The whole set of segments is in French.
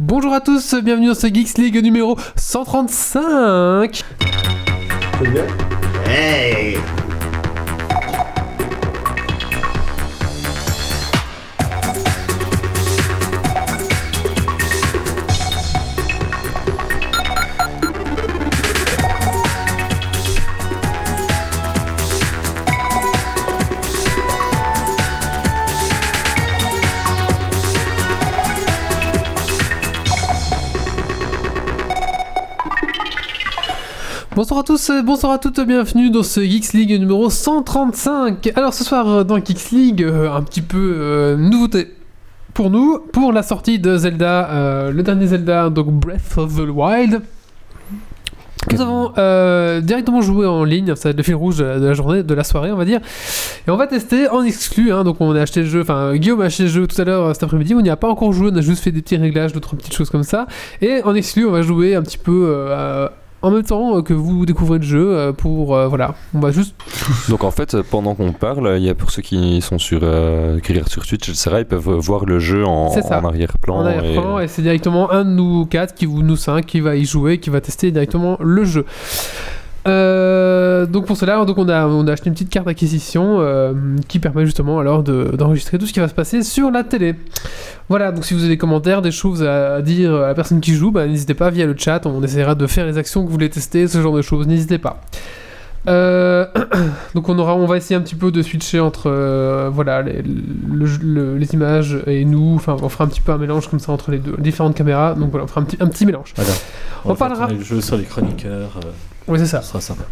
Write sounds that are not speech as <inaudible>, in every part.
Bonjour à tous, bienvenue dans ce Geeks League numéro 135. Hey Bonsoir à tous, euh, bonsoir à toutes, bienvenue dans ce Geeks League numéro 135. Alors ce soir euh, dans Geeks League, euh, un petit peu euh, nouveauté pour nous, pour la sortie de Zelda, euh, le dernier Zelda, donc Breath of the Wild. Nous avons euh, directement joué en ligne, ça va être le fil rouge de la, de la journée, de la soirée, on va dire. Et on va tester en exclu, hein, donc on a acheté le jeu, enfin Guillaume a acheté le jeu tout à l'heure cet après-midi, on n'y a pas encore joué, on a juste fait des petits réglages, d'autres petites choses comme ça. Et en exclu, on va jouer un petit peu euh, en même temps euh, que vous découvrez le jeu euh, pour euh, voilà on va juste <laughs> Donc en fait, pendant qu'on parle, il y a pour ceux qui sont sur, euh, qui regardent sur Twitch, etc., ils peuvent voir le jeu en, C'est ça. en arrière-plan. en arrière-plan et- et, c'est directement un de nous quatre qui vous nous cinq qui va y jouer qui va tester directement le jeu Euh, donc pour cela donc on a on a acheté une petite carte d'acquisition euh, qui permet justement alors de- d'enregistrer tout ce qui va se passer sur la télé voilà donc si vous avez des commentaires des choses à dire à la personne qui joue bah, n'hésitez pas via le chat on essaiera de faire les actions que vous voulez tester ce genre de choses n'hésitez pas Euh, <clears throat> donc on aura, on va essayer un petit peu de switcher entre euh, voilà les, le- le- les images et nous. Enfin, on fera un petit peu un mélange comme ça entre les deux les différentes caméras. Donc voilà, on fera un petit, un petit mélange. Voilà. On parlera- parlera le jeu sur les chroniqueurs. euh, Oui, c'est ça. ça sera sympa.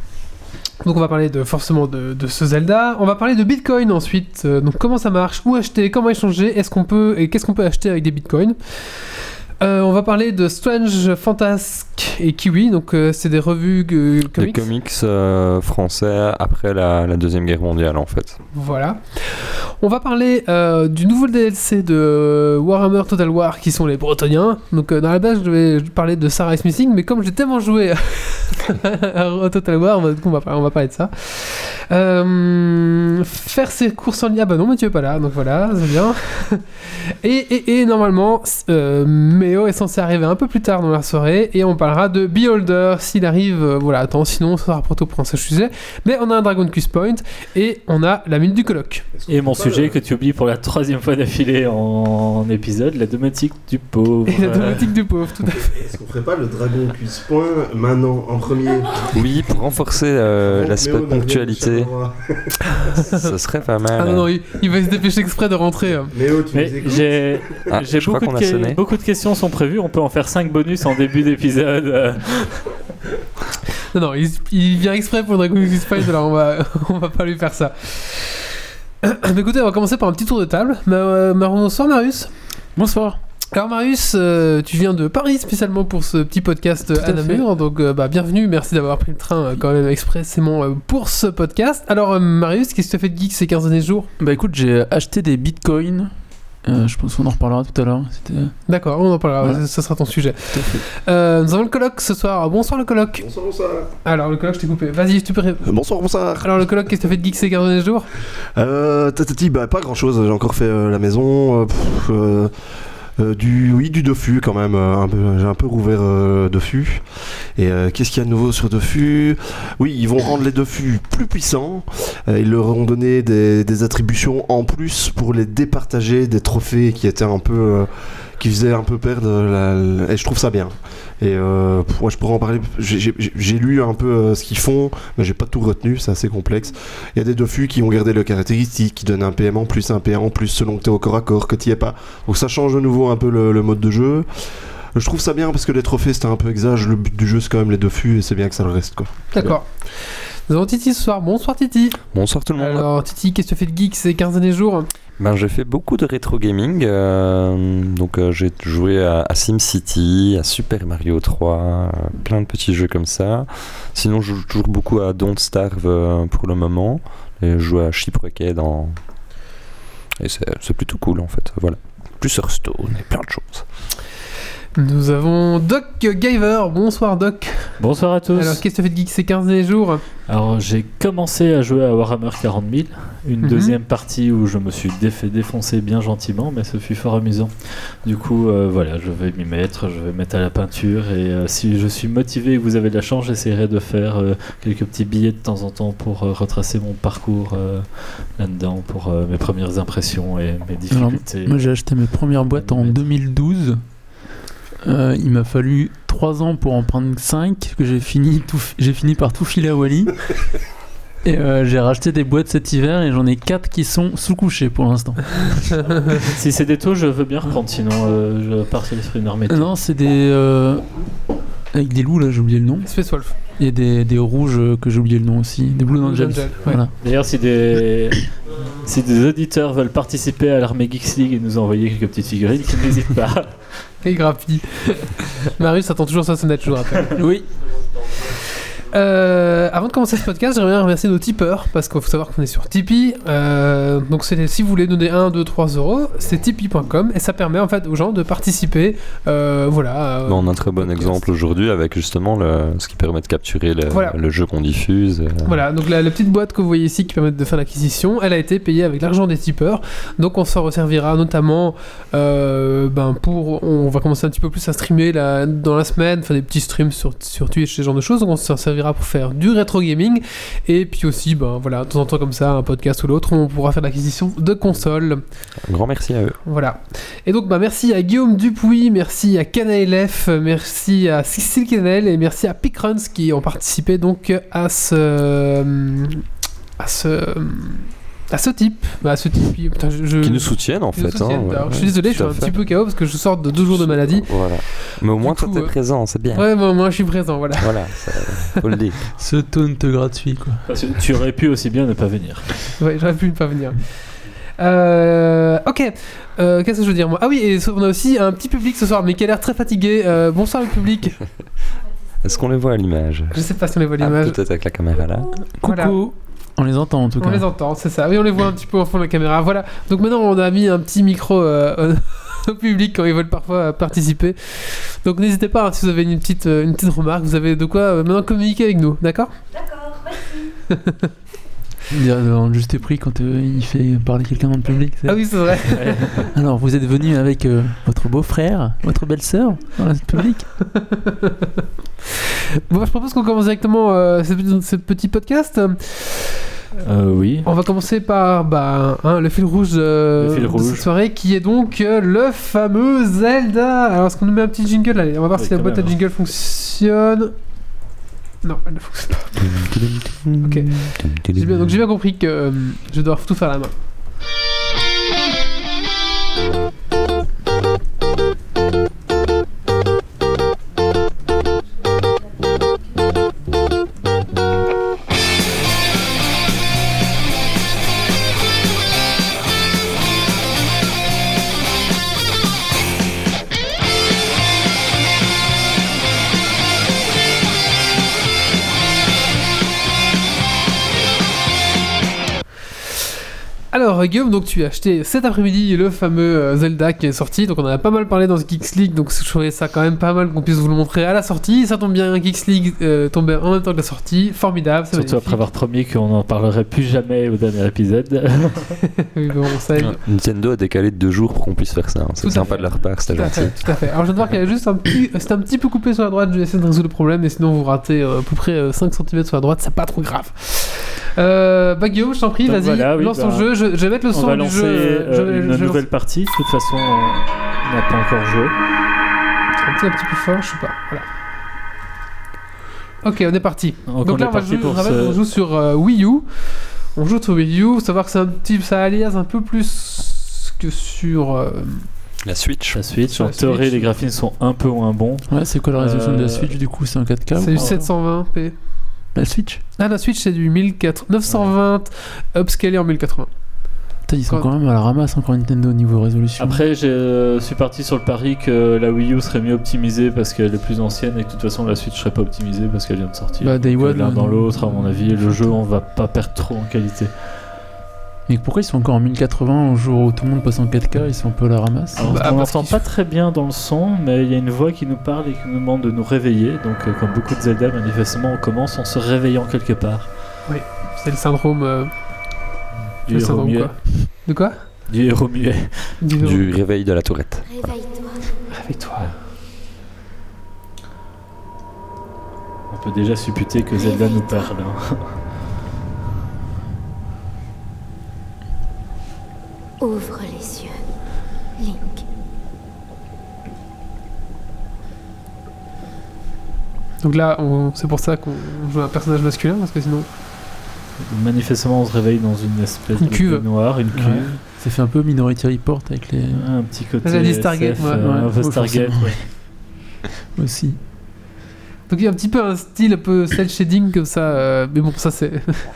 Donc on va parler de forcément de, de ce Zelda. On va parler de Bitcoin ensuite. Euh, donc comment ça marche, où acheter, comment échanger, est-ce qu'on peut et qu'est-ce qu'on peut acheter avec des Bitcoins? Euh, on va parler de Strange, Fantasque et Kiwi. Donc euh, c'est des revues euh, comics. comics euh, français après la, la Deuxième Guerre mondiale, en fait. Voilà. On va parler du nouveau DLC de Warhammer Total War qui sont les Bretoniens. Donc dans la base je vais parler de Sarah is Missing, mais comme j'ai tellement joué <laughs> à Total War, on va, on va, parler de ça. Faire ses courses en ligne. Ah bah non, mais tu es pas là, donc voilà, c'est bien. <laughs> et, et, et normalement, euh, Méo est censé arriver un peu plus tard dans la soirée et on parlera de Beholder s'il arrive. euh, voilà, attends, sinon ça sera trop tôt pour un sujet. Mais on a un Dragon Quest Point et on a la minute du colloque. Et mon sujet que tu oublies pour la troisième fois d'affilée en épisode, la domotique du pauvre. Et <laughs> la domotique du pauvre, tout à fait. Est-ce qu'on ferait pas le Dragon Quiz Point maintenant en premier? Oui, pour renforcer euh, l'aspect ponctualité, ce serait pas mal. Ah non, non, il, il va se dépêcher exprès de rentrer. hein. Méo, tu Mais j'ai Ah, beaucoup, qu'on de a que- sonné. beaucoup de questions sont prévues. On peut en faire 5 bonus en début d'épisode. Non, non, il, il vient exprès pour Dragon Quest Point, alors on va, <laughs> on va pas lui faire ça. <clears throat> Mais écoutez, on va commencer par un petit tour de table. Ma- euh, bonsoir Marius. Bonsoir. Alors Marius, euh, tu viens de Paris spécialement pour ce petit podcast à à Namur, donc euh, bah, bienvenue, merci d'avoir pris le train euh, quand même expressément euh, pour ce podcast. Alors euh, Marius, qu'est-ce que tu as fait de geek ces 15 derniers jours? Bah écoute, j'ai acheté des bitcoins. Euh, je pense qu'on en reparlera tout à l'heure. C'était D'accord, on en parlera, Voilà. ce- ce sera ton sujet. Euh, nous avons le colloque ce soir. Bonsoir le colloque. Bonsoir, bonsoir. Alors le colloque, je t'ai coupé. Vas-y, peux. ré- Euh, Bonsoir, bonsoir. Alors le colloque, qu'est-ce que tu as fait de geek ces 15 derniers jours? Euh, tatati, bah pas grand chose. J'ai encore fait euh, la maison. euh, pff, euh, euh, du, oui, du Dofus quand même. euh, j'ai un peu rouvert euh, Dofus. Et euh, qu'est-ce qu'il y a de nouveau sur Dofus Oui, ils vont rendre les Dofus plus puissants. Euh, ils leur ont donné des, attributions en plus pour les départager des trophées qui étaient un peu, euh, qui faisaient un peu perdre. La, la- et je trouve ça bien. Et euh, moi, je pourrais en parler. J'ai, lu un peu euh, ce qu'ils font, mais j'ai pas tout retenu. C'est assez complexe. Il y a des Dofus qui ont gardé leurs caractéristiques, qui donnent un PM en plus, un PM en plus selon que tu es au corps à corps, que tu es pas. Donc ça change de nouveau un peu le, le mode de jeu. Je trouve ça bien parce que les trophées c'était un peu exage. Le but du jeu c'est quand même les Dofus et c'est bien que ça le reste quoi. D'accord. Nous avons Titi ce soir. Bonsoir Titi. Bonsoir tout le monde. Alors Titi, qu'est-ce que tu fais de geek ces 15 derniers jours? Ben, j'ai fait beaucoup de rétro gaming. euh, donc, euh, j'ai joué à, SimCity, à Super Mario 3, euh, plein de petits jeux comme ça. Sinon, je joue toujours beaucoup à Don't Starve pour le moment. Et je joue à Shipwrecked en. Et c'est plutôt cool en fait. Voilà. Plus Hearthstone et plein de choses. Nous avons Doc Giver. Bonsoir Doc. Bonsoir à tous. Alors, qu'est-ce que tu as fait de geek ces 15 derniers jours Alors, j'ai commencé à jouer à Warhammer 40 000, une Mhm. deuxième partie où je me suis défait défoncer bien gentiment, mais ce fut fort amusant. Du coup, euh, voilà, je vais m'y mettre, je vais mettre à la peinture, et euh, si je suis motivé et que vous avez de la chance, j'essaierai de faire euh, quelques petits billets de temps en temps pour euh, retracer mon parcours euh, là-dedans, pour euh, mes premières impressions et mes Alors, difficultés. Moi j'ai acheté mes premières boîtes en 2012. Euh, il m'a fallu 3 ans pour en prendre 5, que j'ai fini, tout, j'ai fini par tout filer à Wally. <laughs> Et euh, j'ai racheté des boîtes cet hiver et j'en ai 4 qui sont sous couchées pour l'instant. <laughs> si c'est des taux, je veux bien reprendre, sinon euh, je pars sur l'esprit de. Non, c'est des. euh, avec des loups là, j'ai oublié le nom. Space Wolf. Et des, des rouges que j'ai oublié le nom aussi. Des Blue Angels. Angel, ouais. Voilà. D'ailleurs, si des, <coughs> si des auditeurs veulent participer à l'armée Geeks League et nous envoyer quelques petites figurines, qu'ils n'hésitent pas. Et graphie. <laughs> Marius attend toujours sa sonnette, je vous rappelle. Oui. Euh, avant de commencer ce podcast, j'aimerais bien remercier nos tipeurs parce qu'il faut savoir qu'on est sur Tipeee. Euh, donc, si vous voulez donner 1, 2, 3 euros, c'est tipeee.com et ça permet en fait aux gens de participer. euh, voilà. on a un très bon exemple aujourd'hui avec justement le, ce qui permet de capturer le, Voilà. le jeu qu'on diffuse. Voilà, donc la, la petite boîte que vous voyez ici qui permet de faire l'acquisition, elle a été payée avec l'argent des tipeurs. Donc on s'en resservira notamment ben pour. On va commencer un petit peu plus à streamer la- dans la semaine, faire des petits streams sur, sur Twitch, ce genre de choses. Donc on s'en servira pour faire du rétro gaming. Et puis aussi, ben voilà, de temps en temps comme ça, un podcast ou l'autre, on pourra faire l'acquisition de consoles. Un grand merci à eux. Voilà. Et donc, bah, merci à Guillaume Dupuis, merci à KNLF, merci à Cécile Canel et merci à Picruns qui ont participé donc à ce. à ce. À ce type. Bah, à ce type. Putain, je, je- Qui nous soutiennent en qui nous fait. soutiennent. hein, ouais, Alors, je suis ouais, désolé, je tout suis à un fait. petit peu KO parce que je sors de deux jours de maladie. Voilà. Mais au moins, toi, coup, t'es euh, présent, c'est bien. Ouais, moi, moi, je suis présent, voilà. Voilà, ça- faut le dire. <laughs> Ce taunt gratuit quoi. Parce que tu aurais pu aussi bien ne pas venir. Ouais, j'aurais pu ne pas venir. Euh, ok, Euh, qu'est-ce que je veux dire moi? Ah oui, et on a aussi un petit public ce soir, mais qui a l'air très fatigué. Euh, bonsoir le public. <laughs> Est-ce qu'on les voit à l'image? Je sais pas si on les voit Ah, l'image. Peut-être avec la caméra là. Coucou. Voilà. On les entend en tout On cas. les entend, c'est ça. Oui, on les voit un petit peu au fond de la caméra. Voilà. Donc maintenant, on a mis un petit micro euh, <laughs> au public quand ils veulent parfois euh, participer. Donc n'hésitez pas hein, si vous avez une petite, euh, une petite remarque. Vous avez de quoi euh, maintenant communiquer avec nous, d'accord? On dirait <laughs> dans le juste prix quand euh, il fait parler quelqu'un dans le public. Ah oui, c'est vrai. <laughs> Alors vous êtes venu avec euh, votre beau-frère, votre belle-sœur dans le public <laughs> Bon, je propose qu'on commence directement euh, ce, petit- ce petit podcast. Euh, oui. On va commencer par bah, hein, le fil rouge, euh, Le fil de rouge. cette soirée qui est donc euh, le fameux Zelda. Alors, est-ce qu'on nous met un petit jingle? Allez, on va voir Oui, si la boîte à jingle fonctionne. Non, elle ne fonctionne pas. Ok. J'ai bien- donc j'ai bien compris que euh, je dois tout faire à la main. Alors Guillaume, donc tu as acheté cet après-midi le fameux euh, Zelda qui est sorti, donc on en a pas mal parlé dans ce Geeks League, donc je trouvais ça quand même pas mal qu'on puisse vous le montrer à la sortie. Ça tombe bien, Geeks League euh, tombait en même temps que la sortie, formidable. c'est Surtout magnifique. après avoir promis qu'on n'en parlerait plus jamais au dernier épisode. <laughs> Oui, bon, ça aide. Nintendo a décalé de deux jours pour qu'on puisse faire ça. hein. C'est sympa fait. de leur part, c'était gentil. fait, tout à fait. Alors je viens de voir qu'il y avait juste un petit, c'était un petit peu coupé sur la droite. Je vais essayer de résoudre le problème, mais sinon vous ratez euh, à peu près euh, 5 cm sur la droite, c'est pas trop grave. Euh, bah Guillaume, je t'en prie, vas-y, voilà, oui, lance bah, ton jeu. Je, je vais mettre le On son va du lancer jeu. euh, je vais- une je nouvelle partie. De toute façon, on n'a pas encore joué. un petit, un petit peu fort, je sais pas. Voilà. Ok, on est parti. Donc, Donc on là, on, va jouer, pour je rappelle, ce- on joue sur euh, Wii U. On joue sur Wii U. Faut savoir que c'est un petit, ça alias un peu plus que sur. euh, La Switch. La Sur en théorie, Switch. les graphismes sont un peu moins bons. Ouais, c'est quoi la résolution de la Switch du coup? C'est un 4K c'est ou du pas? 720p. La Switch Ah, la Switch, c'est du 1400 920 upscalé en 1080. Putain, ils sont Quand- même à la ramasse encore Nintendo au niveau résolution. Après, je euh, suis parti sur le pari que la Wii U serait mieux optimisée parce qu'elle est plus ancienne et que de toute façon la Switch serait pas optimisée parce qu'elle vient de sortir. Bah, Day euh, One, L'un euh, dans non. l'autre, à mon avis, le jeu, on va pas perdre trop en qualité. Et pourquoi ils sont encore en 1080 au jour où tout le monde passe en 4K Ils sont un peu à la ramasse. Alors, Bah, on n'entend pas très bien dans le son, mais il y a une voix qui nous parle et qui nous demande de nous réveiller. Donc, euh, comme beaucoup de Zelda, manifestement, on commence en se réveillant quelque part. C'est le syndrome. euh, Du le héros syndrome muet. quoi. De quoi Du héros muet. Du réveil de la tourette. Réveille-toi. Réveille-toi. On peut déjà supputer que Zelda nous parle. hein. <laughs> Ouvre les yeux. Link. Donc là, on- c'est pour ça qu'on joue un personnage masculin, parce que sinon. Manifestement, on se réveille dans une espèce Une de cuve. noire, une cuve. Ouais. Ça fait un peu Minority Report avec les. Un petit côté. J'ai dit Stargate, SF, ouais, euh, ouais, un peu ouais, Stargate, ouais. aussi. Donc il y a un petit peu un style un peu cel shading comme ça, euh, mais bon, ça c'est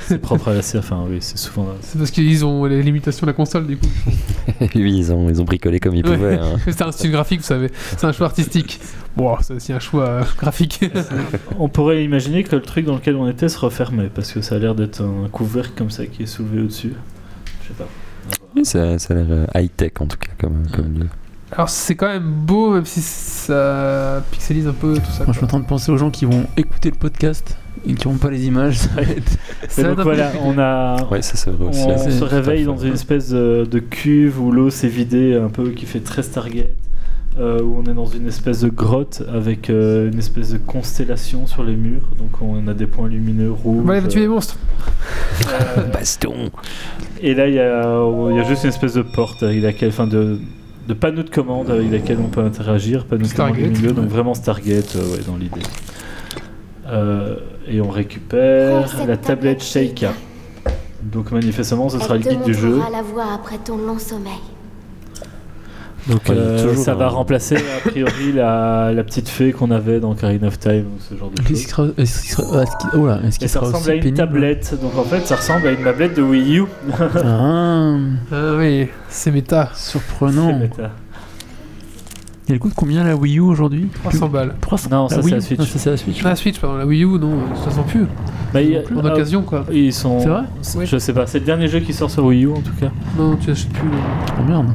C'est <laughs> propre à la série. Enfin, oui, c'est souvent. c'est parce qu'ils ont les limitations de la console du coup. <laughs> oui, ils ont, ils ont bricolé comme ils Ouais. pouvaient. hein. <laughs> C'est un style graphique, vous savez. C'est un choix artistique. Bon, c'est aussi un choix euh, graphique. On pourrait imaginer que le truc dans lequel on était se refermait parce que ça a l'air d'être un couvercle comme ça qui est soulevé au-dessus. Je sais pas. Oui, ça, ça a l'air high-tech en tout cas comme, comme lieu. Alors c'est quand même beau, même si ça pixelise un peu tout ça. Moi, je suis en train de penser aux gens qui vont écouter le podcast et qui n'ont pas les images. Ça va être- Ça donc voilà, on a. Ouais, ça c'est vrai aussi. On se réveille dans une espèce de, de cuve où l'eau s'est vidée un peu, qui fait très Stargate, euh, où on est dans une espèce de grotte avec euh, une espèce de constellation sur les murs, donc on a des points lumineux rouges. Ouais, tu es euh, monstre. euh, <laughs> Baston et là, il y, a, il y a juste une espèce de porte avec laquelle, enfin de, de panneau de commande avec laquelle on peut interagir, panneau de commande milieu, donc vraiment Stargate, euh, ouais, dans l'idée. Euh, et on récupère la tablette tablette Sheikah. Donc manifestement, ce sera le guide du jeu. montrera la voie après ton long sommeil. Donc Ouais, euh, toujours ça va remplacer a priori la, la petite fée qu'on avait dans Karine of Time ou ce genre de choses. sera. Est-ce qu'il sera. est-ce qu'il- là, est-ce Et qu'il ça ressemble aussi à une pénible tablette. Donc en fait, ça ressemble à une tablette de Wii U. Ah, Ah oui, c'est méta. surprenant. C'est méta. Et elle coûte combien la Wii U aujourd'hui? 300 balles. 300 Non, ça, La c'est la Switch. Non, ça, c'est la Switch. La Switch, pardon, la Wii U, non, ça se sent plus. Bah, il y a- En ah, occasion, quoi. Ils sont. C'est vrai? Oui. Je sais pas, c'est le dernier jeu qui sort sur Wii U en tout cas. Non, tu achètes plus. Oh merde.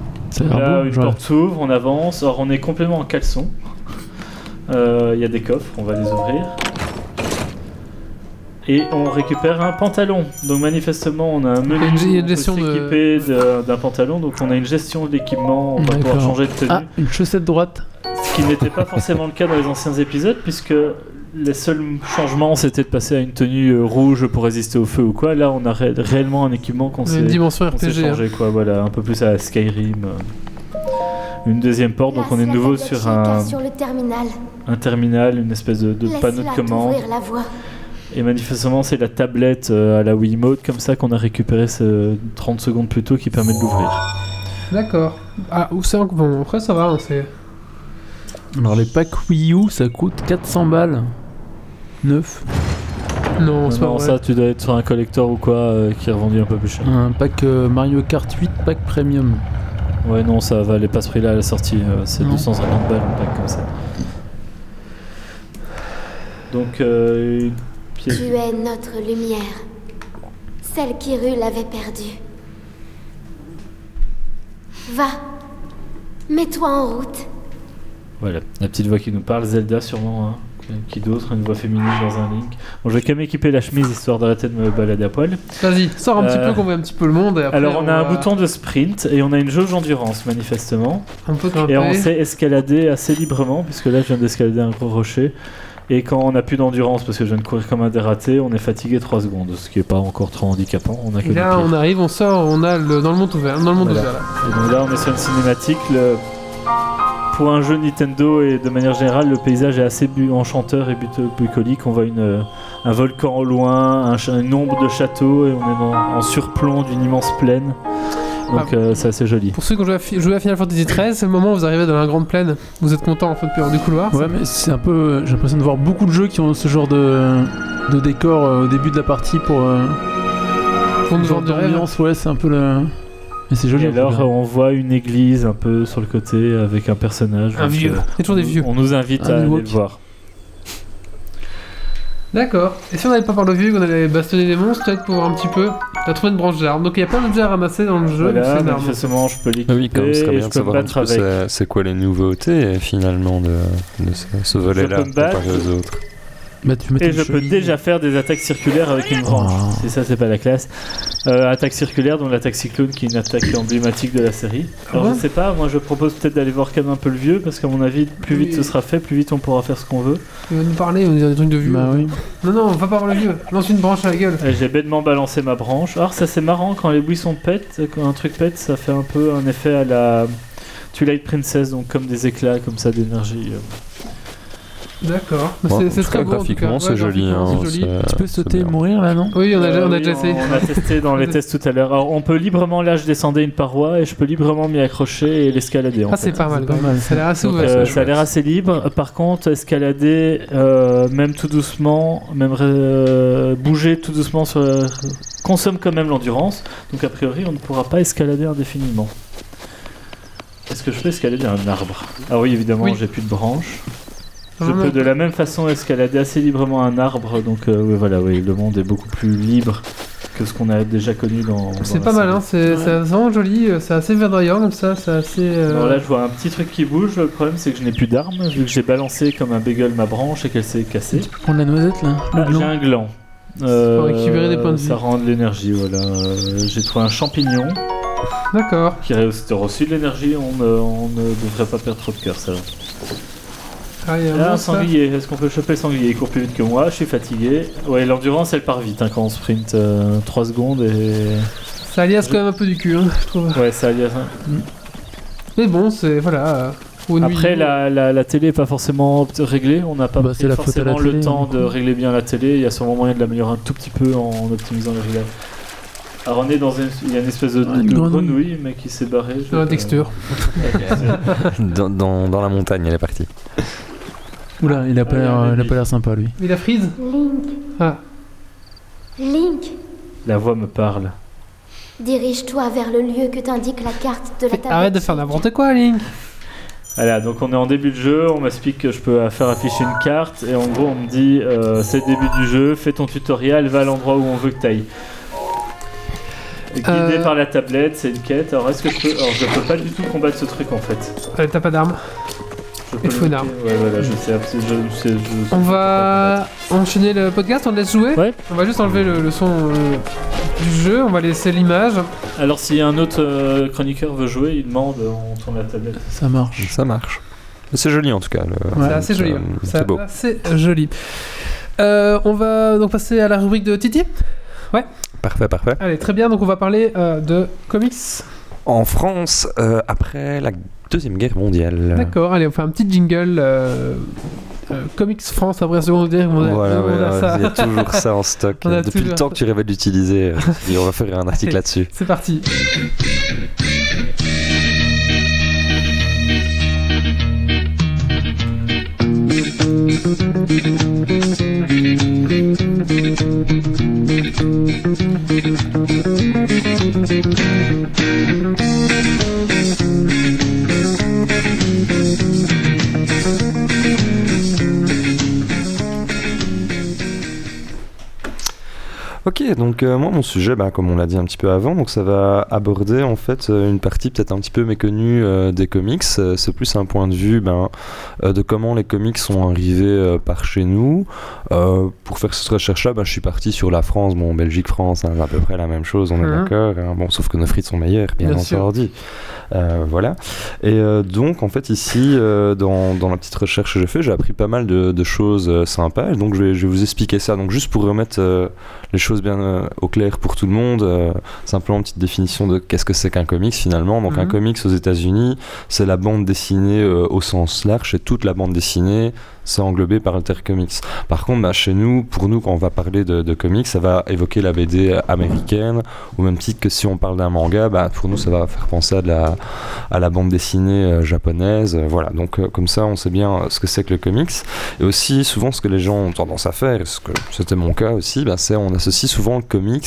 Là, beau. une porte s'ouvre, on avance. Alors, on est complètement en caleçon. Euh, Il y a des coffres, on va les ouvrir. Et on récupère un pantalon. Donc, manifestement, on a un menu. Il y a une- il y a une on peut gestion de- s'équiper de- d'un pantalon. Donc, on a une gestion de l'équipement. On va pouvoir changer de tenue. Ah, une chaussette droite. Ce qui n'était pas forcément le cas dans les anciens épisodes, puisque les seuls changements c'était de passer à une tenue euh, rouge pour résister au feu ou quoi. Là, on a ré- réellement un équipement qu'on s'est RPG. hein. changé, quoi. Voilà, un peu plus à Skyrim. euh. Une deuxième porte, donc on est nouveau sur un, sur le terminal. un terminal, une espèce de, de panneau de commande. t'ouvrir la voie. Et manifestement, c'est la tablette euh, à la Wiimote comme ça qu'on a récupéré ce 30 secondes plus tôt qui permet de l'ouvrir. D'accord. Ah, ou c'est. Bon, après ça va, hein, c'est. Alors, les packs Wii U, ça coûte 400 balles. Neuf. Non, c'est pas Non, vrai. ça, tu dois être sur un collector ou quoi euh, qui est revendu un peu plus cher. Un pack euh, Mario Kart 8, pack premium. Ouais, non, ça valait pas ce prix-là à la sortie. euh, c'est Non. 250 balles un pack comme ça. Donc, euh, une pièce- Tu es notre lumière. Celle qu'Hyrule avait perdue. Va. Mets-toi en route. voilà, la petite voix qui nous parle, Zelda sûrement. hein. Qui d'autre Une voix féminine dans un link. Bon, je vais quand même équiper la chemise histoire d'arrêter de me balader à poil. Vas-y, sors un petit Euh, peu qu'on voit un petit peu le monde. Et après, Alors, on a un bouton de sprint et on a une jauge d'endurance, manifestement. Un peu grimper. Et on sait escalader assez librement, puisque là je viens d'escalader un gros rocher. Et quand on n'a plus d'endurance, parce que je viens de courir comme un dératé, on est fatigué 3 secondes, ce qui est pas encore trop handicapant. On a que Et là, on arrive, on sort, on a le, dans le monde ouvert. Dans le monde Voilà. ouvert, là. Et donc là on est sur une cinématique. Le... Pour un jeu Nintendo et de manière générale, le paysage est assez bu- enchanteur et bucolique. On voit une, euh, un volcan au loin, un, cha- une ombre de château, et on est dans- en surplomb d'une immense plaine. Donc Ah. euh, c'est assez joli. Pour ceux qui ont joué à, Fi- joué à Final Fantasy XIII, c'est le moment où vous arrivez dans la grande plaine. Vous êtes content en fait de du couloir. Ouais, mais c'est un peu. J'ai l'impression de voir beaucoup de jeux qui ont ce genre de, de décor euh, au début de la partie pour. euh, Pour nous vendre du rêve. ouais, c'est un peu le. Mais c'est joli. Et alors on voit une église un peu sur le côté avec un personnage. Un vieux. euh, Il y a toujours des vieux. On nous invite Un à aller le voir. D'accord. Et si on n'avait pas par le vieux, qu'on allait bastonner des monstres, peut-être pour un petit peu. On a trouvé une branche d'arbre. Donc il y a plein d'objets à ramasser dans le jeu. Voilà, manifestement, je peux l'équiper Ah oui, comme ce serait bien de savoir c'est- c'est quoi les nouveautés finalement de, de ce, ce volet-là comparé aux autres. Bah, tu Et je peux déjà faire des attaques circulaires avec une branche. Oh. Si ça, c'est pas la classe. Euh, attaque circulaire, dont l'attaque cyclone, qui est une attaque emblématique de la série. Alors, Ah bon je sais pas, moi je propose peut-être d'aller voir quand même un peu le vieux, parce qu'à mon avis, plus vite Oui. ce sera fait, plus vite on pourra faire ce qu'on veut. Il va nous parler, il va nous dire des trucs de vieux. Bah oui. Non, non, on va pas voir le vieux. Lance une branche à la gueule. Et J'ai bêtement balancé ma branche. Alors, ça c'est marrant, quand les buissons pètent, quand un truc pète, ça fait un peu un effet à la Twilight Princess, donc comme des éclats comme ça d'énergie. euh. D'accord. Bon, c'est- très beau. graphiquement, cas. c'est Ouais, joli. hein, c'est joli. c'est- Tu peux sauter et mourir là, non Oui, on a, Euh, on a oui, déjà essayé. On a testé dans les tests tout à l'heure. Alors, on peut librement, là, je descendais une paroi et je peux librement m'y accrocher et l'escalader. en Ah, fait. c'est pas mal. C'est pas mal. Ça a l'air assez Donc, ouvert. euh, ça a l'air assez libre. Par contre, escalader, euh, même tout doucement, même euh, bouger tout doucement, sur, consomme quand même l'endurance. Donc, a priori, on ne pourra pas escalader indéfiniment. Est-ce que je peux escalader un arbre? Ah oui, évidemment, Oui. j'ai plus de branches. Je peux de la même façon escalader assez librement un arbre. Donc, euh, oui, voilà, oui, le monde est beaucoup plus libre que ce qu'on a déjà connu dans. C'est pas mal, hein. c'est vraiment joli. euh, C'est assez verdoyant comme ça. C'est assez. euh, Alors là, je vois un petit truc qui bouge. Le problème, c'est que je n'ai plus d'armes, vu que j'ai balancé comme un bagel ma branche et qu'elle s'est cassée. Tu peux prendre la noisette là Le Ah, j'ai un gland. Euh, Faut récupérer des points de vie. Ça rend de l'énergie, voilà. Euh, j'ai trouvé un champignon D'accord. qui restaure aussi de l'énergie. On, ne- on ne devrait pas perdre trop de cœur, ça va. Ah, il y a un Là, un sanglier. Est-ce qu'on peut choper le sanglier? Il court plus vite que moi. Je suis fatigué. Ouais, l'endurance, elle part vite hein, quand on sprint 3 secondes et. Ça alias quand même un peu du cul, hein, je trouve. Ouais, ça alias. Mais bon, c'est. Voilà. euh, une Après, la, la, la télé est pas forcément réglée. On n'a pas Bah, la à forcément le télé, temps de régler bien la télé. Il y a sûrement moyen de l'améliorer un tout petit peu en optimisant les réglages. Alors, on est dans une, il y a une espèce de, Ah, une de grenouille. mais qui s'est barrée. Dans la texture. <laughs> <laughs> dans, dans, dans la montagne, elle est partie. Oula, il a pas Ah, l'air il a il pas l'air sympa lui. Il a freeze Link. Ah. Link, La voix me parle. dirige-toi vers le lieu que t'indique la carte de la table. Arrête de faire n'importe quoi, Link. Voilà, donc on est en début de jeu, on m'explique que je peux faire afficher une carte, et en gros on me dit euh, c'est le début du jeu, fais ton tutoriel, va à l'endroit où on veut que tu ailles. Guidé Euh. par la tablette, c'est une quête. Alors est-ce que je peux. Alors je peux pas du tout combattre ce truc en fait. Euh, T'as pas d'arme? Peux. Ouais, voilà, je sais. Je, je- je- On va enchaîner le podcast, on laisse jouer. Ouais. On va juste enlever le, le son euh, du jeu, on va laisser l'image. Alors si un autre euh, chroniqueur veut jouer, il demande, on tourne la tablette. Ça marche. Ça marche. C'est joli en tout cas. le- Ouais, C'est assez joli. euh, ouais. C'est C'est beau. assez joli. Euh, on va donc passer à la rubrique de Titi. Parfait, parfait. Allez, très bien. Donc on va parler euh, de comics. En France, euh, après la Deuxième Guerre mondiale. D'accord. Allez, on fait un petit jingle. euh, euh, comics France après la Seconde Guerre mondiale. Voilà, On a ouais, ça. il y a toujours ça en stock. <laughs> Depuis le temps que tu rêvais de l'utiliser, euh, <laughs> on va faire un article là-dessus. C'est parti. Ok, donc euh, moi mon sujet, bah, comme on l'a dit un petit peu avant, donc ça va aborder en fait euh, une partie peut-être un petit peu méconnue euh, des comics. C'est plus un point de vue ben, euh, de comment les comics sont arrivés par chez nous. Pour faire cette recherche-là, bah, je suis parti sur la France, bon Belgique-France, hein, c'est à peu près la même chose, on est Mhm. d'accord. hein. bon, sauf que nos frites sont meilleures, bien, Bien entendu. Voilà. Et donc en fait ici, dans, dans la petite recherche que j'ai fait, j'ai appris pas mal de, de choses sympas. Et donc je vais, je vais vous expliquer ça. Donc juste pour remettre les choses bien euh, au clair pour tout le monde, euh, simplement une petite définition de qu'est-ce que c'est qu'un comics finalement. Donc un Mhm. comics aux États-Unis, c'est la bande dessinée euh, au sens large, et toute la bande dessinée, c'est englobé par le terme comics. Par contre, bah, chez nous, pour nous, quand on va parler de, de comics, ça va évoquer la BD américaine, au même titre que si on parle d'un manga, bah, pour nous, ça va faire penser à, de la, à la bande dessinée euh, japonaise. euh, voilà, donc euh, comme ça, on sait bien ce que c'est que le comics. Et aussi, souvent, ce que les gens ont tendance à faire, et ce que c'était mon cas aussi, bah, c'est on associe souvent le comics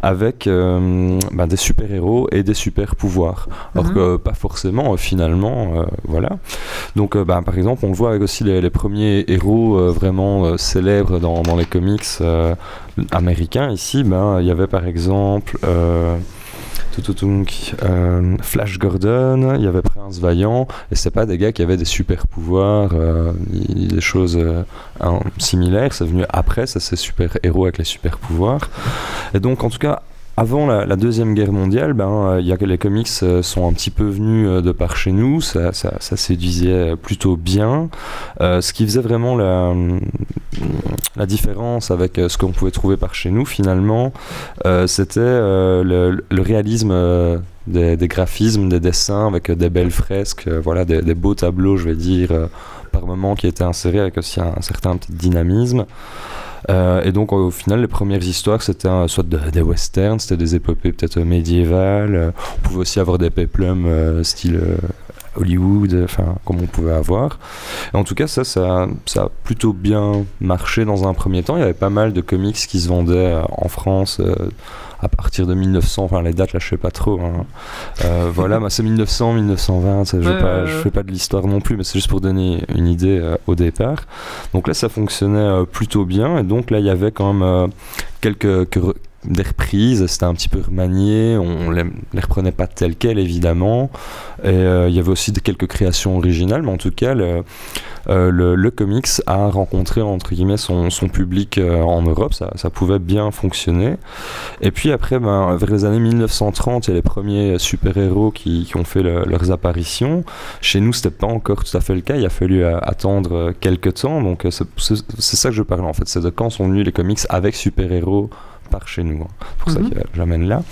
avec bah, des super-héros et des super-pouvoirs. Alors que pas forcément, finalement, voilà. Donc, bah, par exemple, on le voit avec aussi les, les premiers héros euh, vraiment euh, célèbres dans, les comics euh, américains. Ici, ben, il y avait par exemple... Flash Gordon, il y avait Prince Vaillant, et c'est pas des gars qui avaient des super pouvoirs, des choses similaires. C'est venu après, ça c'est super héros avec les super pouvoirs. Et donc en tout cas. Avant la, deuxième guerre mondiale, ben, euh, les comics euh, sont un petit peu venus euh, de par chez nous, ça, ça, séduisait plutôt bien. Ce qui faisait vraiment la, différence avec ce qu'on pouvait trouver par chez nous finalement, c'était le, réalisme des, graphismes, des dessins avec des belles fresques, voilà, des, beaux tableaux, je vais dire, par moment qui étaient insérés avec aussi un, un certain petit dynamisme. Euh, et donc au final, les premières histoires, c'était soit de- des westerns, c'était des épopées peut-être médiévales. euh, on pouvait aussi avoir des peplums euh, style Hollywood, enfin comme on pouvait avoir. Et en tout cas, ça, ça, ça a plutôt bien marché dans un premier temps. Il y avait pas mal de comics qui se vendaient euh, en France euh, à partir de 1900. Enfin, les dates, là, je sais pas trop. hein. Euh, <laughs> voilà, bah, c'est 1900, 1920. ça, je, Ouais, vais pas, ouais, je ouais. fais pas de l'histoire non plus, mais c'est juste pour donner une idée euh, au départ. Donc là, ça fonctionnait euh, plutôt bien. Et donc là, il y avait quand même quelques, que- des reprises. C'était un petit peu remanié. On les, les reprenait pas telles quelles, évidemment. Et euh, il y avait aussi quelques créations originales, mais en tout cas, le, euh, comics a rencontré entre guillemets son, public euh, en Europe, ça, pouvait bien fonctionner. Et puis après, ben, vers les années 1930, il y a les premiers super-héros qui, ont fait le- leurs apparitions. Chez nous, c'était pas encore tout à fait le cas, il a fallu attendre quelques temps. Donc c'est ça que je parle en fait, c'est de quand sont venus les comics avec super-héros par chez nous. hein. C'est pour Mhm. ça que j'amène là.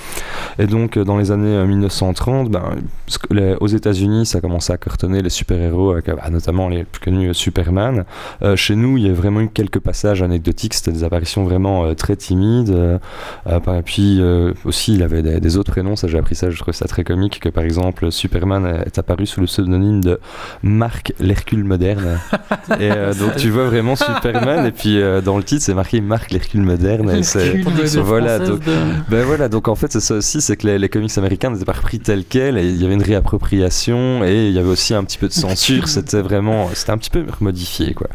Et donc, euh, dans les années euh, 1930, ben, parce que les- aux États-Unis, ça commençait à cartonner les super-héros, avec, euh, bah, notamment les plus connus euh, Superman. Euh, chez nous, il y a vraiment eu quelques passages anecdotiques, c'était des apparitions vraiment euh, très timides. euh, euh, et puis euh, aussi, il avait des, des autres prénoms, ça j'ai appris ça, je trouve ça très comique, que par exemple, Superman est apparu sous le pseudonyme de Marc l'Hercule moderne. <laughs> et euh, donc, tu vois vraiment Superman, et puis euh, dans le titre, c'est marqué Marc l'Hercule moderne. et c'est- Voilà, donc- de- ben voilà, donc en fait c'est ça aussi, c'est que les, les comics américains n'étaient pas repris tels quels, et il y avait une réappropriation, et il y avait aussi un petit peu de censure, c'était vraiment, c'était un petit peu modifié quoi.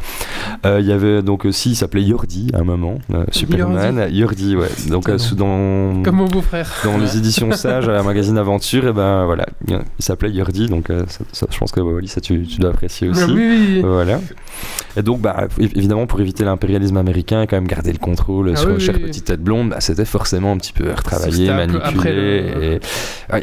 Euh, il y avait donc aussi, il s'appelait Yordi à un moment, euh, Superman, Yordi, ouais, donc euh, dans, Comme mon beau-frère. dans les éditions <laughs> Sage, à la magazine Aventure, et ben voilà, il s'appelait Yordi, donc ça, ça, je pense que Wally, ça tu, tu dois apprécier aussi. Ah oui. Voilà. Et donc, bah, évidemment, pour éviter l'impérialisme américain quand même garder le contrôle Ah sur oui, Chère oui. Petite Tête Blonde, bah, c'était forcément un petit peu retravaillé, manipulé. après le- et... Oui.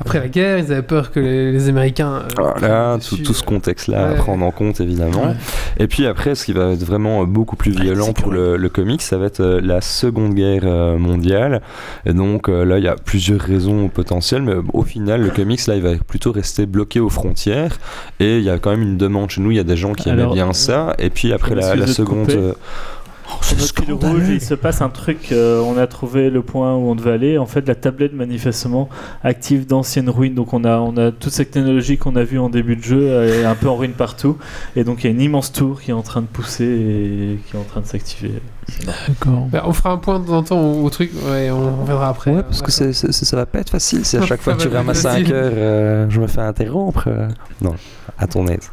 Après la guerre, ils avaient peur que les, les Américains. euh, Voilà, dessus, tout, tout ce euh, contexte-là à prendre en compte, évidemment. Ouais. Et puis après, ce qui va être vraiment euh, beaucoup plus violent pour le, le comics, ça va être euh, la Seconde Guerre euh, mondiale. Et donc euh, là, il y a plusieurs raisons potentielles, mais euh, au final, le comics, là, il va plutôt rester bloqué aux frontières. Et il y a quand même une demande chez nous, il y a des gens qui Alors, aimaient bien ça. Et puis après, la, seconde... euh, notre fil rouge, il se passe un truc. euh, on a trouvé le point où on devait aller. En fait, la tablette manifestement active d'anciennes ruines. Donc, on a, on a toute cette technologie qu'on a vue en début de jeu euh, est un peu en ruine partout. Et donc, il y a une immense tour qui est en train de pousser et qui est en train de s'activer. D'accord. bah, on fera un point de temps en temps au, truc, ouais, on, verra après. Ouais, parce que c'est, c'est- ça va pas être facile si à <laughs> chaque fois que tu ramasses 5 facile. heures, euh, je me fais interrompre. euh. Non, à ton aise.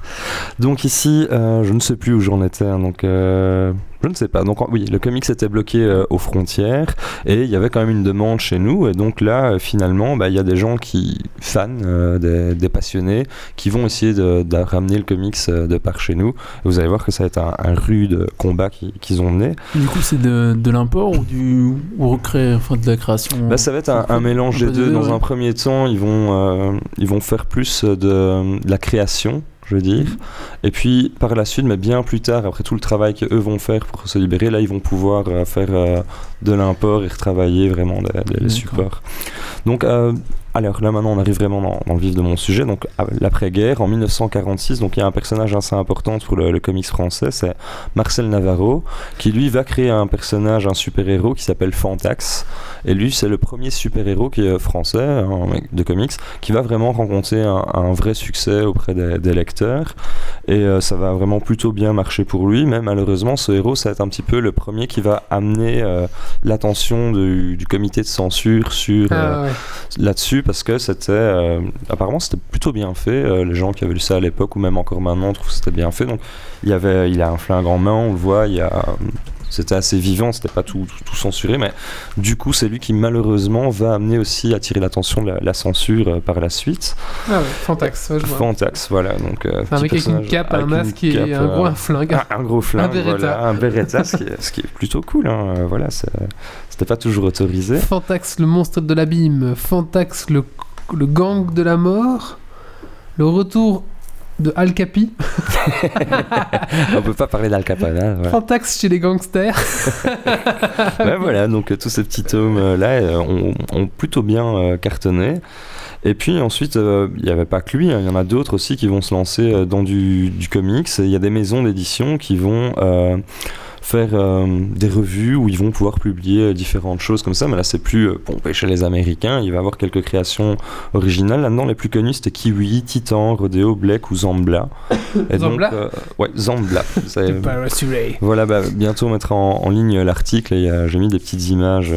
Donc ici, euh, je ne sais plus où j'en étais, hein, donc euh, je ne sais pas. Donc oui, le comics était bloqué euh, aux frontières et il y avait quand même une demande chez nous. Et donc là, euh, finalement, bah, il y a des gens qui, fans, euh, des, des passionnés, qui vont essayer de, de ramener le comics de par chez nous. Et vous allez voir que ça va être un, un rude combat qui- qu'ils ont mené. Du coup, c'est de, de l'import ou du ou recréer, enfin de la création? Bah, ça va être un, un mélange des deux. Dans ouais. un premier temps, ils vont, ils vont faire plus de, de la création, je veux dire. Et puis par la suite, mais bien plus tard, après tout le travail qu'eux vont faire pour se libérer, là, ils vont pouvoir euh, faire euh, de l'import et retravailler vraiment les, les- supports. Donc, euh, alors là maintenant on arrive vraiment dans, dans le vif de mon sujet, donc l'après-guerre, en 1946, donc il y a un personnage assez important pour le, le comics français, c'est Marcel Navarro, qui lui va créer un personnage, un super-héros qui s'appelle Fantax, et lui c'est le premier super-héros qui est français, mec de comics, qui va vraiment rencontrer un, un vrai succès auprès des, des lecteurs, et euh, ça va vraiment plutôt bien marcher pour lui, mais malheureusement ce héros ça va être un petit peu le premier qui va amener euh, l'attention du, du comité de censure sur... euh, Ah, ouais. là-dessus parce que c'était euh, apparemment c'était plutôt bien fait. Euh, les gens qui avaient lu ça à l'époque ou même encore maintenant trouvent que c'était bien fait. Donc il y avait il a un flingue en main on le voit il y a c'était assez vivant c'était pas tout, tout, tout censuré mais du coup c'est lui qui malheureusement va amener aussi à attirer l'attention de la, la censure euh, par la suite Ah ouais, Fantax, ouais, je vois. Fantax voilà donc euh, un petit mec avec une cape, un avec une masque et un gros euh, un flingue. un, un gros flingue Beretta. voilà, un Beretta ce, qui est, ce qui est plutôt cool hein, euh, voilà c'était pas toujours autorisé Fantax, le monstre de l'abîme. Fantax, le, le gang de la mort. Le retour de Al Capi. <laughs> on peut pas parler d'Al Capone hein, voilà. Fantax chez les gangsters. <laughs> Ouais, voilà, donc euh, tous ces petits tomes euh, là euh, ont, plutôt bien euh, cartonné. Et puis ensuite, euh, il n'y avait pas que lui, hein, il y en a d'autres aussi qui vont se lancer euh, dans du, du comics. Il y a des maisons d'édition qui vont euh, faire euh, des revues où ils vont pouvoir publier euh, différentes choses comme ça. Mais là, c'est plus euh, pompé chez les Américains. Il va y avoir quelques créations originales. Là-dedans, les plus connus, c'était Kiwi, Titan, Rodeo, Black ou Zambla. Et Zambla donc, euh, Ouais, Zambla. <laughs> De voilà, bah, bientôt on mettra en, en ligne l'article et euh, j'ai mis des petites images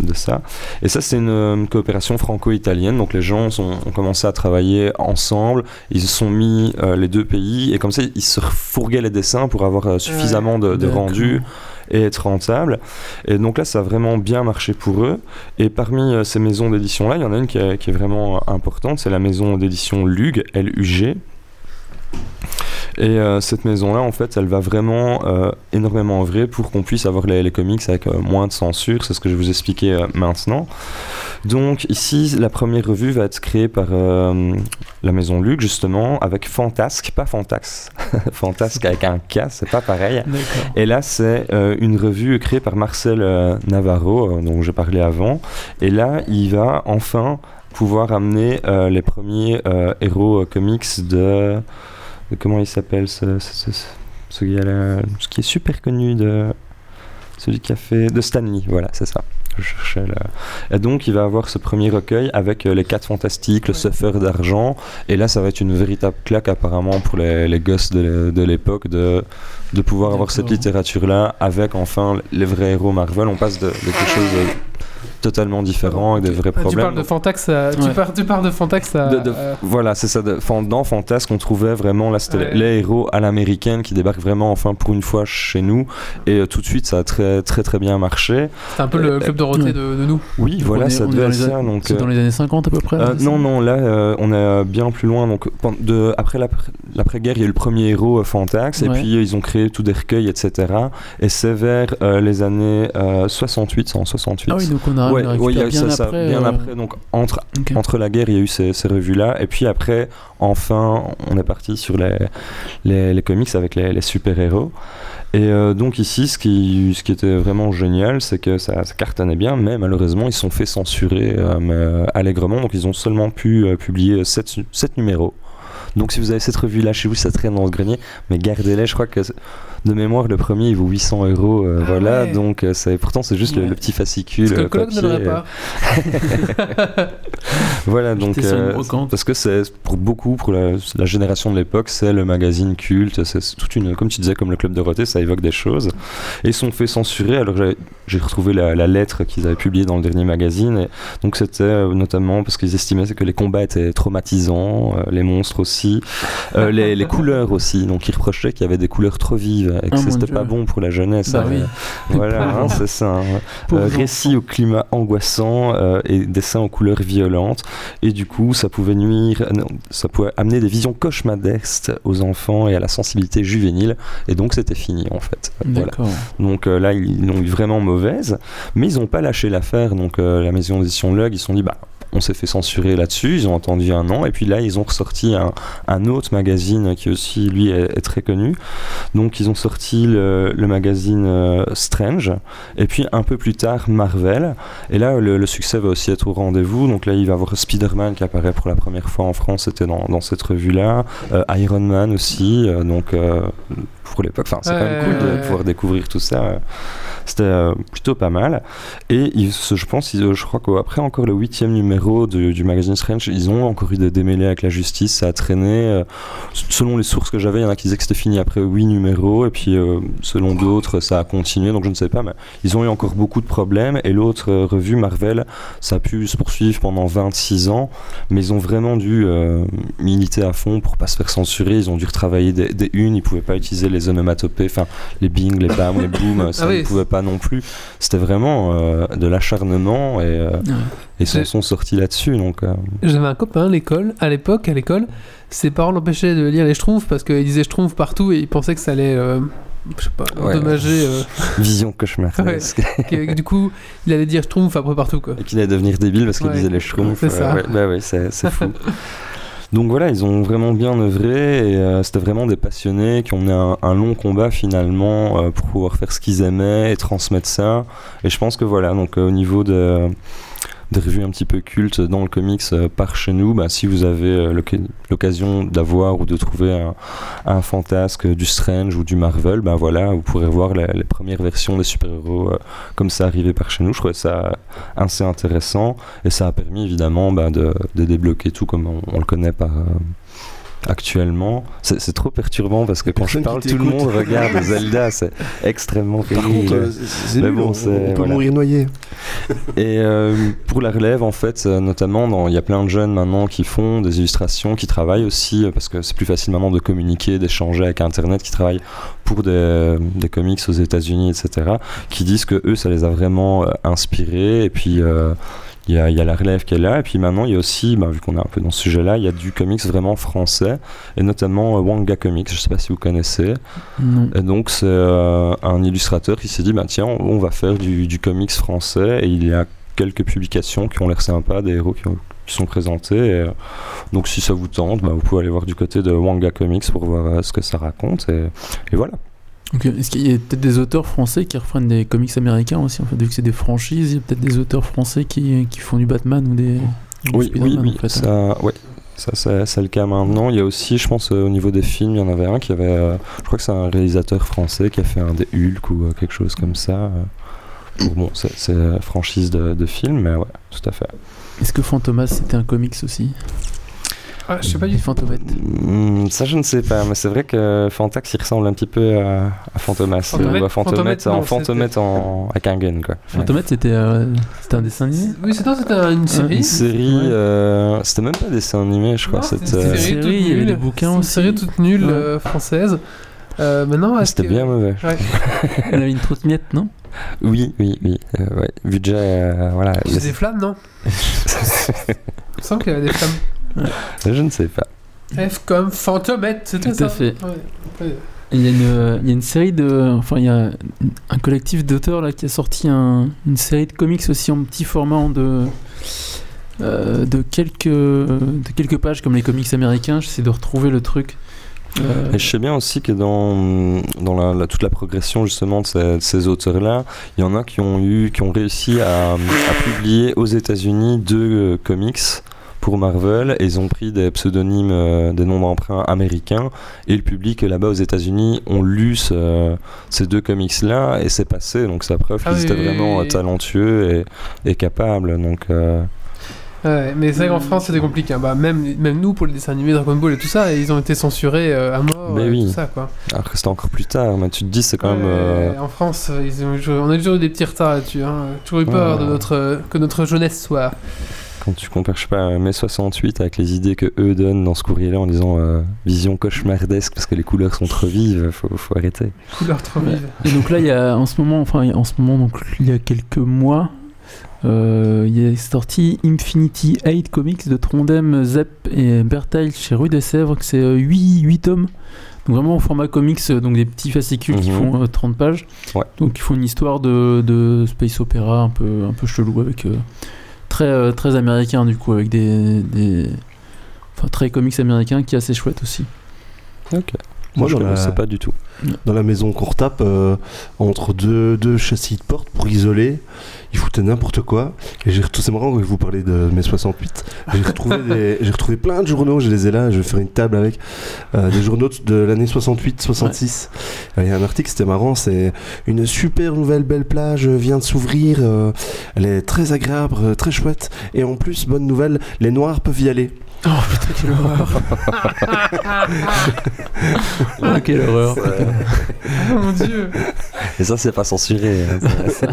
de ça. Et ça, c'est une, coopération franco-italienne. Donc les gens sont- ont commencé à travailler ensemble. Ils se sont mis les deux pays et comme ça, ils se fourguaient les dessins pour avoir suffisamment de, de D'accord. rendus et être rentable. Et donc là, ça a vraiment bien marché pour eux. Et parmi euh, ces maisons d'édition-là, il y en a une qui est, qui est vraiment euh, importante. C'est la maison d'édition LUG, L-U-G. Et euh, cette maison-là, en fait, elle va vraiment euh, énormément œuvrer pour qu'on puisse avoir les, les comics avec euh, moins de censure. C'est ce que je vais vous expliquer euh, maintenant. Donc ici, la première revue va être créée par la maison Luc, justement, avec Fantasque, pas Fantax. <laughs> Fantasque avec un K, c'est pas pareil. Et là, c'est euh, une revue créée par Marcel euh, Navarro, euh, dont j'ai parlé avant. Et là, il va enfin pouvoir amener les premiers héros comics de- Comment il s'appelle ce, ce, ce- ce qui, ce est super connu de. Celui qui a fait. De Stanley, voilà, c'est ça. Je cherchais Et donc, il va avoir ce premier recueil avec euh, les 4 fantastiques, le Suffer d'argent. Et là, ça va être une véritable claque, apparemment, pour les, les gosses de l'é- de l'époque de, de pouvoir avoir cette littérature-là avec enfin les vrais héros Marvel. On passe de, de quelque chose de totalement différent avec des vrais Ah, tu problèmes. parles de Fantax à... tu, pars, tu pars de Fantax à... De- de- à- Voilà, c'est ça. De, dans Fantasque, on trouvait vraiment, là, c'était Ouais. les héros à l'américaine qui débarquent vraiment, enfin, pour une fois chez nous. Et euh, tout de suite, ça a très, très, très bien marché. C'est un peu le club Dorothée de, de nous. Oui, Donc voilà, est- ça devait dans être les ça. a- Donc, C'est euh, dans les années 50 à peu près euh, ça non, non, là, euh, on est euh, bien plus loin. Donc, de, après l'après- l'après-guerre, il y a eu le premier héros, euh, Fantax, et Ouais. puis euh, ils ont créé tout des recueils, etc. Et c'est vers euh, les années euh, 68, c'est en 68. Ah oui, donc on a Ouais, on a ouais, il y a eu bien ça, ça, après. bien euh, après. Donc, entre, entre la guerre, il y a eu ces, ces revues-là. Et puis après, enfin, on est parti sur les, les, les comics avec les, les super-héros. Et euh, donc ici, ce qui, ce qui était vraiment génial, c'est que ça, ça cartonnait bien, mais malheureusement, ils se sont fait censurer euh, allègrement. Donc ils ont seulement pu euh, publier 7, numéros. Donc si vous avez cette revue-là chez vous, ça traîne dans ce grenier, mais gardez-les. Je crois que de mémoire, le premier, il vaut 800 euros. euh, Ah voilà, ouais. donc euh, c'est, pourtant, c'est juste le, Ouais. le petit fascicule. Que le euh, <laughs> ne papier, euh, pas. voilà, donc parce que c'est pour beaucoup, pour la, la génération de l'époque, c'est le magazine culte, c'est toute une, comme tu disais, comme le club Dorothée, ça évoque des choses. Et ils sont fait censurer. Alors j'ai- retrouvé la, la lettre qu'ils avaient publiée dans le dernier magazine. Et donc c'était notamment parce qu'ils estimaient que les combats étaient traumatisants, euh, les monstres aussi, euh, les, les couleurs aussi. Donc ils reprochaient qu'il y avait des couleurs trop vives et que Ah, c'était pas bon pour la jeunesse. Bah hein. oui. <laughs> Voilà, <laughs> hein, c'est ça. hein. Euh, récit au climat angoissant euh, et dessins aux couleurs violentes. Et du coup, ça pouvait nuire, euh, non, ça pouvait amener des visions cauchemardesques aux enfants et à la sensibilité juvénile. Et donc, c'était fini en fait. Voilà. Donc euh, là, ils l'ont eu vraiment mauvaise, mais ils n'ont pas lâché l'affaire. Donc euh, la maison d'édition Lug, ils se sont dit, bah, on s'est fait censurer là-dessus. Ils ont attendu un an et puis là ils ont ressorti un, autre magazine qui aussi lui est, très connu. Donc ils ont sorti le, magazine euh, Strange et puis un peu plus tard Marvel. Et là le, succès va aussi être au rendez-vous. Donc là il va y avoir Spider-Man qui apparaît pour la première fois en France. C'était dans, cette revue-là. Euh, Iron Man aussi. euh, donc pour l'époque, enfin c'est quand même Ouais, cool de pouvoir découvrir tout ça. euh, C'était euh, plutôt pas mal. Et ils, je pense, ils- je crois qu'après encore le huitième numéro du magazine Strange, ils ont encore eu des démêlés avec la justice. Ça a traîné. euh, selon les sources que j'avais, il y en a qui disaient que c'était fini après huit numéros. Et puis euh, selon d'autres, ça a continué. Donc je ne sais pas, mais ils ont eu encore beaucoup de problèmes. Et l'autre euh, revue, Marvel, ça a pu se poursuivre pendant 26 ans. Mais ils ont vraiment dû euh, militer à fond pour pas se faire censurer. Ils ont dû retravailler des, des unes. Ils pouvaient pas utiliser les onomatopées, enfin les bing, les bam, les boom. <laughs> Ça Ah oui, ils pouvaient pas non plus. C'était vraiment euh, de l'acharnement et, euh, Ouais. et ils sont sortis là-dessus. Donc, euh, J'avais un copain à l'école, à l'époque, à l'école, ses parents l'empêchaient de lire les Schtroumpfs parce qu'il disait Schtroumpf partout et il pensait que ça allait, euh, je sais pas, Ouais. endommager. euh, <laughs> vision cauchemardesque. que- du coup, il allait dire Schtroumpf après partout quoi. et qu'il allait devenir débile parce qu'il Ouais, disait les schtroumpfs. c'est ça. ouais, bah c'est fou. <laughs> Donc voilà, ils ont vraiment bien œuvré et euh, c'était vraiment des passionnés qui ont mené un, long combat finalement euh, pour pouvoir faire ce qu'ils aimaient et transmettre ça. Et je pense que voilà, donc euh, au niveau de des revues un petit peu cultes dans le comics euh, par chez nous, bah, si vous avez euh, l'oc- l'occasion d'avoir ou de trouver un, fantasque du Strange ou du Marvel, bah voilà, vous pourrez voir les premières versions des super-héros euh, comme ça arrivé par chez nous. Je trouvais ça assez intéressant et ça a permis évidemment bah, de, débloquer tout comme on, le connaît par, actuellement. C'est trop perturbant parce que quand je parle, tout le monde regarde <laughs> Zelda, c'est extrêmement Par pénible. contre, euh, c'est nul, bon, on, c'est- on peut voilà. mourir noyé. <laughs> Et euh, pour la relève, en fait, euh, notamment, il y a plein de jeunes maintenant qui font des illustrations, qui travaillent aussi, parce que c'est plus facile maintenant de communiquer, d'échanger avec Internet, qui travaillent pour des, des comics aux États-Unis, etc., qui disent que eux, ça les a vraiment euh, inspirés. Et puis, euh, il y, a, il y a la relève qui est là. Et puis maintenant, il y a aussi, bah, vu qu'on est un peu dans ce sujet-là, il y a du comics vraiment français, et notamment euh, Wanga Comics, je sais pas si vous connaissez. Et donc c'est euh, un illustrateur qui s'est dit bah tiens on, on va faire du, du comics français et il y a quelques publications qui ont l'air sympas, des héros qui, ont- qui sont présentés. et, euh, donc si ça vous tente, bah, vous pouvez aller voir du côté de Wanga Comics pour voir euh, ce que ça raconte et, et voilà. Est-ce qu'il y a peut-être des auteurs français qui reprennent des comics américains aussi en fait, Vu que c'est des franchises, il y a peut-être des auteurs français qui, qui font du Batman ou des. du Oui oui en fait, hein. ça ouais. Ça, c'est c'est le cas maintenant. Il y a aussi, je pense, euh, au niveau des films, il y en avait un qui avait. euh, je crois que c'est un réalisateur français qui a fait un des Hulk ou euh, quelque chose comme ça. Bon, c'est franchise de, de film, mais ouais, tout à fait. Est-ce que Fantomas c'était un comics aussi? Ah, je sais pas du. Fantomettes. Hmm, ça, je ne sais pas, mais c'est vrai que Fantax, il ressemble un petit peu à, à Fantomas. Fantomette- ou à Fantomette Fantomette, en non, Fantomette en, à Kangen, quoi. Fantomettes c'était euh, c'était un dessin animé Oui, c'était c'était une série. Une série, Ouais. euh, c'était même pas dessin animé, je crois. Non, C'était c'était une euh, série série, il y avait des bouquins C'est une aussi. série toute nulle Ouais. euh, française. Euh, maintenant, c'était que- bien mauvais. Ouais. <laughs> Elle avait une miette, non? Oui, oui, oui. euh, ouais. Budget, euh, voilà. C'est des flammes, non? Il me semble qu'il y avait des flammes. Je ne sais pas. F comme Fantomette, c'était Tout ça à fait. Ouais. Ouais. Et Il y, a une, il y a une série de. Enfin, il y a un collectif d'auteurs là qui a sorti un- une série de comics aussi en petit format de. euh, de, quelques, de quelques pages comme les comics américains. J'essaie de retrouver le truc. Euh, Et je sais bien aussi que dans, dans la, la- toute la progression justement de ces, de ces auteurs-là, il y en a qui ont eu, qui ont réussi à, à publier aux États-Unis deux euh, comics pour Marvel et ils ont pris des pseudonymes, euh, des noms d'emprunt américains et le public là-bas aux États-Unis ont lu ce- ces deux comics-là et c'est passé donc ça preuve Ah qu'ils oui, étaient vraiment oui. talentueux et, et capables donc euh, Ouais, mais c'est vrai qu'en France c'était compliqué. hein. Bah, même, même nous pour les dessins animés Dragon Ball et tout ça, ils ont été censurés euh, à mort Mais et oui. tout ça quoi. alors que c'était encore plus tard mais tu te dis c'est quand même euh, En France, ils ont toujours- on a toujours eu des petits retards là-dessus. Hein. Toujours eu peur Ouais. de notre, que notre jeunesse soit. Quand tu compares, je sais pas, mai 68 avec les idées que eux donnent dans ce courrier-là en disant euh, vision cauchemardesque parce que les couleurs sont trop vives, faut, faut arrêter. couleur trop Ouais. vive. Et donc là, il y a en ce moment, enfin en ce moment, donc il y a quelques mois, euh, il est sorti Infinity 8 Comics de Trondheim, Zepp et Berthail chez Rue des Sèvres, que c'est 8, 8 tomes. Donc vraiment au format comics, euh, donc des petits fascicules qui Mhm. font euh, 30 pages. Ouais. Donc ils font une histoire de, de space opéra un peu, un peu chelou avec euh, très, euh, très américain du coup, avec des, des... Enfin, très comics américains qui est assez chouette aussi. Ok. Moi, je la- connaissais pas du tout. Dans la maison qu'on retape, euh, entre deux, deux châssis de porte pour isoler, ils foutaient n'importe quoi. Et j'ai retrouvé, c'est marrant que vous parlez de mai 68. J'ai retrouvé, <laughs> des- j'ai retrouvé plein de journaux, je les ai là, je vais faire une table avec euh, des journaux de l'année 68-66. Il y a un article, c'était marrant, c'est une super nouvelle belle plage vient de s'ouvrir. euh, elle est très agréable, euh, très chouette. Et en plus, bonne nouvelle, les noirs peuvent y aller. Oh putain, quelle horreur! ah, <laughs> quelle horreur! Oh mon dieu Et ça, c'est pas censuré. hein.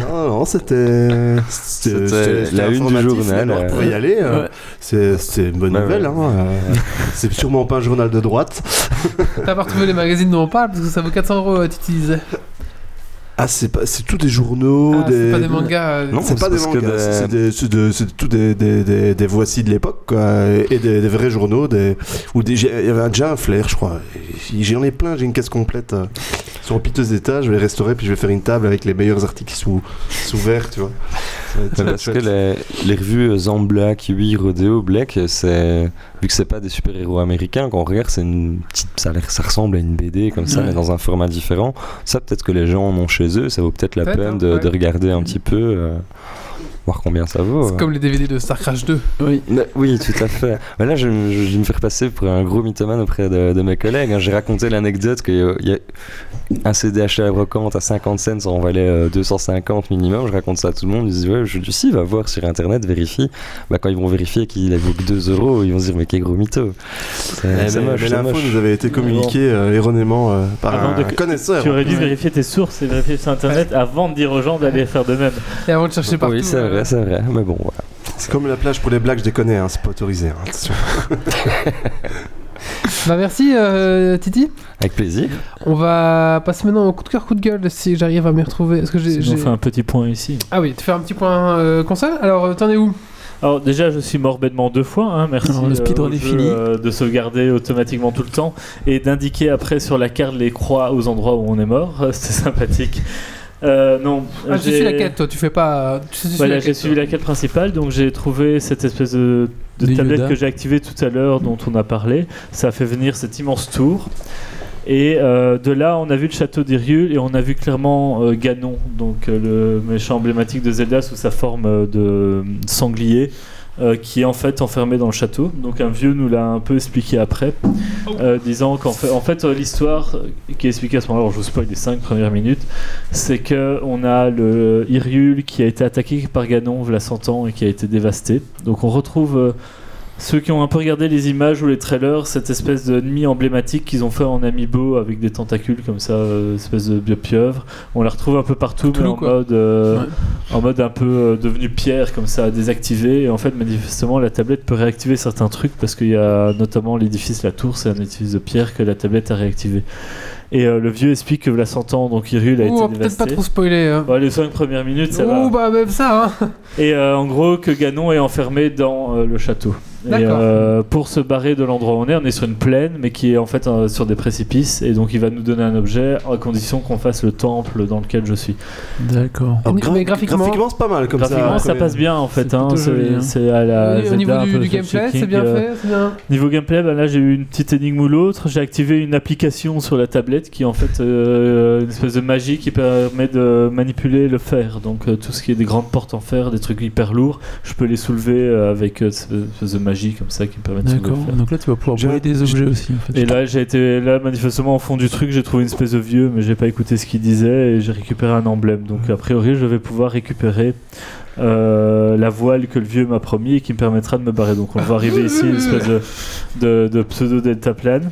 <laughs> non, non, c'était. C'était la une du journal, euh, pouvaient y aller. euh, Ouais. C'est c'est une bonne Ouais, nouvelle. ouais. hein, euh, c'est sûrement pas un journal de droite. T'as pas retrouvé les magazines dont on parle parce que ça vaut 400 euros, euh, tu disais. Ah, c'est pas, c'est tous des journaux. Ah, c'est pas des mangas. euh, Non, C'est pas des mangas, des- c'est des- c'est de- c'est tout des, des, des, des voici de l'époque, quoi, et des, des vrais journaux, des, ou des, j'ai- il y avait déjà un flair, je crois. J'en ai plein, j'ai une caisse complète. euh, Ils sont en piteux état, je vais les restaurer, puis je vais faire une table avec les meilleurs articles sous, sous verre, tu vois. Ça ça Parce que les, les revues euh, Zambla, Kiwi, Rodeo, Black, c'est vu que c'est pas des super-héros américains, quand on regarde, c'est une petite, ça, ça ressemble à une BD comme ça, Ouais. mais dans un format différent. Ça, peut-être que les gens en ont chez eux, ça vaut peut-être la peine hein, de regarder un petit peu, euh, voir combien ça vaut. C'est ouais. comme les DVD de Star Crash 2. Oui. Mais oui, tout à fait. Mais là, je, je- je vais me faire passer pour un gros mythomane auprès de, de mes collègues. hein. J'ai raconté l'anecdote qu'il y a- il y a un CD acheté à la brocante à 50 cents, ça en valait euh, 250 minimum. Je raconte ça à tout le monde. Ils disent, ouais, je dis, si, va voir sur internet, vérifie. Bah, quand ils vont vérifier qu'il a vaut que 2 euros, ils vont se dire, mais quel gros mytho. C'est Eh, l'info nous avait été communiquée euh, erronément euh, par Avant un de- connaisseur. Tu aurais dû Ouais. vérifier tes sources et vérifier sur internet avant de dire aux gens d'aller faire de même. Et avant de chercher partout. Oui, c'est euh, vrai, c'est vrai. Mais bon, voilà. C'est comme la plage pour les blagues, je déconne, hein, c'est pas autorisé. hein, attention. <laughs> Bah merci euh, Titi. Avec plaisir. On va passer maintenant au coup de cœur, coup de gueule si j'arrive à m'y retrouver. Est-ce que j'ai. On fait un petit point ici. Ah oui, tu fais un petit point euh, console Alors euh, t'en es où? Alors déjà, je suis mort bêtement deux fois. Hein, merci Alors, le speedrun au est jeu, fini. euh, de sauvegarder automatiquement tout le temps et d'indiquer après sur la carte les croix aux endroits où on est mort. <laughs> C'était sympathique. Euh, non, Ah, j'ai- suis la quête, toi, tu fais pas. Tu suis Voilà, j'ai suivi la quête principale, donc j'ai trouvé cette espèce de, tablette Yoda. que j'ai activée tout à l'heure, dont on a parlé. Ça a fait venir cet immense tour. Et euh, de là, on a vu le château d'Iriul et on a vu clairement euh, Ganon, donc euh, le méchant emblématique de Zelda sous sa forme euh, de sanglier. Euh, qui est en fait enfermé dans le château. Donc un vieux nous l'a un peu expliqué après, euh, disant qu'en fait, en fait euh, l'histoire qui est expliquée à ce moment-là, alors je vous spoil les 5 premières minutes, c'est que on a le Hyrule qui a été attaqué par Ganon, voilà 100 ans, et qui a été dévasté. Donc on retrouve ceux qui ont un peu regardé les images ou les trailers, cette espèce d'ennemi emblématique qu'ils ont fait en amiibo avec des tentacules comme ça, euh, espèce de pieuvre. On la retrouve un peu partout, mais en quoi. mode, euh, Ouais. en mode un peu euh, devenu pierre comme ça, désactivé. Et en fait, manifestement, la tablette peut réactiver certains trucs parce qu'il y a notamment l'édifice La Tour, c'est un édifice de pierre que la tablette a réactivé. Et euh, le vieux explique que voilà 100 ans, donc Hyrule a Ouh, été peut-être pas dévasté. trop spoiler. Hein. Ouais, les 5 premières minutes, ça va. Ouh, bah même ça, hein. Et euh, en gros, que Ganon est enfermé dans euh, le château. Et euh, pour se barrer de l'endroit où on est, on est sur une plaine, mais qui est en fait euh, sur des précipices. Et donc, il va nous donner un objet à condition qu'on fasse le temple dans lequel je suis. D'accord. Alors, Mais gra- graphiquement- c'est pas mal comme Graphiquement, ça. ça, passe bien en fait. C'est hein, hein. c'est à la. Au- Au niveau un du, gameplay, c'est bien euh, fait, bien. Niveau gameplay, ben là j'ai eu une petite énigme ou l'autre. J'ai activé une application sur la tablette qui est en fait euh, une espèce de magie qui permet de manipuler le fer. Donc euh, tout ce qui est des grandes portes en fer, des trucs hyper lourds, je peux les soulever avec euh, cette espèce de magie comme ça qui me permet de le D'accord. fer. Donc là, tu vas pouvoir voler des objets aussi. En fait. Et là, j'ai été là manifestement au fond du truc, j'ai trouvé une espèce de vieux, mais j'ai pas écouté ce qu'il disait et j'ai récupéré un emblème. Donc a priori, je vais pouvoir récupérer euh, la voile que le vieux m'a promis et qui me permettra de me barrer. Donc on va arriver ici, une espèce de, de, de pseudo delta plane.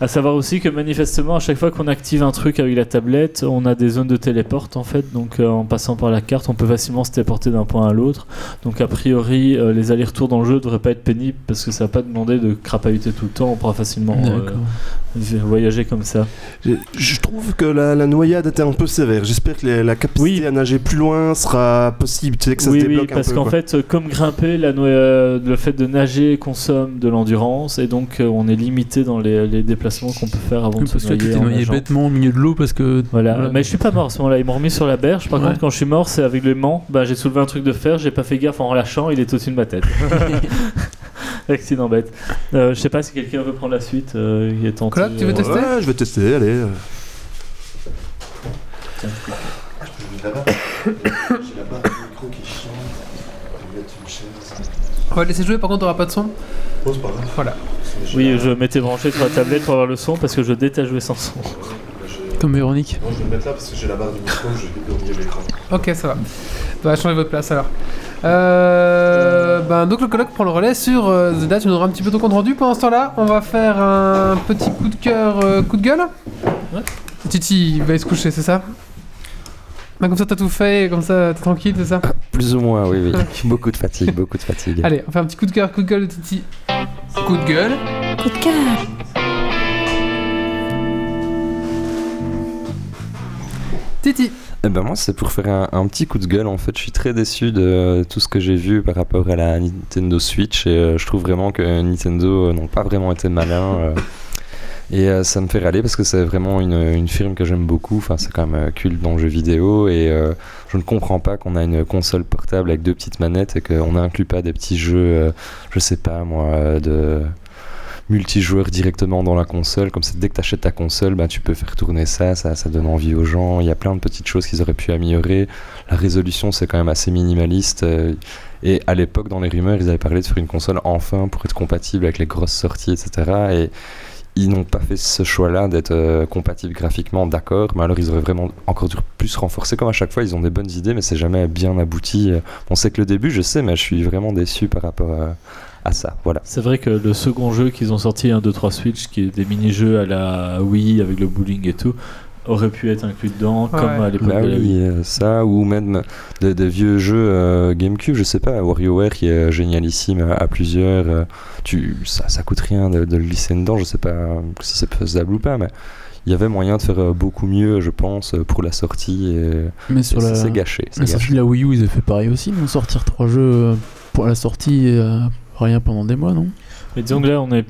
À savoir aussi que manifestement, à chaque fois qu'on active un truc avec la tablette, on a des zones de téléporte en fait. Donc euh, en passant par la carte, on peut facilement se téléporter d'un point à l'autre. Donc a priori, euh, les allers-retours dans le jeu ne devraient pas être pénibles parce que ça va pas demander de crapahuter tout le temps. On pourra facilement euh, voyager comme ça. Je, je trouve que la, la noyade était un peu sévère. J'espère que les- la capacité Oui. à nager plus loin sera possible. Tu sais que ça oui, se oui, débloque parce un peu. qu'en fait, comme grimper, la le fait de nager consomme de l'endurance et donc euh, on est limité dans les, les déplacements déplacements qu'on peut faire avant de Parce se que tu noyer. t'es en noyé nageant. bêtement au milieu de l'eau parce que. Voilà. Voilà. mais je suis pas mort à ce moment-là. Ils m'ont remis sur la berge. Par Ouais. contre, quand je suis mort, c'est avec l'aimant. Bah, j'ai soulevé un truc de fer, j'ai pas fait gaffe en relâchant, il est au-dessus de ma tête. <laughs> Accident bête. Euh, je sais pas si quelqu'un veut prendre la suite. euh, il est tenté. Coloc, tu veux tester Ouais, je vais tester, allez. tiens. La barre du micro qui est chiante. Je vais mettre une chaise. On va laisser jouer, par contre, on aura pas de son. Oh, grave. Voilà. Oui, je m'étais branché sur la tablette pour avoir le son parce que je déteste jouer sans son. Comme Véronique. Non, je vais le mettre là parce que j'ai la barre du micro, je vais de l'écran. Ok, ça va. On va changer votre place alors. Euh, ben, donc le colloque prend le relais sur euh, The Date, tu nous auras un petit peu ton compte rendu. Pendant ce temps-là, on va faire un petit coup de cœur, euh, coup de gueule. Ouais. Titi, il va aller se coucher, c'est ça? Ben, Comme ça, t'as tout fait, comme ça, t'es tranquille, c'est ça Plus ou moins, oui, oui. <laughs> beaucoup de fatigue, beaucoup de fatigue. Allez, on fait un petit coup de cœur, coup de gueule de Titi. Coup de gueule. Coup de cœur. Titi. Eh ben moi, c'est pour faire un, un petit coup de gueule. En fait, je suis très déçu de tout ce que j'ai vu par rapport à la Nintendo Switch et euh, je trouve vraiment que Nintendo euh, n'ont pas vraiment été malins. <laughs> et euh, ça me fait râler parce que c'est vraiment une, une firme que j'aime beaucoup. Enfin, c'est quand même euh, culte dans le jeu vidéo et euh, je ne comprends pas qu'on a une console portable avec deux petites manettes et qu'on n'inclut pas des petits jeux, euh, je sais pas moi, de multijoueur directement dans la console. Comme ça, dès que tu achètes ta console, bah, tu peux faire tourner ça, ça, ça donne envie aux gens. Il y a plein de petites choses qu'ils auraient pu améliorer. La résolution, c'est quand même assez minimaliste. Et à l'époque, dans les rumeurs, ils avaient parlé de faire une console enfin pour être compatible avec les grosses sorties, etc. Et ils n'ont pas fait ce choix-là d'être euh, compatible graphiquement, d'accord, mais alors ils auraient vraiment encore dû plus renforcer. Comme à chaque fois, ils ont des bonnes idées, mais c'est jamais bien abouti. On sait que le début, je sais, mais je suis vraiment déçu par rapport à, à ça. Voilà. C'est vrai que le second jeu qu'ils ont sorti, 1, 2, 3 Switch, qui est des mini-jeux à la Wii avec le bowling et tout, aurait pu être inclus dedans, Ouais. comme à l'époque Bah de la oui, Wii. euh, ça, ou même des, des vieux jeux euh, GameCube, je sais pas, WarioWare qui est génialissime à, à plusieurs. euh, tu, ça, ça coûte rien de, de le glisser dedans, je sais pas si c'est faisable ou pas, mais il y avait moyen de faire beaucoup mieux, je pense, pour la sortie. Et, Mais sur c'est la, c'est gâché. la sortie gâché. de la Wii U, ils ont fait pareil aussi. Ils vont sortir trois jeux pour la sortie euh, rien pendant des mois, non? Mais disons que là, on est.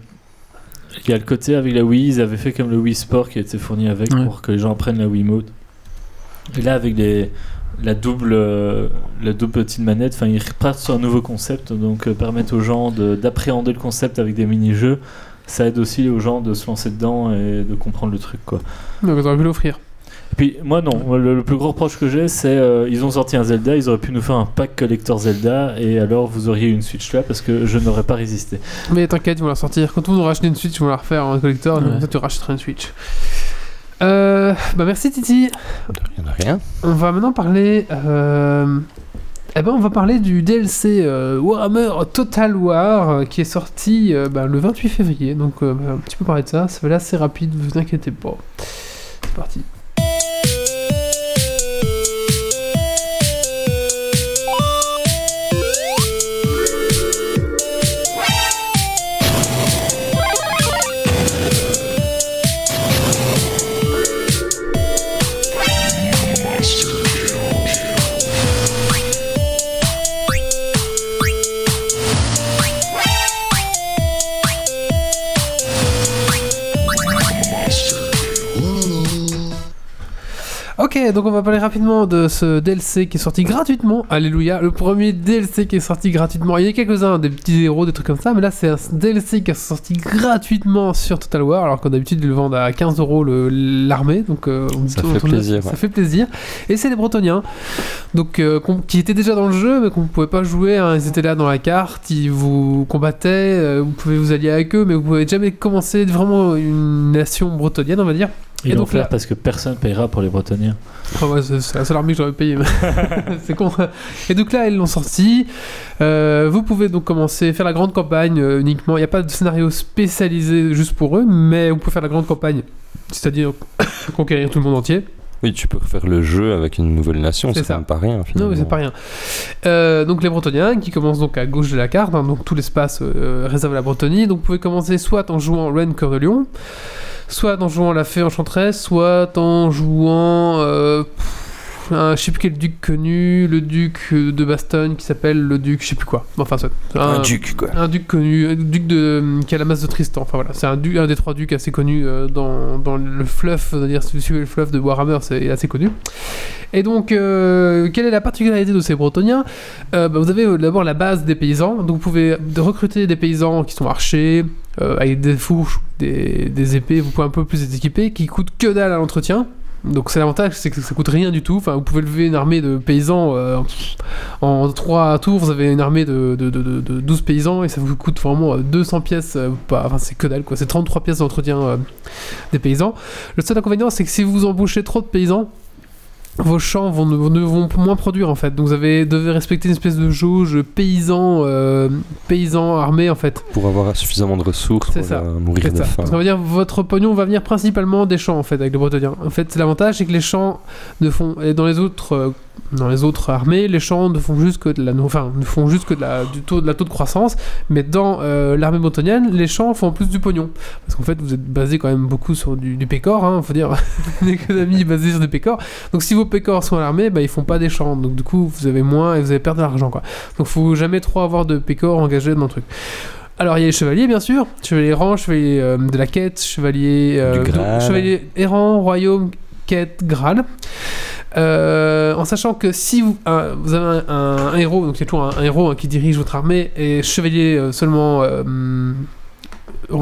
Il y a le côté avec la Wii, ils avaient fait comme le Wii Sport qui a été fourni avec Ouais. pour que les gens apprennent la Wii Mode. Et là, avec les, la, double, euh, la double petite manette, enfin, ils repartent sur un nouveau concept, donc euh, permettre aux gens de- d'appréhender le concept avec des mini-jeux. Ça aide aussi aux gens de se lancer dedans et de comprendre le truc, quoi. Donc, on aurait pu l'offrir. Puis moi non, le, le plus gros reproche que j'ai c'est euh, ils ont sorti un Zelda, ils auraient pu nous faire un pack collector Zelda et alors vous auriez une Switch là parce que je n'aurais pas résisté. Mais t'inquiète, ils vont la sortir. Quand on nous racheter une Switch, ils vont la refaire en collector. Ouais. Donc, toi, tu rachèteras une Switch. Euh, bah merci Titi. Il y en a rien. On va maintenant parler. Euh... Eh ben, on va parler du DLC euh, Warhammer Total War euh, qui est sorti euh, bah, le 28 février. Donc, euh, on va un petit peu parler de ça. Ça va aller assez rapide, vous inquiétez pas. C'est parti. Ok, donc on va parler rapidement de ce DLC qui est sorti gratuitement. Alléluia, le premier DLC qui est sorti gratuitement. Il y a quelques-uns, des petits héros, des trucs comme ça, mais là c'est un DLC qui est sorti gratuitement sur Total War, alors qu'en d'habitude ils le vendent à 15 euros l'armée. Donc euh, on Ça fait plaisir, Ça ouais. fait plaisir. Et c'est les Bretoniens, donc euh, qu'on- qui étaient déjà dans le jeu, mais qu'on ne pouvait pas jouer. hein. Ils étaient là dans la carte, ils vous combattaient, euh, vous pouvez vous allier avec eux, mais vous pouvez jamais commencer vraiment une nation bretonienne, on va dire. Ils Et donc faire là- parce que personne payera pour les Bretoniens. Ah ouais, c'est c'est la seule armée que j'aurais payé. <laughs> c'est con. Et donc là, ils l'ont sorti. Euh, vous pouvez donc commencer, faire la grande campagne euh, uniquement. Il n'y a pas de scénario spécialisé juste pour eux, mais vous pouvez faire la grande campagne, c'est-à-dire <coughs> conquérir tout le monde entier. Oui, tu peux refaire le jeu avec une nouvelle nation, C'est ça. pas rien. Non, Finalement. mais c'est pas rien. Euh, donc les Bretoniens qui commencent donc à gauche de la carte, hein, donc tout l'espace euh, réservé à la Bretonie. Donc vous pouvez commencer soit en jouant Ren Cœur de Lion, soit en jouant la Fée Enchanteresse, soit en jouant. euh, pff, un, je sais plus quel duc connu, le duc euh, de Bastogne qui s'appelle le duc, je sais plus quoi. Enfin, soit. Un duc, quoi. Un duc connu, un duc de, qui a la masse de Tristan. Enfin voilà, c'est un, un des trois ducs assez connus euh, dans, dans le fluff, c'est-à-dire si vous suivez le fluff de Warhammer, c'est assez connu. Et donc, euh, quelle est la particularité de ces Bretoniens Euh, bah, Vous avez euh, d'abord la base des paysans, donc vous pouvez recruter des paysans qui sont archers, euh, avec des fourches, des, des épées, vous pouvez un peu plus les équiper, qui coûtent que dalle à l'entretien. Donc c'est l'avantage, c'est que ça coûte rien du tout. Enfin, vous pouvez lever une armée de paysans euh, en 3 tours, vous avez une armée de, de, de, de- de 12 paysans et ça vous coûte vraiment euh, 200 pièces. euh, pas, enfin, c'est que dalle quoi, c'est 33 pièces d'entretien euh, des paysans. Le seul inconvénient, c'est que si vous embauchez trop de paysans, vos champs vont, vont, vont moins produire en fait. Donc vous avez, devez respecter une espèce de jauge paysan, euh, paysan armé en fait. Pour avoir suffisamment de ressources C'est pour ça. euh, mourir C'est de ça. faim. Parce qu'on va dire votre pognon va venir principalement des champs en fait avec les Bretoniens. En fait, l'avantage c'est que les champs ne font et dans les autres euh, dans les autres armées, les champs ne font juste que de la enfin ne font juste que de la du taux de la taux de croissance, mais dans euh, l'armée bretonienne, les champs font plus du pognon parce qu'en fait vous êtes basé quand même beaucoup sur du, du pécor, hein, faut dire une économie basée sur du pécor. Donc si vos pécors sont à l'armée, bah, ils font pas des champs, donc du coup vous avez moins et vous allez perdre de l'argent quoi. Donc faut jamais trop avoir de pécor engagés dans le truc. Alors il y a les chevaliers bien sûr, chevaliers errants, chevaliers euh, de la quête, chevaliers, euh, chevaliers errants, royaume, quête, Graal. Euh, en sachant que si vous, un- vous avez un, un- un héros, donc il y a toujours un, héros hein, qui dirige votre armée, et chevalier euh, seulement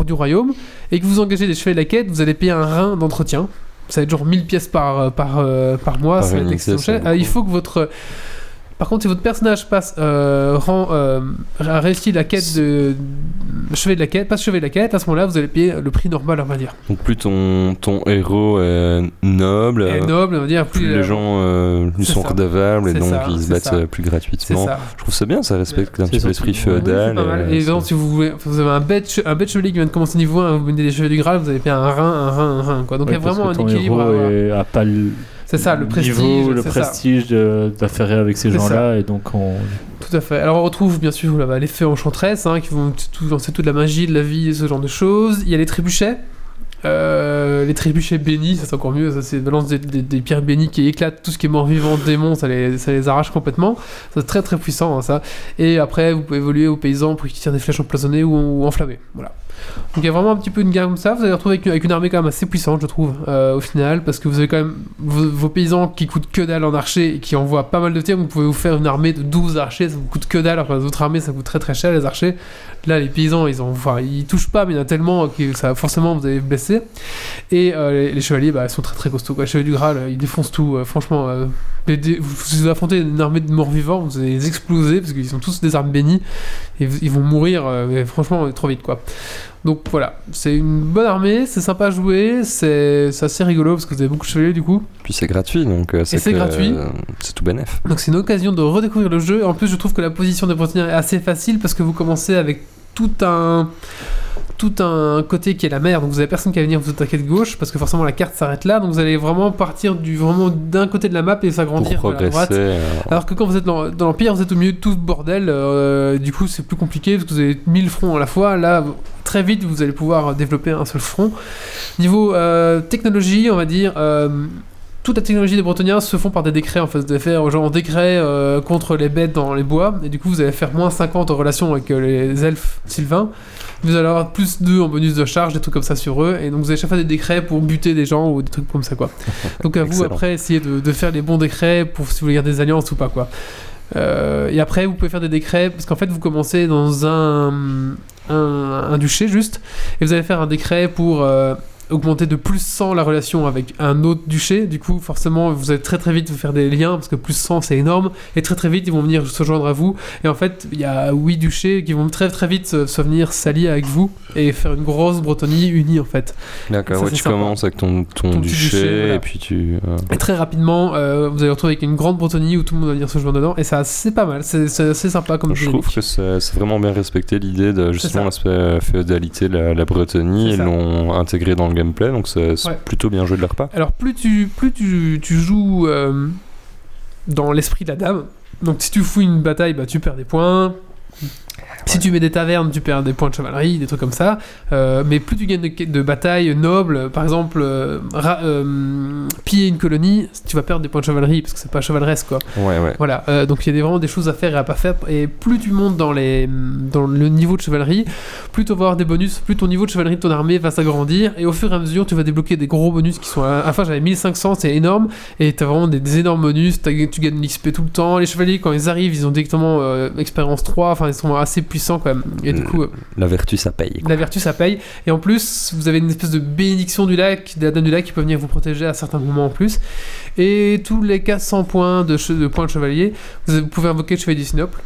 du royaume, et que vous engagez des chevaliers de la quête, vous allez payer un rein d'entretien. Ça va être genre 1000 pièces par, euh, par, euh, par mois, Par ça va être extrêmement cher. Ah, il faut que votre. Par contre, si votre personnage passe, euh, rend, euh, a réussi la quête de, chevalier de la quête, passe chevalier de la quête, à ce moment-là, vous allez payer le prix normal, on va dire. Donc plus ton, ton héros est noble, on va dire, plus, plus euh, les gens euh, lui sont ça. redevables et donc ça, ils se battent ça. plus gratuitement. ça. Je trouve ça bien, ça respecte un petit peu l'esprit Oui, féodal. mal. et, c'est- si vous, voulez, vous avez un bête, un bête chevalier qui vient de commencer niveau 1, vous menez des chevaliers du Graal, vous avez payé un rein, un rein, un rein. Quoi. Donc il y a vraiment un équilibre. à a pas C'est ça, le prestige. niveau, le prestige de- d'affairer avec ces gens-là, et donc on. Tout à fait. Alors on retrouve bien sûr là-bas les fées enchanteresses hein, qui vont tout, lancer toute la magie de la vie, ce genre de choses. Il y a les trébuchets. Euh, les trébuchets bénis, ça c'est encore mieux, ça c'est balance des, des- des pierres bénies qui éclatent tout ce qui est mort-vivant, démon, ça les, ça les arrache complètement. C'est très très puissant hein, ça. Et après vous pouvez évoluer aux paysans pour qu'ils tirent des flèches empoisonnées ou, ou enflammées. Voilà. Donc il y a vraiment un petit peu une gamme comme ça. Vous allez retrouver avec, une armée quand même assez puissante, je trouve, euh, au final, parce que vous avez quand même vos, paysans qui coûtent que dalle en archer et qui envoient pas mal de tirs. Vous pouvez vous faire une armée de 12 archers, ça vous coûte que dalle. Alors que les autres armées, ça coûte très très cher les archers. Là, les paysans, ils ont, enfin, ils touchent pas, mais il y en a tellement que ça, forcément, vous allez blesser. Et euh, les, chevaliers, bah, ils sont très très costauds. Quoi. Les chevaliers du Graal, euh, ils défoncent tout. euh, franchement, les dé- vous, affrontez une armée de morts vivants, vous allez les exploser parce qu'ils sont tous des armes bénies et ils vont mourir, euh, franchement, trop vite quoi. Donc voilà, c'est une bonne armée, c'est sympa à jouer, c'est assez rigolo parce que vous avez beaucoup de chevaliers du coup. Puis c'est gratuit, donc euh, c'est gratuit. euh, c'est tout bénef. Donc c'est une occasion de redécouvrir le jeu. En plus, je trouve que la position des Bretoniens est assez facile parce que vous commencez avec tout un tout un côté qui est la mer, donc vous avez personne qui va venir vous attaquer de gauche parce que forcément la carte s'arrête là, donc vous allez vraiment partir du vraiment d'un côté de la map et s'agrandir vers la droite. euh, Alors que quand vous êtes dans, dans l'Empire, vous êtes au milieu de tout ce bordel, euh, du coup c'est plus compliqué parce que vous avez 1000 fronts à la fois. Là, très vite, vous allez pouvoir développer un seul front. Niveau euh, technologie, on va dire. toute la technologie des Bretoniens se font par des décrets en fait. Vous allez faire genre un décret euh, contre les bêtes dans les bois, et du coup vous allez faire moins 50 en relation avec euh, les elfes sylvains. Vous allez avoir plus 2 en bonus de charge, des trucs comme ça sur eux, et donc vous allez chaque fois des décrets pour buter des gens ou des trucs comme ça quoi. <laughs> Donc à vous après essayer de, de faire les bons décrets pour si vous voulez garder des alliances ou pas quoi. Euh, et après, vous pouvez faire des décrets, parce qu'en fait, vous commencez dans un, un, un duché juste, et vous allez faire un décret pour euh, augmenter de plus 100 la relation avec un autre duché. Du coup, forcément, vous allez très très vite vous faire des liens, parce que plus 100 c'est énorme, et très très vite ils vont venir se joindre à vous. Et en fait, il y a 8 duchés qui vont très très vite se, se venir s'allier avec vous et faire une grosse Bretonie unie en fait. D'accord, ouais, tu sympa. commences avec ton, ton, duché, duché, voilà. et puis tu. euh, Et très rapidement, euh, vous allez retrouver avec une grande Bretonie où tout le monde va venir se joindre dedans, et ça c'est pas mal, c'est sympa comme je trouve que c'est vraiment bien respecté l'idée de justement l'aspect euh, féodalité, la, la Bretonie, ils l'ont intégré dans le gameplay, donc c'est Ouais. plutôt bien joué de leur part. Alors plus tu, plus tu, tu joues euh, dans l'esprit de la dame, donc si tu fous une bataille, bah, tu perds des points. Si tu mets des tavernes, tu perds des points de chevalerie, des trucs comme ça. Euh, mais plus tu gagnes de, de batailles nobles, par exemple, euh, ra- euh, piller une colonie, tu vas perdre des points de chevalerie parce que c'est pas chevaleresque quoi. Ouais, ouais. Voilà, donc il y a des- vraiment des choses à faire et à pas faire. Et plus tu montes dans, les, dans le niveau de chevalerie, plus tu vas avoir des bonus, plus ton niveau de chevalerie de ton armée va s'agrandir. Et au fur et à mesure, tu vas débloquer des gros bonus qui sont. À, à la fin, j'avais 1500, c'est énorme. Et tu as vraiment des, des énormes bonus. t'as- tu gagnes de l'XP tout le temps. Les chevaliers, quand ils arrivent, ils ont directement expérience 3. Enfin, ils sont assez puissants quand même. Et du Mm. coup. euh, La vertu, ça paye. quoi. la vertu, ça paye. Et en plus, vous avez une espèce de bénédiction du lac, de la dame du lac qui peut venir vous protéger à certains moments en plus. Et tous les 400 points de, de points de chevalier, vous vous pouvez invoquer le chevalier du Sinople.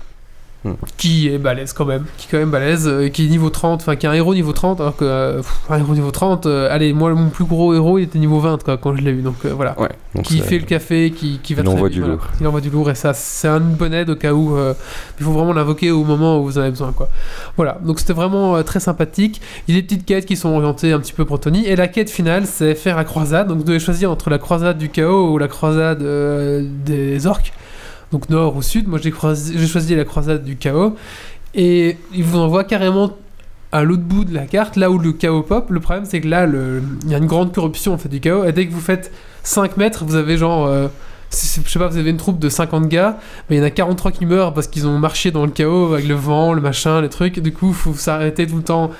Qui est balèze quand même, qui est quand même balèze, euh, qui est niveau 30, enfin qui est un héros niveau 30, alors que euh, pff, un héros niveau 30, euh, allez, moi mon plus gros héros il était niveau 20 quoi, quand je l'ai eu, donc voilà Ouais. donc qui fait le café, qui, qui va Il très envoie du voilà. lourd. Il envoie du lourd et ça, c'est une bonne aide au cas où il faut vraiment l'invoquer au moment où vous en avez besoin. Quoi. Voilà, donc c'était vraiment très sympathique. Il y a des petites quêtes qui sont orientées un petit peu pour Tony et la quête finale c'est faire la croisade. Donc vous devez choisir entre la croisade du chaos ou la croisade des orques, donc nord ou sud. Moi j'ai croisé- j'ai choisi la croisade du chaos et il vous envoie carrément à l'autre bout de la carte, là où le chaos pop. Le problème, c'est que là, il y a une grande corruption en fait, du chaos. Et dès que vous faites 5 mètres, vous avez genre. euh, je sais pas, vous avez une troupe de 50 gars, mais il y en a 43 qui meurent parce qu'ils ont marché dans le chaos avec le vent, le machin, les trucs. Du coup, faut s'arrêter tout le temps,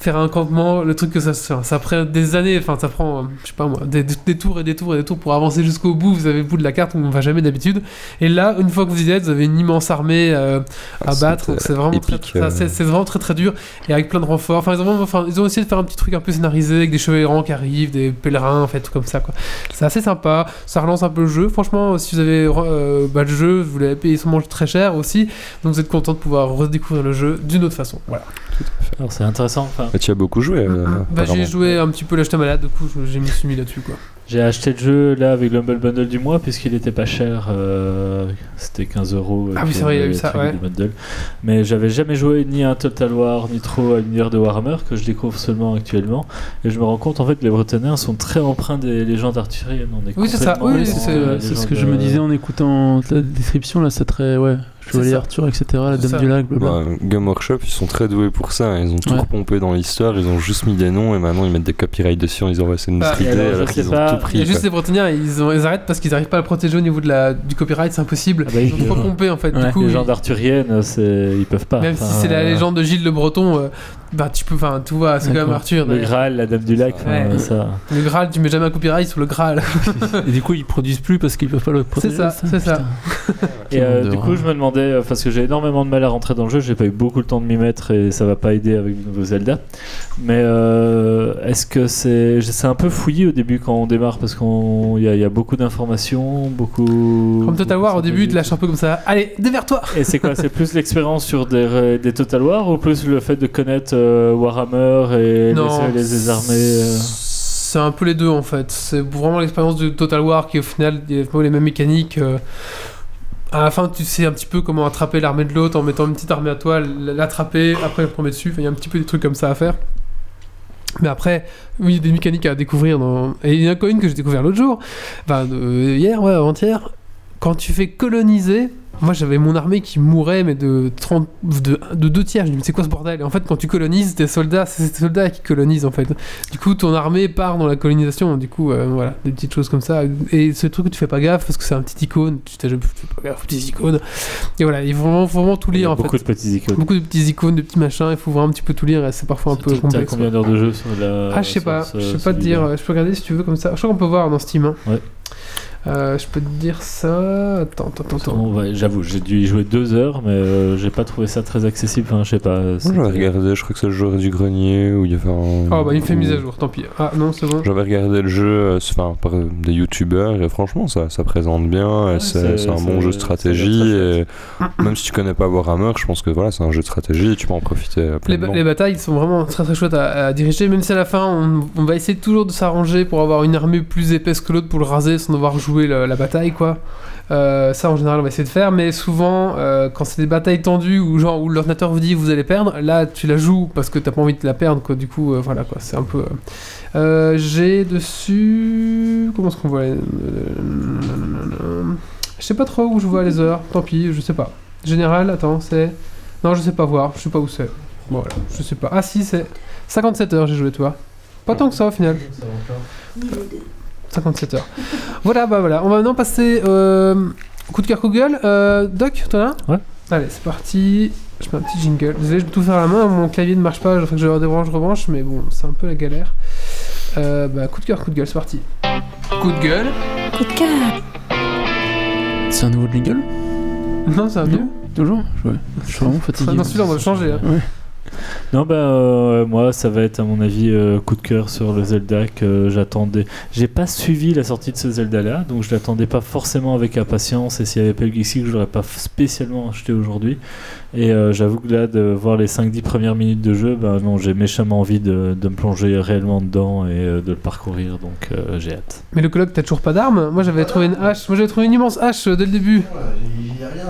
faire un campement, le truc que ça se Ça prend des années, enfin, ça prend, euh, je sais pas moi, des, des tours et des tours et des tours pour avancer jusqu'au bout. Vous avez le bout de la carte où on va jamais d'habitude. Et là, une fois que vous y êtes, vous avez une immense armée euh, à c'est, battre. C'est vraiment très, épique, très- euh. c'est- vraiment très très dur et avec plein de renforts. Enfin, ils ont, enfin, ils ont essayé de faire un petit truc un peu scénarisé avec des cheveux errants qui arrivent, des pèlerins, en fait, tout comme ça. quoi. C'est assez sympa. Ça relance un peu le jeu. Franchement, si vous avez euh, bah, le jeu, vous l'avez payé sûrement très cher aussi. Donc vous êtes content de pouvoir redécouvrir le jeu d'une autre façon. Voilà. Alors c'est intéressant. Enfin, Tu as beaucoup joué. euh, Bah, j'ai joué un petit peu l'acheter malade, du coup, je- j'ai me suis mis là-dessus. quoi. J'ai acheté le jeu là avec le Humble Bundle du mois puisqu'il était pas cher. euh, C'était 15 euros. Ah oui, c'est vrai, il y a eu ça, ouais. bundle. Mais j'avais jamais joué ni à un Total War ni trop à l'univers de Warhammer que je découvre seulement actuellement. Et je me rends compte en fait que les Bretonnais sont très empreints des légendes arthuriennes. On est Oui, c'est ça, oui, c'est- ce que je me disais en écoutant la description là, c'est très ouais. Chevalier. Arthur, etc. La Dame ça. du Lac, blabla. Bah, Game Workshop, ils sont très doués pour ça. Ils ont tout Ouais. repompé dans l'histoire. Ils ont juste mis des noms et maintenant ils mettent des copyrights dessus en disant ouais, c'est Bah, notre et idée alors, alors qu'ils ont pas, tout Il y pris. a juste les Bretoniens, ils, ont- ils arrêtent parce qu'ils n'arrivent pas à le protéger au niveau de la, du copyright, c'est impossible. Ah bah, Ils ont trop pompé en fait. Ouais. Du coup, arthuriennes, c'est- ils peuvent pas. Même si c'est la euh, légende de Gilles le Breton, euh, bah tu peux, enfin tu vois, c'est quand même D'accord. Arthur. Le. Graal, la Dame du Lac, Ouais. ça. Le Graal, tu mets jamais un copyright sur le Graal. <laughs> Et du coup, ils produisent plus parce qu'ils peuvent pas le protéger. ça, c'est ça. Et euh, du coup, je me demandais, euh, parce que j'ai énormément de mal à rentrer dans le jeu, j'ai pas eu beaucoup le temps de m'y mettre et ça va pas aider avec le nouveau Zelda. Mais euh, est-ce que c'est. C'est un peu fouillé au début quand on démarre parce qu'il y, a- il y a beaucoup d'informations, beaucoup. Comme Total War, au début, tu lâches un peu comme ça. Allez, dévers-toi Et c'est quoi C'est plus l'expérience sur des, des Total War ou plus le fait de connaître euh, Warhammer et Non, les, les armées euh, C'est un peu les deux en fait. C'est vraiment l'expérience du Total War qui au final il y a les mêmes mécaniques. euh. À la fin, tu sais un petit peu comment attraper l'armée de l'autre en mettant une petite armée à toi, l'attraper, après le tomber dessus. Enfin, Il y a un petit peu des trucs comme ça à faire. Mais après, oui, il y a des mécaniques à découvrir. Dans... Et il y en a une que j'ai découvert l'autre jour, enfin euh, hier, ouais, avant-hier. Quand tu fais coloniser, moi j'avais mon armée qui mourait, mais de, 30, de, de deux tiers. Je me dis, mais c'est quoi ce bordel? Et en fait, quand tu colonises, tes soldats, c'est tes soldats qui colonisent en fait. Du coup, ton armée part dans la colonisation. Du coup, euh, voilà, des petites choses comme ça. Et ce truc que tu fais pas gaffe parce que c'est un petit icône. Tu t'as jamais- tu fais pas gaffe aux petits icônes. Et voilà, il faut vraiment, faut vraiment tout lire en beaucoup fait. de petits icônes. Beaucoup de petits icônes, de petits machins. Il faut vraiment un petit peu tout lire et c'est parfois un peu complexe. combien d'heures de jeu sur la. Ah, je sais pas, ce- je sais pas te dire, je peux regarder si tu veux comme ça. Je crois qu'on peut voir dans Steam. hein. Ouais. Euh, je peux te dire ça. Attends, attends, attends. attends. Bon, ouais, J'avoue, j'ai dû y jouer deux heures, mais euh, j'ai pas trouvé ça très accessible. Enfin, je sais pas. J'avais regardé, je crois que c'est le joueur du grenier où il y avait un. Oh bah il me fait mise à jour, tant pis. Ah non, c'est bon. J'avais regardé le jeu euh, enfin, par des youtubeurs et franchement ça, ça présente bien, Ouais, c'est un bon jeu de stratégie et même si tu connais pas Warhammer, je pense que voilà, c'est un jeu de stratégie et tu peux en profiter Les, ba- pleinement. les batailles sont vraiment très très chouettes à, à diriger, même si à la fin on, on va essayer toujours de s'arranger pour avoir une armée plus épaisse que l'autre pour le raser sans devoir jouer la, la bataille quoi. Euh, ça en général on va essayer de faire, mais souvent euh, quand c'est des batailles tendues ou genre où l'ordinateur vous dit vous allez perdre, là tu la joues parce que t'as pas envie de la perdre quoi. Du coup euh, voilà quoi, c'est un peu. euh, euh, J'ai dessus comment est-ce qu'on voit les... Je sais pas trop où je vois les heures, tant pis, je sais pas. Général, attends, c'est Non, je sais pas voir, je sais pas où c'est. Bon, voilà, je sais pas. Ah si, c'est 57 heures j'ai joué, toi. Pas tant que ça au final. 57 heures. voilà, bah voilà. On va maintenant passer euh, au coup de cœur Google. Euh, Doc, t'en as Ouais. Allez, c'est parti. Je mets un petit jingle. Désolé, je vais tout faire à la main. Mon clavier ne marche pas. Il faut que je redébranche, rebranche. Mais bon, c'est un peu la galère. Euh, bah, coup de cœur, coup de gueule, c'est parti. Coup de gueule. Coup de cœur. C'est un nouveau jingle? Non, ça va bien. Toujours? Ouais. Je suis vraiment fatigué. Non, celui-là, on va le changer. hein. Non, bah, euh, moi, ça va être à mon avis euh, coup de cœur sur le Zelda que j'attendais. J'ai pas suivi la sortie de ce Zelda-là, donc je l'attendais pas forcément avec impatience. Et s'il y avait pas eu Geeksy, je l'aurais pas spécialement acheté aujourd'hui. Et euh, j'avoue que là, de voir les 5-10 premières minutes de jeu, bah non, j'ai méchamment envie de, de me plonger réellement dedans et euh, de le parcourir, donc euh, j'ai hâte. Mais le coloc, t'as toujours pas d'arme Moi, j'avais trouvé une hache. Moi, j'avais trouvé une immense hache dès le début. Il y a rien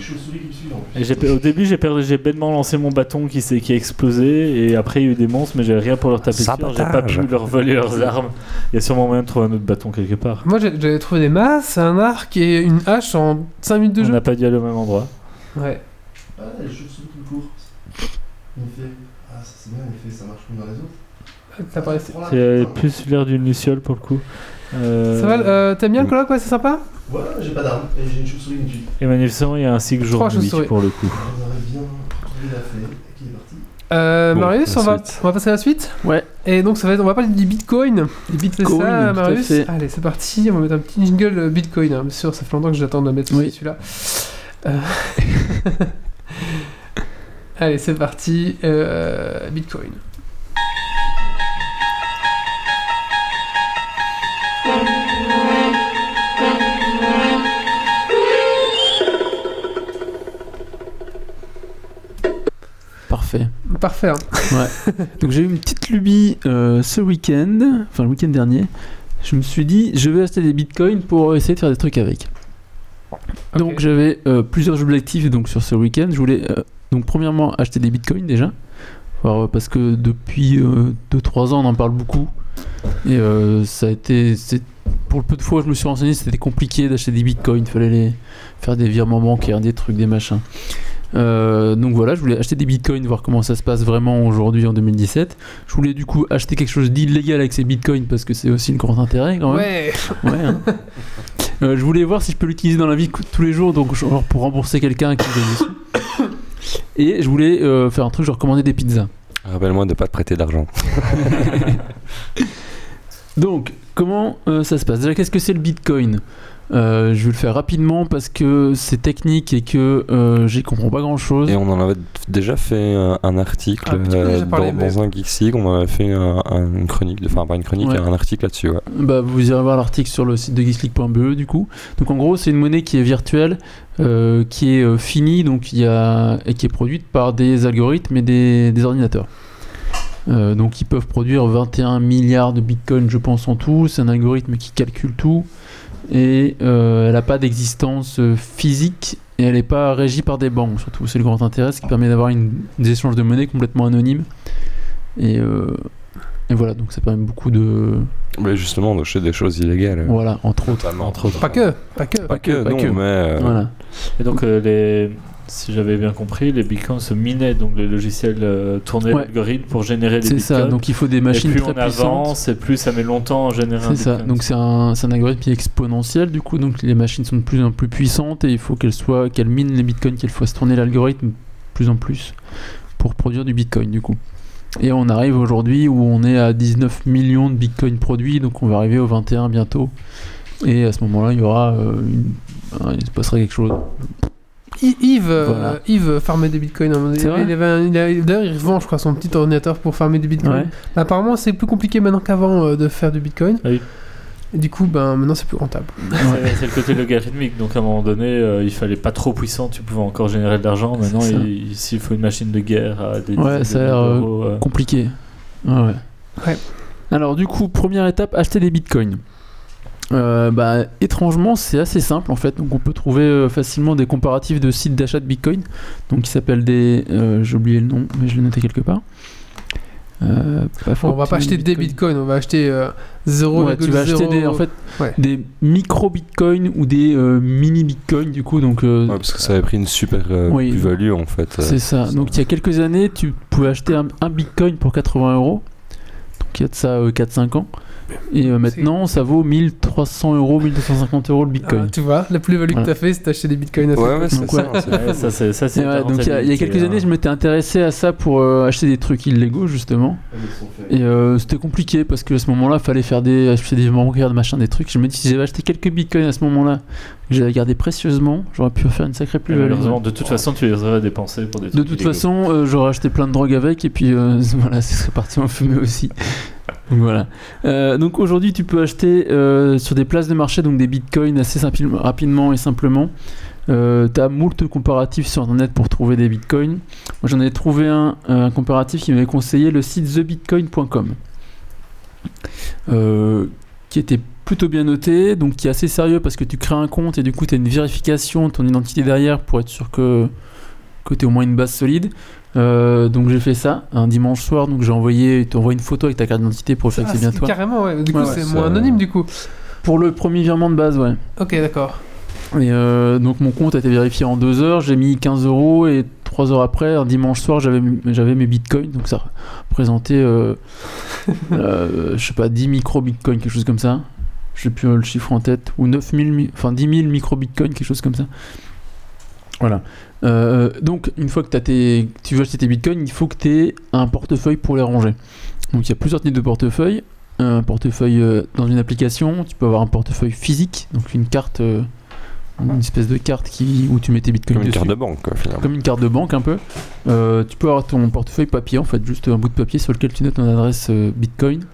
chauves-souris qui me suivent en plus. Et j'ai- au début, j'ai perdu, j'ai bêtement lancé mon bâton qui, s'est- qui a explosé, et après, il y a eu des monstres, mais j'avais rien pour leur taper dessus. alors J'ai pas Sabotage. pu leur voler leurs armes. Il y a sûrement moyen de trouver un autre bâton quelque part. Moi, j'ai- j'avais trouvé des masses, un arc et une hache en 5 minutes de On jeu. n'a pas dû aller au même endroit. Ouais. Ah, les chauves-souris qui me courent. Il me fait. Ah, ça c'est bien, il fait, ça marche comme dans les autres. Ça, Prends la- C'est euh, plus l'air d'une luciole pour le coup. Euh, Ça va, euh, t'aimes bien le coloc Ouais, c'est sympa? Ouais, j'ai pas d'arme et j'ai une chauve-souris qui me suit. Et manifestement, il y a un cycle Trois jour-nuit chauves-souris. pour le coup. On aurait bien trouvé la fée et qui est parti. Euh, Bon, Marius, la on va, suite. on va passer à la suite? Ouais. Et donc, ça va être, on va parler du Bitcoin. Du Bitcoin, ça, tout à Marius fait. Allez, c'est parti. On va mettre un petit jingle euh, Bitcoin. hein. Bien sûr, ça fait longtemps que j'attends de mettre Oui. celui-là. Euh, <laughs> Allez, c'est parti. Euh, Bitcoin. Parfait. Parfait. hein. <laughs> Donc j'ai eu une petite lubie euh, ce week-end, enfin le week-end dernier. Je me suis dit, je vais acheter des bitcoins pour essayer de faire des trucs avec. Donc j'avais euh, plusieurs objectifs donc sur ce week-end. Je voulais euh, donc premièrement acheter des bitcoins déjà, Alors, parce que depuis 2-3 ans on en parle beaucoup et ça a été, pour le peu de fois où je me suis renseigné, c'était compliqué d'acheter des bitcoins. Il fallait les faire des virements bancaires, des trucs, des machins. Euh, donc voilà, je voulais acheter des bitcoins, voir comment ça se passe vraiment aujourd'hui en 2017. Je voulais du coup acheter quelque chose d'illégal avec ces bitcoins parce que c'est aussi le grand intérêt quand même. Ouais. Ouais, hein. <laughs> Euh, je voulais voir si je peux l'utiliser dans la vie tous les jours, donc genre pour rembourser quelqu'un qui me. Et je voulais euh, faire un truc, genre commander des pizzas. Rappelle-moi de pas te prêter d'argent. <laughs> Donc, comment euh, ça se passe? Déjà, qu'est-ce que c'est le Bitcoin? Euh, Je vais le faire rapidement parce que c'est technique et que euh, j'y comprends pas grand-chose. Et on en avait déjà fait un, un article Ah, euh, parlé, dans, mais- dans un Geeksig, on avait fait un- un- une chronique, enfin pas une chronique, Ouais. un article là-dessus. Ouais. Bah, vous irez voir l'article sur le site de geeksleague.be du coup. Donc en gros, c'est une monnaie qui est virtuelle, euh, qui est euh, finie, donc il y a et qui est produite par des algorithmes et des, des ordinateurs. Euh, donc ils peuvent produire 21 milliards de bitcoins, je pense en tout. C'est un algorithme qui calcule tout et euh, elle n'a pas d'existence euh, physique et elle n'est pas régie par des banques surtout. C'est le grand intérêt, ce qui permet d'avoir une, des échanges de monnaie complètement anonymes. Et, euh, et voilà, donc ça permet beaucoup de Mais justement, d'acheter des choses illégales. voilà entre autres. Notamment. Entre autres. Pas que. Pas que. Pas que, pas non, que. mais. euh, Voilà. Et donc, euh, les... si j'avais bien compris, les bitcoins se minaient, donc les logiciels euh, Ouais. l'algorithme pour générer des C'est bitcoins. ça, donc il faut des et machines plus très on puissantes. avance, et plus ça met longtemps à générer C'est ça, bitcoin. donc c'est un, c'est un algorithme qui est exponentiel du coup, donc les machines sont de plus en plus puissantes et il faut qu'elles soient, qu'elles minent les bitcoins, qu'elles fassent tourner l'algorithme de plus en plus pour produire du bitcoin du coup. Et on arrive aujourd'hui où on est à 19 millions de bitcoins produits, donc on va arriver au 21 bientôt. Et à ce moment-là, il y aura euh, une- il se passera quelque chose. Yves, euh, Voilà. Yves farmait des bitcoins. Il, il avait un- il a- D'ailleurs, il revend, je crois, son petit ordinateur pour farmer des bitcoins. Ouais. Bah, apparemment, c'est plus compliqué maintenant qu'avant euh, de faire du bitcoin. Ah oui. Et du coup, ben, maintenant, c'est plus rentable. <laughs> C'est- C'est le côté logarithmique, donc à un moment donné, euh, il fallait pas trop puissant, tu pouvais encore générer de l'argent. Maintenant, s'il faut une machine de guerre à des Ouais, ça a l'air, euh, euh, compliqué. Ouais. Alors du coup, première étape, acheter des bitcoins. Euh, bah, étrangement, c'est assez simple en fait. Donc on peut trouver euh, facilement des comparatifs de sites d'achat de bitcoin. Donc qui s'appellent des... euh, J'ai oublié le nom, mais je l'ai noté quelque part. Euh, On va pas acheter des bitcoins, on va acheter euh, 0,0. Ouais, tu vas acheter des, en fait, Ouais. des micro bitcoins ou des euh, mini bitcoins du coup. Donc, euh, Ouais, parce que ça avait pris une super euh, Oui. plus-value en fait. c'est ça. Donc il y a quelques années, tu pouvais acheter un, un bitcoin pour 80 euros. Donc il y a de ça euh, 4-5 ans. Et euh, maintenant, ça vaut 1300 euros, 1250 euros le bitcoin. Ah, tu vois, la plus-value Voilà. que t'as fait, c'est d'acheter des bitcoins à Ouais, ça. ouais, c'est Donc, ça. ouais. c'est- ça, c'est, ça, c'est ouais, ta donc il y, a- il y a quelques années, je hein. m'étais intéressé à ça pour euh, acheter des trucs illégaux justement. Et euh, c'était compliqué parce que à ce moment-là, il fallait faire des, acheter des bancaires, de machin, des trucs. Je me dis si j'avais acheté quelques bitcoins à ce moment-là, que j'avais gardé précieusement, j'aurais pu faire une sacrée plus-value. Malheureusement, de toute façon, tu les aurais dépensés pour des De trucs toute illégaux. façon, euh, j'aurais acheté plein de drogue avec et puis euh, <laughs> voilà, ce serait parti en fumée aussi. <laughs> Voilà. Euh, donc aujourd'hui, tu peux acheter euh, sur des places de marché donc des bitcoins assez rapidement et simplement. Euh, tu as moult comparatifs sur internet pour trouver des bitcoins. Moi j'en ai trouvé un, un comparatif qui m'avait conseillé le site thebitcoin.com euh, qui était plutôt bien noté, donc qui est assez sérieux parce que tu crées un compte et du coup tu as une vérification de ton identité derrière pour être sûr que, que tu as au moins une base solide. Euh, donc j'ai fait ça un dimanche soir, donc j'ai envoyé, une photo avec ta carte d'identité pour faire que Ah, c'est bien toi. Carrément, ouais. Du coup, Ouais, c'est moins anonyme, du coup. Pour le premier virement de base, ouais. Ok, d'accord. Et euh, donc mon compte a été vérifié en deux heures, j'ai mis 15 euros et trois heures après, un dimanche soir, j'avais j'avais mes bitcoins, donc ça représentait, euh, <laughs> euh, je sais pas, 10 micro bitcoins, quelque chose comme ça. Je sais plus le chiffre en tête, ou 9000, mi- enfin 10 000 micro bitcoins, quelque chose comme ça. Voilà. Euh, donc une fois que as tes, tu veux acheter tes bitcoins, il faut que tu aies un portefeuille pour les ranger. Donc il y a plusieurs types de portefeuilles. Un portefeuille euh, dans une application, tu peux avoir un portefeuille physique, donc une carte, euh, une espèce de carte qui, où tu mets tes bitcoins Comme une dessus. carte de banque, quoi, finalement. Comme une carte de banque un peu. Euh, tu peux avoir ton portefeuille papier, en fait, juste un bout de papier sur lequel tu notes ton adresse Bitcoin.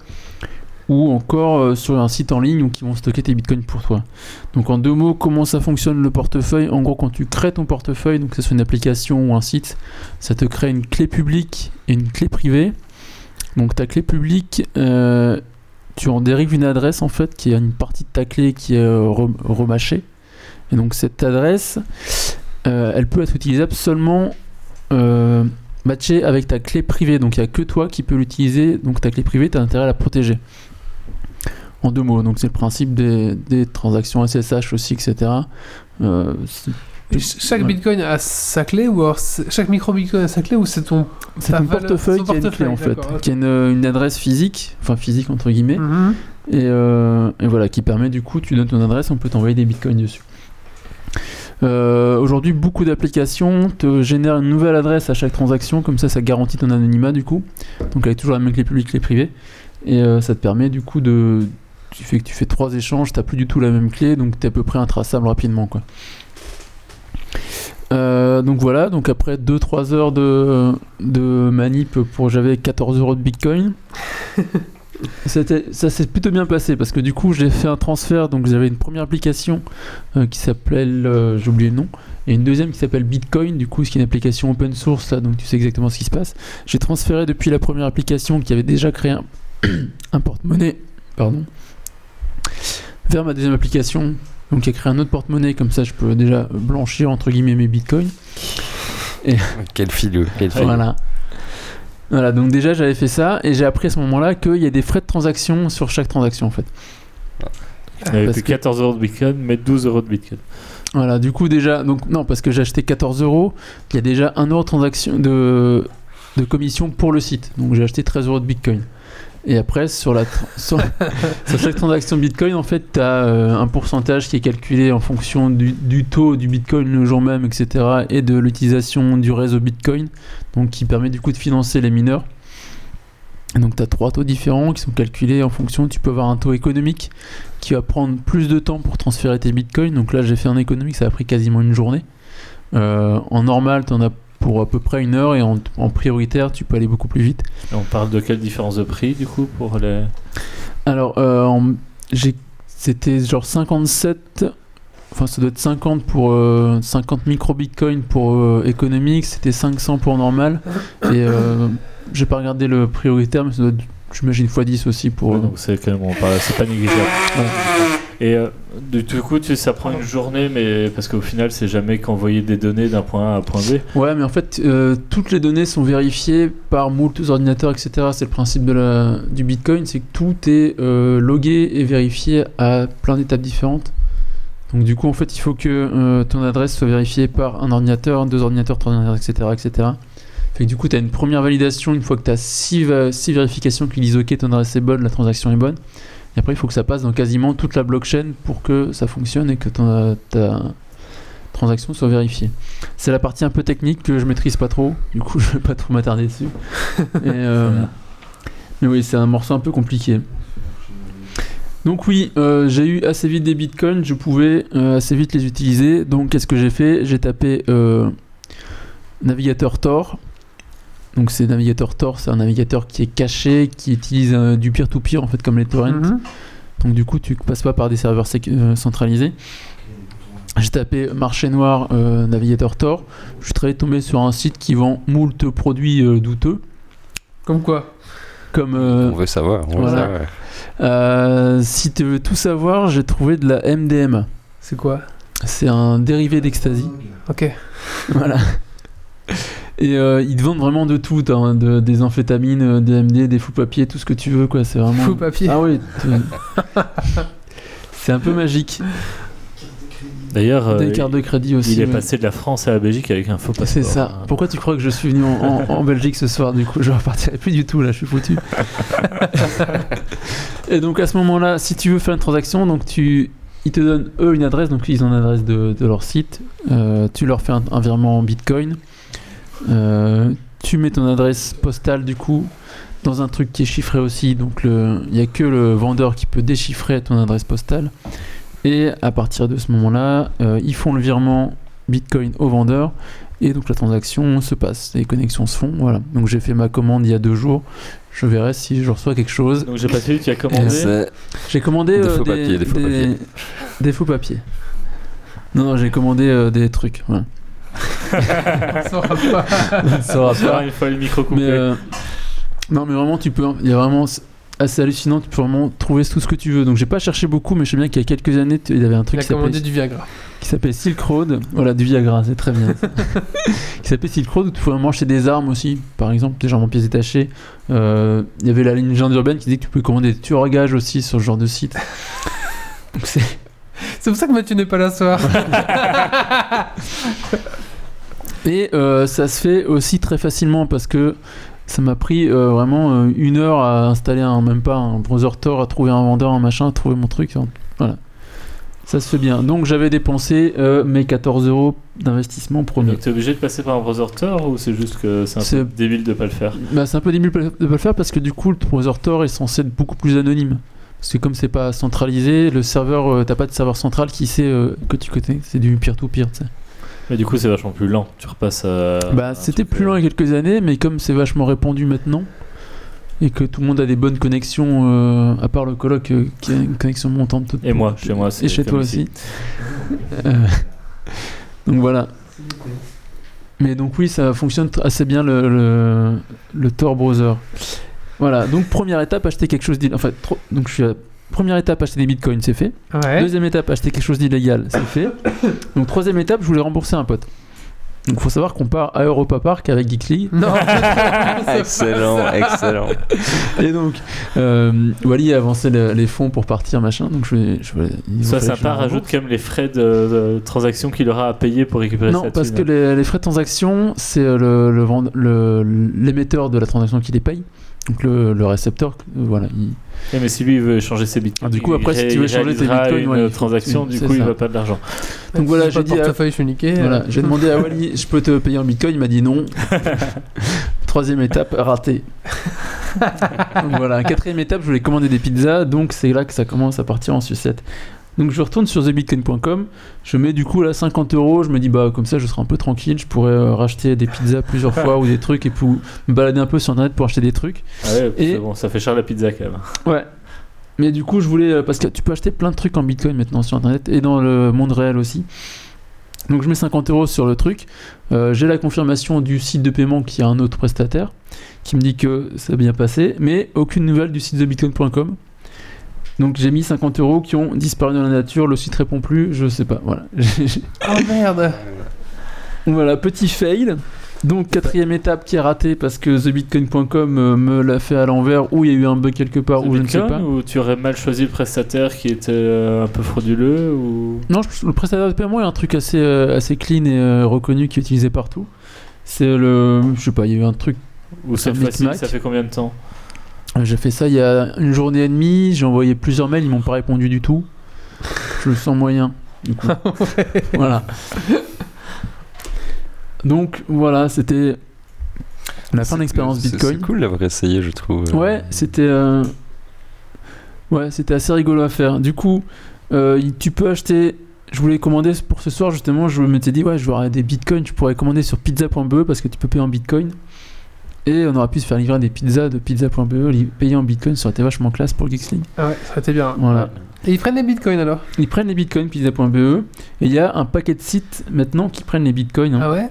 Ou encore euh, sur un site en ligne où qui vont stocker tes bitcoins pour toi. Donc en deux mots, comment ça fonctionne le portefeuille? En gros, quand tu crées ton portefeuille, donc que ce soit une application ou un site, ça te crée une clé publique et une clé privée. Donc ta clé publique, euh, tu en dérives une adresse en fait qui est une partie de ta clé qui est euh, rem- remâchée. Et donc cette adresse, elle peut être utilisable seulement matchée avec ta clé privée. Donc il n'y a que toi qui peux l'utiliser. Donc ta clé privée, tu as intérêt à la protéger. En deux mots, donc c'est le principe des, des transactions SSH aussi, etc. Euh, Et chaque Ouais. bitcoin a sa clé ou alors chaque micro bitcoin a sa clé ou c'est ton. c'est ton valeur- portefeuille qui a une clé en fait, qui a une, une adresse physique, enfin physique entre guillemets, Mhm. et, euh, et voilà, qui permet du coup, tu donnes ton adresse, on peut t'envoyer des bitcoins dessus. Euh, Aujourd'hui, beaucoup d'applications te génèrent une nouvelle adresse à chaque transaction, comme ça, ça garantit ton anonymat du coup. Donc, avec toujours la même clé publique, clé privée, et euh, ça te permet du coup de. Tu fais que tu fais trois échanges, t'as plus du tout la même clé, donc t'es à peu près intraçable rapidement quoi. Euh, donc voilà, donc après 2-3 heures de, de manip pour j'avais 14 euros de bitcoin. <laughs> Ça s'est plutôt bien passé parce que du coup j'ai fait un transfert, donc j'avais une première application euh, qui s'appelle, euh, j'ai oublié le nom, et une deuxième qui s'appelle Bitcoin, du coup ce qui est une application open source là, donc tu sais exactement ce qui se passe. J'ai transféré depuis la première application qui avait déjà créé un, <coughs> un porte-monnaie, pardon, vers ma deuxième application, donc qui a créé un autre porte-monnaie, comme ça je peux déjà blanchir entre guillemets mes bitcoins. <laughs> Quel fileux, quel. Voilà. Voilà, donc déjà j'avais fait ça et j'ai appris à ce moment-là qu'il y a des frais de transaction sur chaque transaction en fait. Il avait plus que- 14 euros de bitcoin, mais 12 euros de bitcoin. Voilà, du coup déjà, donc non, parce que j'ai acheté 14 euros, il y a déjà 1 euro de transaction de, de commission pour le site. Donc j'ai acheté 13 euros de bitcoin. Et après, sur, la <laughs> chaque transaction bitcoin, en fait, tu as un pourcentage qui est calculé en fonction du, taux du bitcoin le jour même, etc. et de l'utilisation du réseau bitcoin, donc qui permet du coup de financer les mineurs. Donc tu as trois taux différents qui sont calculés en fonction. Tu peux avoir un taux économique qui va prendre plus de temps pour transférer tes bitcoins. Donc là, j'ai fait un économique, ça a pris quasiment une journée. Euh, en normal, tu en as pour à peu près une heure et en, en prioritaire, tu peux aller beaucoup plus vite. Et on parle de quelle différence de prix du coup pour les. Alors, euh, c'était genre 57. Enfin, ça doit être 50 pour euh, 50 micro bitcoin pour euh, économique, c'était 500 pour normal. Et euh, j'ai pas regardé le prioritaire, mais ça doit être, j'imagine, x10 aussi pour. Ouais, euh, donc c'est quand même, on parle, c'est pas négligeable. Et euh, du coup, ça prend une journée, mais parce qu'au final, c'est jamais qu'envoyer des données d'un point A à un point B. Ouais, mais en fait, euh, toutes les données sont vérifiées par moult ordinateurs, etc. C'est le principe du Bitcoin, c'est que tout est euh, logué et vérifié à plein d'étapes différentes. Donc du coup, en fait, il faut que euh, ton adresse soit vérifiée par un ordinateur, deux ordinateurs, trois ordinateurs, etc. etc. Fait que du coup, tu as une première validation une fois que tu as six, six vérifications qui disent OK, ton adresse est bonne, la transaction est bonne. Et après, il faut que ça passe dans quasiment toute la blockchain pour que ça fonctionne et que ta transaction soit vérifiée. C'est la partie un peu technique que je maîtrise pas trop, du coup <laughs> je vais pas trop m'attarder dessus. <laughs> Et, euh, mais oui, c'est un morceau un peu compliqué. Donc oui, euh, j'ai eu assez vite des bitcoins, je pouvais euh, assez vite les utiliser. Donc qu'est-ce que j'ai fait? J'ai tapé navigateur Tor. Donc c'est navigateur Tor, c'est un navigateur qui est caché, qui utilise euh, du peer-to-peer en fait comme les torrents. Mhm. Donc du coup, tu passes pas par des serveurs euh, centralisés. J'ai tapé marché noir euh, navigateur Tor. Je suis très tombé sur un site qui vend moult produits euh, douteux, Comme quoi? Comme euh, On veut savoir. on veut voilà. savoir. euh, si tu veux tout savoir, j'ai trouvé de la MDMA. C'est quoi? C'est un dérivé d'ecstasy. Ok. voilà. <laughs> Et euh, ils te vendent vraiment de tout, hein, de- des amphétamines, euh, des MD, des fous papiers, tout ce que tu veux quoi. C'est vraiment. Faux papier. Ah oui. <laughs> C'est un peu magique. D'ailleurs, euh, Des cartes de crédit aussi. il est ouais. passé de la France à la Belgique avec un faux passeport. C'est ça. Pourquoi tu crois que je suis venu en, en- en Belgique ce soir Du coup, je repartirai plus du tout là, je suis foutu. <laughs> et donc à ce moment-là, si tu veux faire une transaction, donc tu, ils te donnent eux une adresse, donc ils ont l'adresse de, de leur site. Euh, tu leur fais un, un virement en Bitcoin. Euh, tu mets ton adresse postale du coup dans un truc qui est chiffré aussi. Donc il n'y a que le vendeur qui peut déchiffrer ton adresse postale. Et à partir de ce moment-là, euh, ils font le virement Bitcoin au vendeur. Et donc la transaction se passe, les connexions se font. Voilà. Donc j'ai fait ma commande il y a deux jours. Je verrai si je reçois quelque chose. Donc j'ai pas suivi, tu as commandé. C'est- J'ai commandé Des euh, faux papiers, des faux papiers. des faux papiers. Non, non, j'ai commandé euh, des trucs. Voilà. <laughs> On saura pas. On ne saura pas. une fois le micro coupé. Mais euh, non, mais vraiment, tu peux. Il y a vraiment assez hallucinant. Tu peux vraiment trouver tout ce que tu veux. Donc j'ai pas cherché beaucoup, mais je sais bien qu'il y a quelques années, tu- il y avait un Il truc a qui s'appelait commandé du Viagra. qui s'appelle Silk Road. Voilà, du Viagra, c'est très bien. <laughs> qui s'appelait Silk Road où tu pouvais vraiment acheter des armes aussi, par exemple, des armes en pièces détachées. Euh, Il y avait la légende urbaine qui disait que tu pouvais commander des tueurs à gages aussi sur ce genre de site. <laughs> Donc c'est C'est pour ça que Mathieu n'est pas là ce soir. Et euh, ça se fait aussi très facilement parce que ça m'a pris euh, vraiment euh, une heure à installer un, même pas un browser Tor, à trouver un vendeur, un machin, à trouver mon truc. Voilà. Ça se fait bien. Donc j'avais dépensé mes 14 euros d'investissement premier. Donc t'es obligé de passer par un browser Tor ou c'est juste que c'est un peu débile de pas le faire? Bah, c'est un peu débile de pas le faire parce que du coup le browser Tor est censé être beaucoup plus anonyme. Parce que comme c'est pas centralisé, le serveur, t'as pas de serveur central qui sait que tu connais. C'est du peer-to-peer, tu sais. Mais du coup c'est vachement plus lent. Tu repasses à. Bah, c'était plus euh, loin il y a quelques années, mais comme c'est vachement répandu maintenant, et que tout le monde a des bonnes connexions, euh, à part le coloc euh, qui a une connexion montante. Et moi, chez moi, c'est Et chez toi aussi. Euh, donc voilà. Mais donc oui, ça fonctionne assez bien le, le, le Tor browser. Voilà, donc première étape, acheter quelque chose d'illégal. Enfin, tro- donc je suis à... Première étape, acheter des bitcoins, c'est fait. Ouais. Deuxième étape, acheter quelque chose d'illégal, c'est fait. <coughs> Donc troisième étape, je voulais rembourser un pote. Donc faut savoir qu'on part à Europa Park avec Geek League. Non. c'est <laughs> <laughs> Excellent, ça. excellent. Et donc, euh, Wally a avancé le- les fonds pour partir, machin. Donc je vais. Je vais je sympa, le rajoute quand même les frais de, de transaction qu'il aura à payer pour récupérer Non, sa parce que les, les frais de transaction, c'est euh, le, le, vend- le- l'émetteur de la transaction qui les paye. Donc le, le récepteur, euh, voilà. il- Eh, mais si lui il veut échanger ses bitcoins, Ah, du coup, après, si il tu veux changer tes bitcoins, une ouais, il transaction, du coup il ça. va pas de l'argent. Donc voilà, J'ai dit à- je suis niqué. Voilà, euh. j'ai demandé à <laughs> Wally, je peux te payer en bitcoin, il m'a dit non. <laughs> Troisième étape, raté. <laughs> donc voilà, quatrième étape, je voulais commander des pizzas, donc c'est là que ça commence à partir en sucette. Donc je retourne sur thebitcoin.com, je mets du coup là 50 euros, je me dis bah comme ça je serai un peu tranquille, je pourrais euh, racheter des pizzas plusieurs <laughs> fois ou des trucs et puis me balader un peu sur internet pour acheter des trucs. Ah ouais, Et- c'est bon, ça fait cher la pizza quand même. Ouais. Mais du coup, je voulais. euh, Parce que tu peux acheter plein de trucs en bitcoin maintenant sur internet et dans le monde réel aussi. Donc je mets 50 euros sur le truc. Euh, J'ai la confirmation du site de paiement qui a un autre prestataire qui me dit que ça a bien passé, mais aucune nouvelle du site de bitcoin.com. Donc j'ai mis 50 euros qui ont disparu dans la nature, le site répond plus, je sais pas. Voilà. <laughs> Oh merde voilà, petit fail. Donc quatrième étape qui est ratée parce que thebitcoin.com euh, me l'a fait à l'envers ou il y a eu un bug quelque part ou je ne sais pas. Ou tu aurais mal choisi le prestataire qui était euh, un peu frauduleux ou... Non, je- le prestataire de paiement est un truc assez, euh, assez clean et euh, reconnu qui est utilisé partout. C'est le. Je sais pas, il y a eu un truc. Ou micmac. ça fait combien de temps? euh, J'ai fait ça il y a une journée et demie, j'ai envoyé plusieurs mails, ils m'ont pas répondu du tout. Je le sens moyen. Du coup. <laughs> voilà. Donc voilà, c'était la fin d'expérience Bitcoin. C'est cool d'avoir essayé, je trouve. Ouais, c'était euh, ouais, c'était assez rigolo à faire. Du coup, euh, tu peux acheter. Je voulais commander pour ce soir justement. Je m'étais dit ouais, je vais avoir des bitcoins. Tu pourrais commander sur pizza.be parce que tu peux payer en bitcoin. Et on aurait pu se faire livrer des pizzas de pizza.be payées en bitcoin. Ça aurait été vachement classe pour le Geeks League. Ah ouais, ça aurait été bien. Voilà. Et ils prennent les bitcoins alors? Ils prennent les bitcoins pizza.be. Et il y a un paquet de sites maintenant qui prennent les bitcoins. hein. Ah ouais?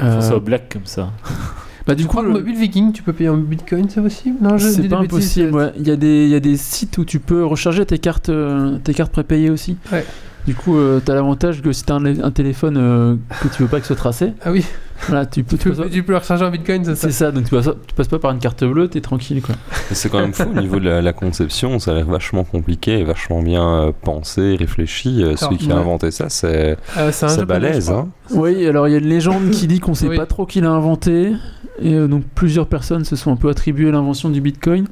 Euh, Faut ça au black comme ça. <laughs> bah, du Du coup, le- Mobile Viking, tu peux payer en bitcoin, c'est possible? Non, je dis c'est pas impossible. c'est- ouais. Il y, a des- il y a des sites où tu peux recharger tes cartes, euh, tes cartes prépayées aussi. Ouais. Du coup, tu as l'avantage que si tu as un, un téléphone euh, que tu veux pas qu'il soit tracé, Ah oui, voilà, tu peux. tu tu peux, peux en bitcoin, c'est ça c'est ça, donc tu passes, tu passes pas par une carte bleue, t'es tranquille quoi. C'est quand même fou au niveau de la, la conception, ça a l'air vachement compliqué et vachement bien euh, pensé, réfléchi. Euh, celui qui a inventé ça, c'est Euh, balèze. Hein. Oui, alors il y a une légende qui dit qu'on sait Oui. pas trop qui l'a inventé, et euh, donc plusieurs personnes se sont un peu attribuées l'invention du bitcoin.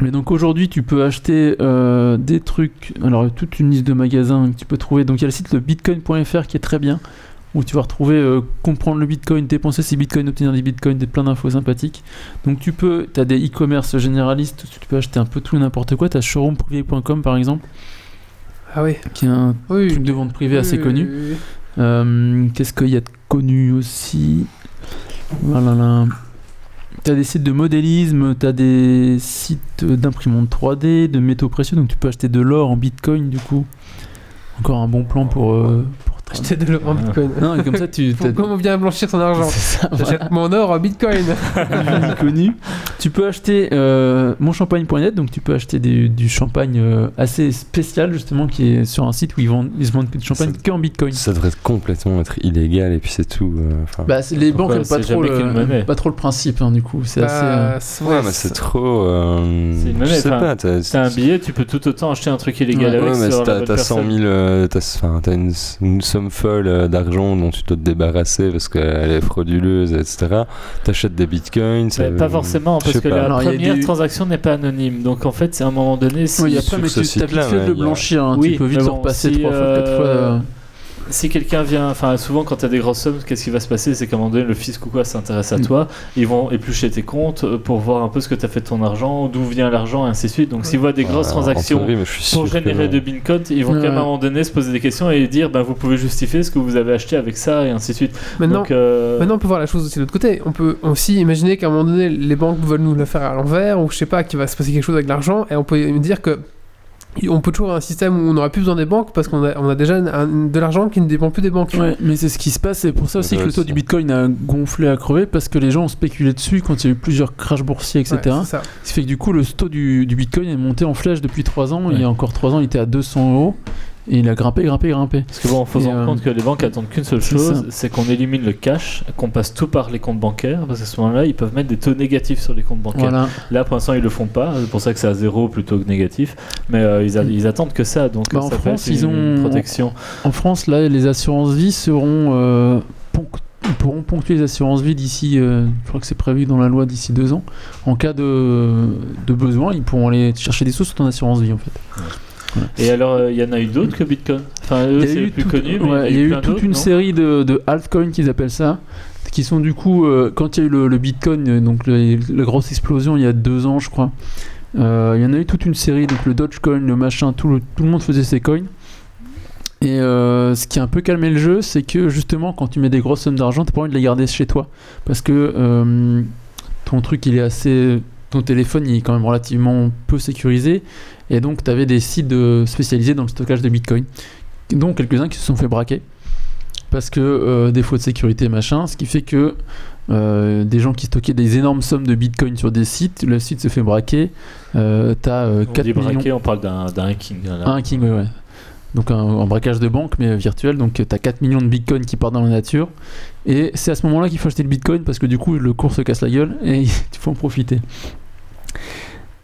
Mais donc aujourd'hui, tu peux acheter euh, des trucs, alors toute une liste de magasins que tu peux trouver. Donc il y a le site le bitcoin.fr qui est très bien, où tu vas retrouver euh, comprendre le bitcoin, dépenser ses bitcoins, obtenir des bitcoins, des plein d'infos sympathiques. Donc tu peux, tu as des e-commerce généralistes, tu peux acheter un peu tout et n'importe quoi. Tu as showroomprivé.com par exemple, Ah oui. qui est un Oui, truc de vente privée oui, assez connu. oui. Euh, Qu'est-ce qu'il y a de connu aussi? Voilà là. T'as des sites de modélisme, t'as des sites d'imprimantes 3D, de métaux précieux, donc tu peux acheter de l'or en bitcoin du coup. Encore un bon plan pour. euh, pour <laughs> Acheter de l'or en bitcoin. Non, et comme ça tu. <laughs> Pour t'as- comment bien blanchir son argent C'est ça, voilà. J'achète mon or en bitcoin. <laughs> Connu. Tu peux acheter euh, monchampagne.net, donc tu peux acheter des- du champagne euh, assez spécial justement qui est sur un site où ils, vendent, ils se vendent que du champagne Ça- que en bitcoin. Ça devrait complètement être illégal et puis c'est tout. euh, enfin. Bah, c'est- les banques Pourquoi n'aiment pas, c'est trop jamais qu'une monnaie le- pas trop le principe hein, du coup. C'est assez. euh, Bah, c'est- ouais, mais c'est trop. euh, C'est une je monnaie, sais enfin, pas. t'as- un billet, tu peux tout autant acheter un truc illégal Ouais, Ouais, avec mais sur si la t'as bonne t'as 100 personne. 000, euh, t'as enfin, t'as une, une somme folle euh, d'argent dont tu dois te débarrasser parce qu'elle est frauduleuse, etc. T'achètes des bitcoins. ça- pas forcément, parce que pas. la première transaction n'est pas anonyme. Donc en fait, c'est à un moment donné, si, Oui, après, mais tu t'as vite fait de le blanchir. hein, Oui, tu peux vite bon, repasser si, 3 fois, 4 fois. Si quelqu'un vient, enfin souvent quand tu as des grosses sommes, qu'est-ce qui va se passer? C'est qu'à un moment donné, le fisc ou quoi s'intéresse à Mm. toi, ils vont éplucher tes comptes euh, pour voir un peu ce que tu as fait de ton argent, d'où vient l'argent, et ainsi de suite. Donc s'ils voient des grosses Ah, en transactions théorie, pour que générer de bitcoin, ils vont quand même Ouais. à un moment donné se poser des questions et dire ben, vous pouvez justifier ce que vous avez acheté avec ça, et ainsi de suite. Maintenant, Donc, euh, Maintenant, on peut voir la chose aussi de l'autre côté. On peut aussi imaginer qu'à un moment donné, les banques veulent nous le faire à l'envers, ou je sais pas, qu'il va se passer quelque chose avec l'argent, et on peut me dire que on peut toujours avoir un système où on n'aura plus besoin des banques parce qu'on a, on a déjà un- de l'argent qui ne dépend plus des banques. Ouais, mais c'est ce qui se passe. C'est pour ça aussi que le taux du bitcoin a gonflé à crever parce que les gens ont spéculé dessus quand il y a eu plusieurs crashs boursiers, etc. Ouais, c'est ça. Ce qui fait que du coup, le taux du, du bitcoin est monté en flèche depuis 3 ans. Il y a encore 3 ans, il était à 200 euros. Et il a grimpé, grimpé, grimpé. Parce que bon, Et, rendre euh, compte que les banques attendent qu'une seule chose, c'est qu'on élimine le cash, qu'on passe tout par les comptes bancaires, parce qu'à ce moment-là, ils peuvent mettre des taux négatifs sur les comptes bancaires. Voilà. Là, pour l'instant, ils le font pas, c'est pour ça que c'est à zéro plutôt que négatif, mais euh, ils, a- ils attendent que ça, donc Bah, en ça peut France, être ils une ont- protection. En France, là, les assurances vie seront. euh, ils pourront ponctuer les assurances vie d'ici. euh, je crois que c'est prévu dans la loi d'ici 2 ans. En cas de, de besoin, ils pourront aller chercher des sous sur ton assurance vie en fait. Et alors, euh, il y en a eu d'autres que Bitcoin? Enfin, eux, Il y a c'est plus tout- mais il y a eu plein toute une série de, de altcoins qu'ils appellent ça, qui sont du coup, euh, quand il y a eu le, le Bitcoin, euh, donc le- la grosse explosion il y a deux ans, je crois, euh, il y en a eu toute une série, donc le Dogecoin, le machin, tout le, tout le monde faisait ses coins. Et euh, ce qui a un peu calmé le jeu, c'est que justement, quand tu mets des grosses sommes d'argent, t'as pas envie de les garder chez toi. Parce que ton truc, il est assez. Ton téléphone, il est quand même relativement peu sécurisé. Et donc, tu avais des sites spécialisés dans le stockage de Bitcoin dont quelques-uns qui se sont fait braquer. parce que euh, défaut de sécurité machin, ce qui fait que euh, des gens qui stockaient des énormes sommes de bitcoin sur des sites, le site se fait braquer, euh, t'as euh, On 4 dit millions... on parle d'un d'un hacking. là. Un hacking, ouais, ouais. Donc un, un braquage de banque, mais virtuel. Donc tu as 4 millions de bitcoins qui partent dans la nature. Et c'est à ce moment-là qu'il faut acheter le bitcoin parce que du coup le cours se casse la gueule et <laughs> il faut en profiter.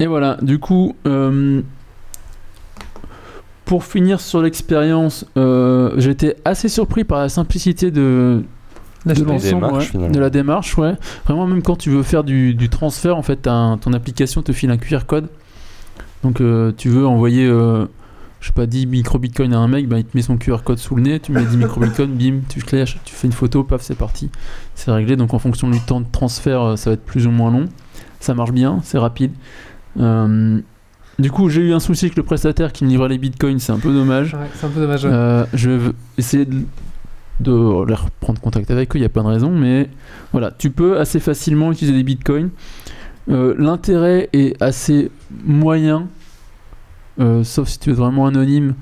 Et voilà, du coup, euh, pour finir sur l'expérience, euh, j'étais assez surpris par la simplicité de, de Démarche, ouais, de la démarche, ouais. Vraiment, même quand tu veux faire du, du transfert, en fait, un- ton application te file un QR code. Donc, euh, tu veux envoyer, euh, je sais pas, 10 micro-bitcoins à un mec, bah, il te met son QR code sous le nez, tu mets 10 micro-bitcoins, bim, tu clashes, tu fais une photo, paf, c'est parti. C'est réglé. Donc, en fonction du temps de transfert, euh, ça va être plus ou moins long. Ça marche bien, c'est rapide. Euh, du coup, j'ai eu un souci avec le prestataire qui me livrait les bitcoins, c'est un peu dommage. Ouais, c'est un peu dommage. Euh, je vais essayer de, de leur prendre contact avec eux, il n'y a pas de raison, mais voilà, tu peux assez facilement utiliser des bitcoins. Euh, L'intérêt est assez moyen, euh, sauf si tu es vraiment anonyme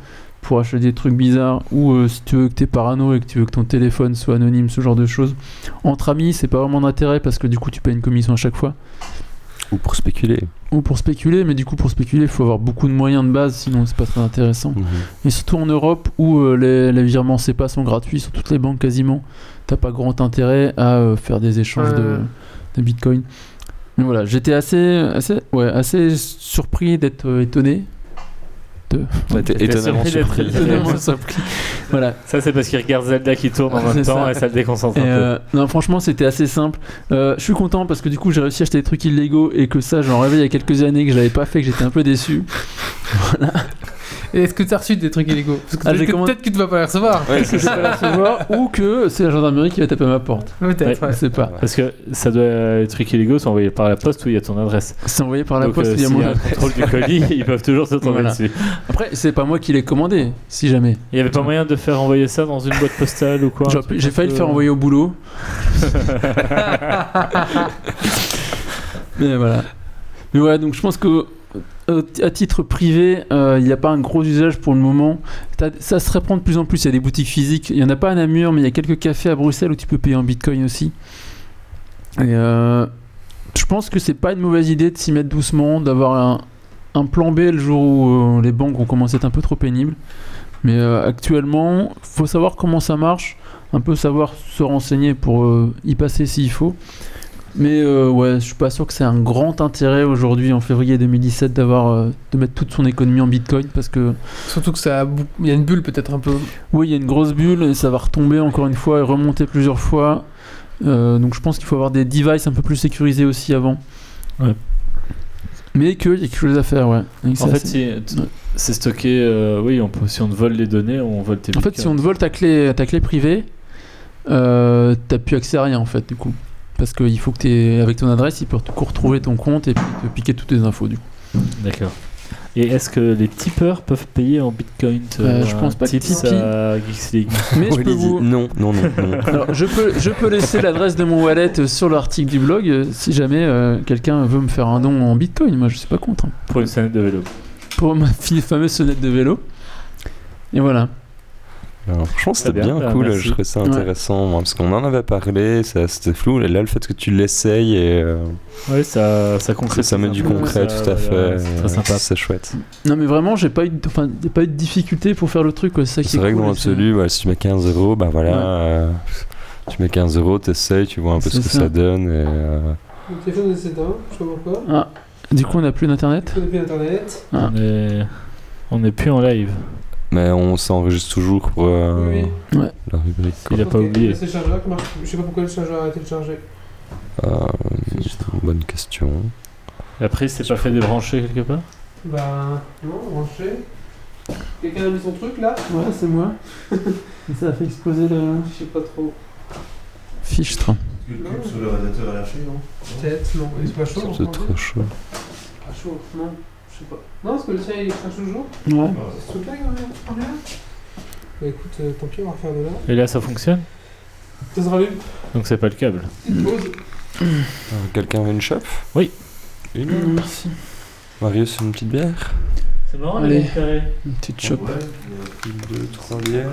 pour acheter des trucs bizarres ou si tu veux que tu es parano et que tu veux que ton téléphone soit anonyme, ce genre de choses. Entre amis, c'est pas vraiment d'intérêt parce que du coup, tu payes une commission à chaque fois. Ou pour spéculer. Ou pour spéculer, mais du coup, pour spéculer, il faut avoir beaucoup de moyens de base, sinon c'est pas très intéressant. Mhm. Et surtout en Europe où euh, les, les virements CEPA sont gratuits sur toutes les banques quasiment, t'as pas grand intérêt à euh, faire des échanges de, de bitcoin. Mais voilà, j'étais assez, assez, ouais, assez surpris d'être euh, étonné. De... Ouais, t'es T'étais étonnamment surpris étonnamment <laughs> surpris. Voilà. Ça, c'est parce qu'il regarde Zelda qui tourne en <laughs> même temps ça. et ça le déconcentre Et un peu. euh, non, franchement, c'était assez simple. Euh, je suis content parce que du coup, j'ai réussi à acheter des trucs illégaux et que ça, j'en rêvais il y a quelques années que je l'avais pas fait, que j'étais un peu déçu. <laughs> Et est-ce que tu as reçu des trucs illégaux Parce que Ah, peut-être que, commandé- peut-être que tu vas pas les recevoir. Ouais, que je vais pas la recevoir ou que c'est la gendarmerie qui va taper à ma porte. Peut-être, Je ouais. sais pas. Parce que ça doit être trucs illégaux sont envoyés par la poste où il y a ton adresse. C'est envoyé par la Donc, poste. euh, il y a y mon a un contrôle du colis, <laughs> ils peuvent toujours se tomber Voilà. dessus. Après, c'est pas moi qui l'ai commandé, si jamais. Il y avait pas moyen de faire envoyer ça dans une boîte postale ou quoi J'ai failli le faire envoyer au boulot. <laughs> Mais voilà. Mais voilà, donc je pense que euh, à titre privé, euh, il n'y a pas un gros usage pour le moment. Ça se répand de plus en plus. Il y a des boutiques physiques. Il n'y en a pas à Namur, mais il y a quelques cafés à Bruxelles où tu peux payer en bitcoin aussi. Euh, je pense que c'est pas une mauvaise idée de s'y mettre doucement, d'avoir un, plan B le jour où les banques vont commencer à être un peu trop pénibles. Mais actuellement, faut savoir comment ça marche, un peu savoir se renseigner pour y passer s'il faut. Mais euh, ouais, je suis pas sûr que c'est un grand intérêt aujourd'hui en février 2017 d'avoir euh, de mettre toute son économie en Bitcoin parce que Surtout que ça a il y a une bulle peut-être un peu. oui, il y a une grosse bulle et ça va retomber encore une fois et remonter plusieurs fois. Euh, donc je pense qu'il faut avoir des devices un peu plus sécurisés aussi avant. Ouais. Mais qu'il y a quelque chose à faire, ouais. En c'est fait, assez- c'est stocké. euh, oui, on peut, si on te vole les données, on vole tes En fait, si on te vole ta clé, ta clé privée, euh, t'as plus accès à rien en fait, du coup. Parce qu'il faut que tu avec ton adresse, il peut te retrouver ton compte et puis te piquer toutes tes infos, du coup. D'accord. Et est-ce que les tipeurs peuvent payer en bitcoin Euh, je pense pas que tips Tipeee- à Geeks League. <laughs> Mais je peux vous. Non, non, non, non. <laughs> Alors, je peux, je peux laisser l'adresse de mon wallet euh, sur l'article du blog euh, si jamais euh, quelqu'un veut me faire un don en bitcoin. Moi, je suis pas contre. hein. Pour une sonnette de vélo. Pour ma fameuse sonnette de vélo. Et voilà. Alors, franchement, c'était bien, bien, bah, cool. merci. Je trouvais ça intéressant, parce qu'on en avait parlé, ça- c'était flou. Et là, le fait que tu l'essayes, et, euh, ça, ça ça, met du concret, ça, tout à fait. C'est très sympa. C'est chouette. Non, mais vraiment, j'ai pas eu, de- enfin, pas eu de difficulté pour faire le truc. C'est ça qui C'est est vrai que cool, dans l'absolu, ouais, si tu mets 15 euros, bah voilà. Ouais. euh, tu mets 15 euros, t'essayes, tu vois un peu ce que ça. ça donne. Et, euh, Mon téléphone est éteint, je sais pas pourquoi. Ah, du coup, on n'a plus d'internet? Je plus internet. Ah. On est... on est plus en live. Mais on s'enregistre toujours pour euh, Oui, oui. Ouais. la rubrique. Il a pas oublié. C'est le chargeur qui marche. plus. Je sais pas pourquoi le chargeur a arrêté de charger. Euh, bonne question. La prise s'est pas fait débrancher quelque part Bah, non, branché. Quelqu'un a mis son truc là? Ouais, c'est moi. <laughs> ça a fait exploser le Je sais pas trop. fichtre. Le cube sous le radiateur à lâcher, non? Peut-être, non. Il est pas chaud C'est trop chaud. Pas chaud, non. Je sais pas. Non, parce que le tien il crache toujours. Ouais. C'est ce truc là qui revient en l'air Bah écoute, euh, tant pis, on va refaire de là. Et là, ça fonctionne? Ça se rallume. Donc c'est pas le câble. Pause. Euh, Quelqu'un veut une chope? Oui. Une Merci. Marius, une petite bière? C'est marrant, Allez. carré. Une petite chope. Une, deux, trois bières.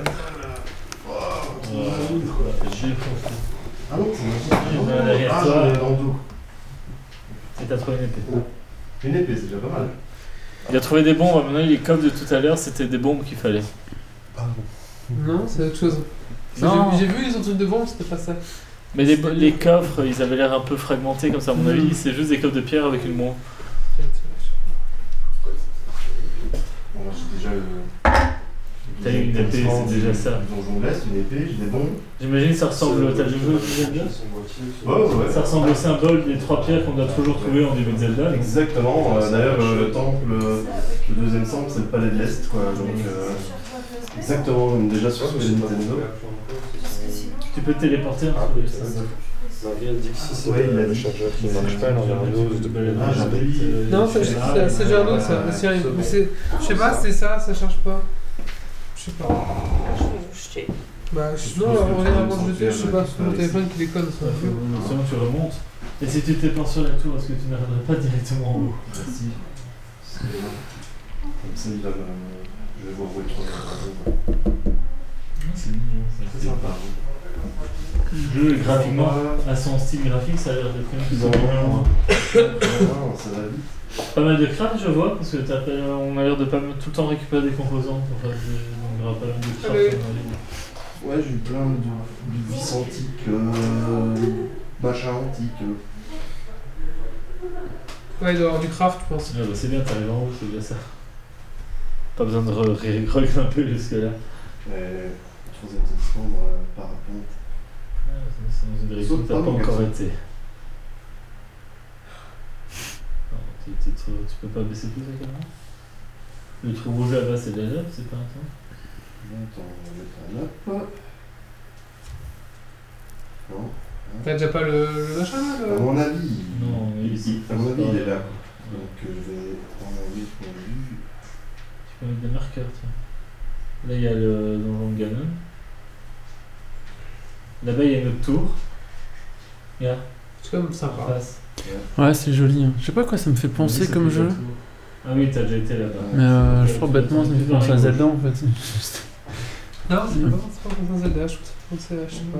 Ah non, Il va derrière Ah, toi. j'en ai dans le dos. Et t'as trouvé une épée? Une épée, c'est déjà pas mal. Il a trouvé des bombes, à mon avis, les coffres de tout à l'heure, c'était des bombes qu'il fallait. Non, c'est autre chose. Non. J'ai vu les autres trucs de bombe, c'était pas ça. Mais les, les coffres, ils avaient l'air un peu fragmentés comme ça, à mon avis, c'est juste des coffres de pierre avec une bombe. Bon, j'ai déjà le. T'as une épée, c'est déjà ça. Donjon de l'Est, une épée, j'ai des bombes. J'imagine que ça ressemble au t'as déjà joué au Zelda Ouais, ouais. Ça ressemble au symbole des trois pierres qu'on doit toujours trouver en début de Zelda. Exactement. euh, D'ailleurs, euh, le temple, euh, le deuxième temple, c'est le palais de l'Est, quoi. Donc, euh, exactement, déjà sur Super Nintendo. Tu peux te téléporter que si Ouais, il a le chargeur qui marche pas, elle en a un autre de Ah. Non, c'est un autre ça. C'est un- mais c'est- Je sais pas, c'est ça, ça charge pas. Je sais pas. Je vais jeter. Bah, je- non, on regarde avant de jeter, je sais pas, c'est mon téléphone qui déconne. ça. Sinon tu remontes. Et si tu t'éteins sur la tour, est-ce que tu n'arriverais pas directement en haut Merci. Comme ça, il va me. Je vais voir où est C'est mignon. C'est sympa. Le jeu graphiquement, à son style graphique, ça a l'air d'être quand même plus Non, ça va vite. Pas mal de craft, je vois, parce que t'as pas- on a l'air de pas mal- tout le temps récupérer des composants. Enfin, des- donc il y aura pas mal de craft. Oui. à mon avis. Ouais, j'ai eu plein de, de vis antiques, euh, machin antique. Ouais, il doit y avoir du craft, je pense. Ah bah c'est bien, t'arrives en haut, c'est déjà ça. Pas besoin de re- re- regrimper jusque là. Et troisième chambre, euh, parapente. Ah, c'est c'est dans une direction Saute que t'as pas, pas mon encore garçon. été. Non, tu, tu tu peux pas baisser plus ça quand même Le trou rouge là-bas, c'est de la lave, c'est pas un temps attends, on va mettre un up. Non. T'as déjà pas le, le machin là À le... mon avis, Non, mais il- ici. à mon avis, il est là. Ouais. Donc euh, je vais prendre un oui pour lui. Tu peux mettre des marqueurs, tiens. Là, il y a le donjon de Ganon. Là-bas, il y a une autre tour. Regarde, C'est comme en sympa. face. Ouais, c'est joli. hein. Je sais pas à quoi ça me fait penser comme jeu. Ah oui, t'as déjà été là-bas. Mais euh, je crois bêtement, ça me fait penser à Zelda en fait. <laughs> Non, c'est pas, c'est pas comme un Zelda, je trouve que c'est je sais pas.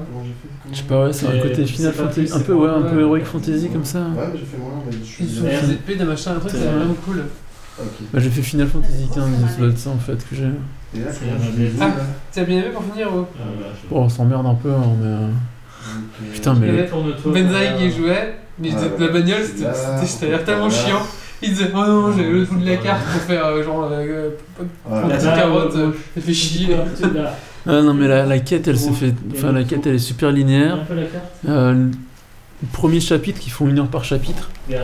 Je sais pas, ouais, c'est un côté c'est Final Fantasy, un c'est peu, ouais, un peu. Heroic Fantasy comme ça. Ouais, j'ai fait moins, mais je suis. Épées, des machins, un truc, C'est c'est vrai. vraiment cool. Ok. Bah, j'ai fait Final Fantasy 15, ça doit être ça en fait que j'ai. C'est Ah. T'as bien aimé pour finir oh Ah, voilà, je- Bon, on s'emmerde un peu, hein, mais. euh, Donc, euh, Putain, mais-. Benzaï qui jouait, mais Ah, de la bagnole, c'était tellement chiant. Il disait Oh non, j'ai le bout de la carte pour faire euh, genre. euh, Voilà. Petite carotte, euh, ça fait chier. Ah non, mais la, la quête, elle se fait. Enfin, la quête, elle est super linéaire. la. Euh, le premier chapitre, qui font une heure par chapitre. Et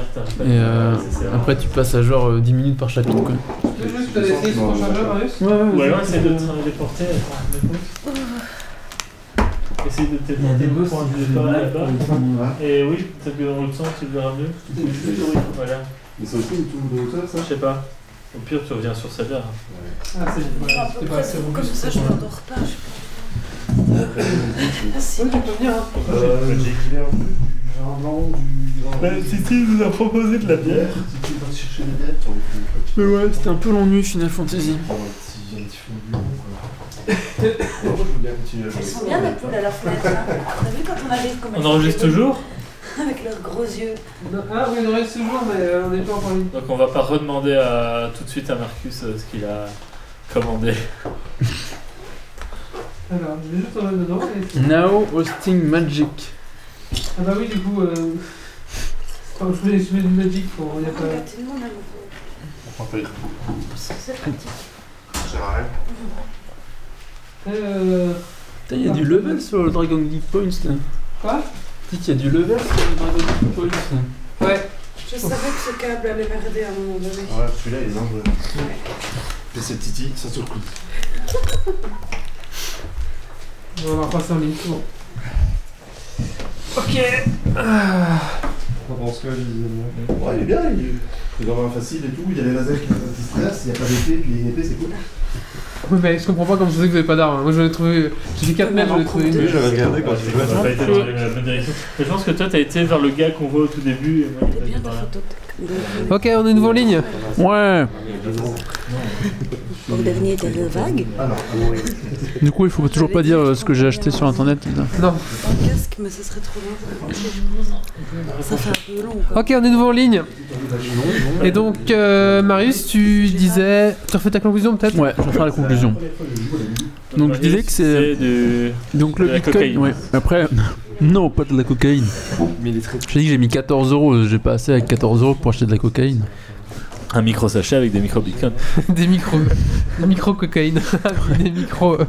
euh, après, tu passes à genre euh, 10 minutes par chapitre quoi. Tu veux juste sur ton chargeur, Marius Ouais, ouais, Ou alors essaye de te téléporter. Attends, écoute. Essaye de te téléporter au point de départ là-bas. Et oui, peut-être que dans l'autre sens tu le verras mieux. Voilà. Mais c'est aussi une tour de hauteur, ça Je sais pas. Au pire, tu reviens sur celle-là. Ah, c'est c'était pas assez Comme robuste. ça, je m'endors pas. je- Ouais, tu peux venir, hein. Euh, j'ai un peu du vin blanc, du vin Bah, Titi nous a proposé de la bière. Si tu vas chercher des bières, tu Mais ouais, c'était un peu l'ennui Final Fantasy. prends un petit, un petit fond de blanc, quoi. Moi, <laughs> je veux bien continuer à jouer. Elles sont bien les poules à la fenêtre. hein. T'as vu quand on arrive comme elles On sont enregistre jolies toujours? <laughs> Avec leurs gros yeux. Non, Ah oui, on reste toujours, mais euh, on n'est pas encore en. Donc on va pas redemander à, tout de suite à Marcus euh, ce qu'il a commandé. <laughs> Alors, je vais juste en mettre dedans. Et... Now Hosting Magic. Ah bah oui, du coup, euh... je mets, je du Magic, bon, il y a Ah, pas... bah, tout le monde a le C'est pratique. Ça sert à rien. Euh... Putain, il y a du level sur le Dragon Geek Points là. Quoi? Dis qu'il y a du level sur le Dragon Geek Points là. Ouais. Je savais que ce câble allait merder à un moment donné. Ouais, celui-là, il est dangereux. Et c'est Titi, ça se coupe. On va passer en ligne, bon. Ok. Ah. On pense que Ouais, il est bien, il est vraiment facile et tout. Il y a les lasers qui anti-stress, il n'y a pas d'épée, puis une épée, c'est cool. Oui, mais je comprends pas comment je sais que vous avez pas d'armes. Moi, j'en ai trouvé. J'ai dit 4 mètres, j'en ai trouvé une. Oui, j'avais regardé quand tu jouais. Ça a pas été dans la bonne direction. Mais je pense que toi, t'as été vers le gars qu'on voit au tout début. Et moi, Ok, on est nouveau en ligne. Ouais. Au dernier des vagues. Du coup, il faut toujours pas dire euh, ce que j'ai acheté sur internet. Non. Un casque, mais ce serait trop long. Ça fait un peu long. Quoi. Ok, on est nouveau en ligne. Et donc, euh, Marius, tu disais. Tu refais ta conclusion peut-être? Ouais, je vais faire la conclusion. Donc je disais que c'est donc le de Bitcoin. cocaïne. Ouais. Après, <laughs> non, pas de la cocaïne. J'ai dit que j'ai mis 14 euros. J'ai pas assez avec 14 euros pour acheter de la cocaïne. un micro sachet avec des micro bitcoins. <laughs> Des micros. Des micro cocaïne. <laughs> des micros. euh,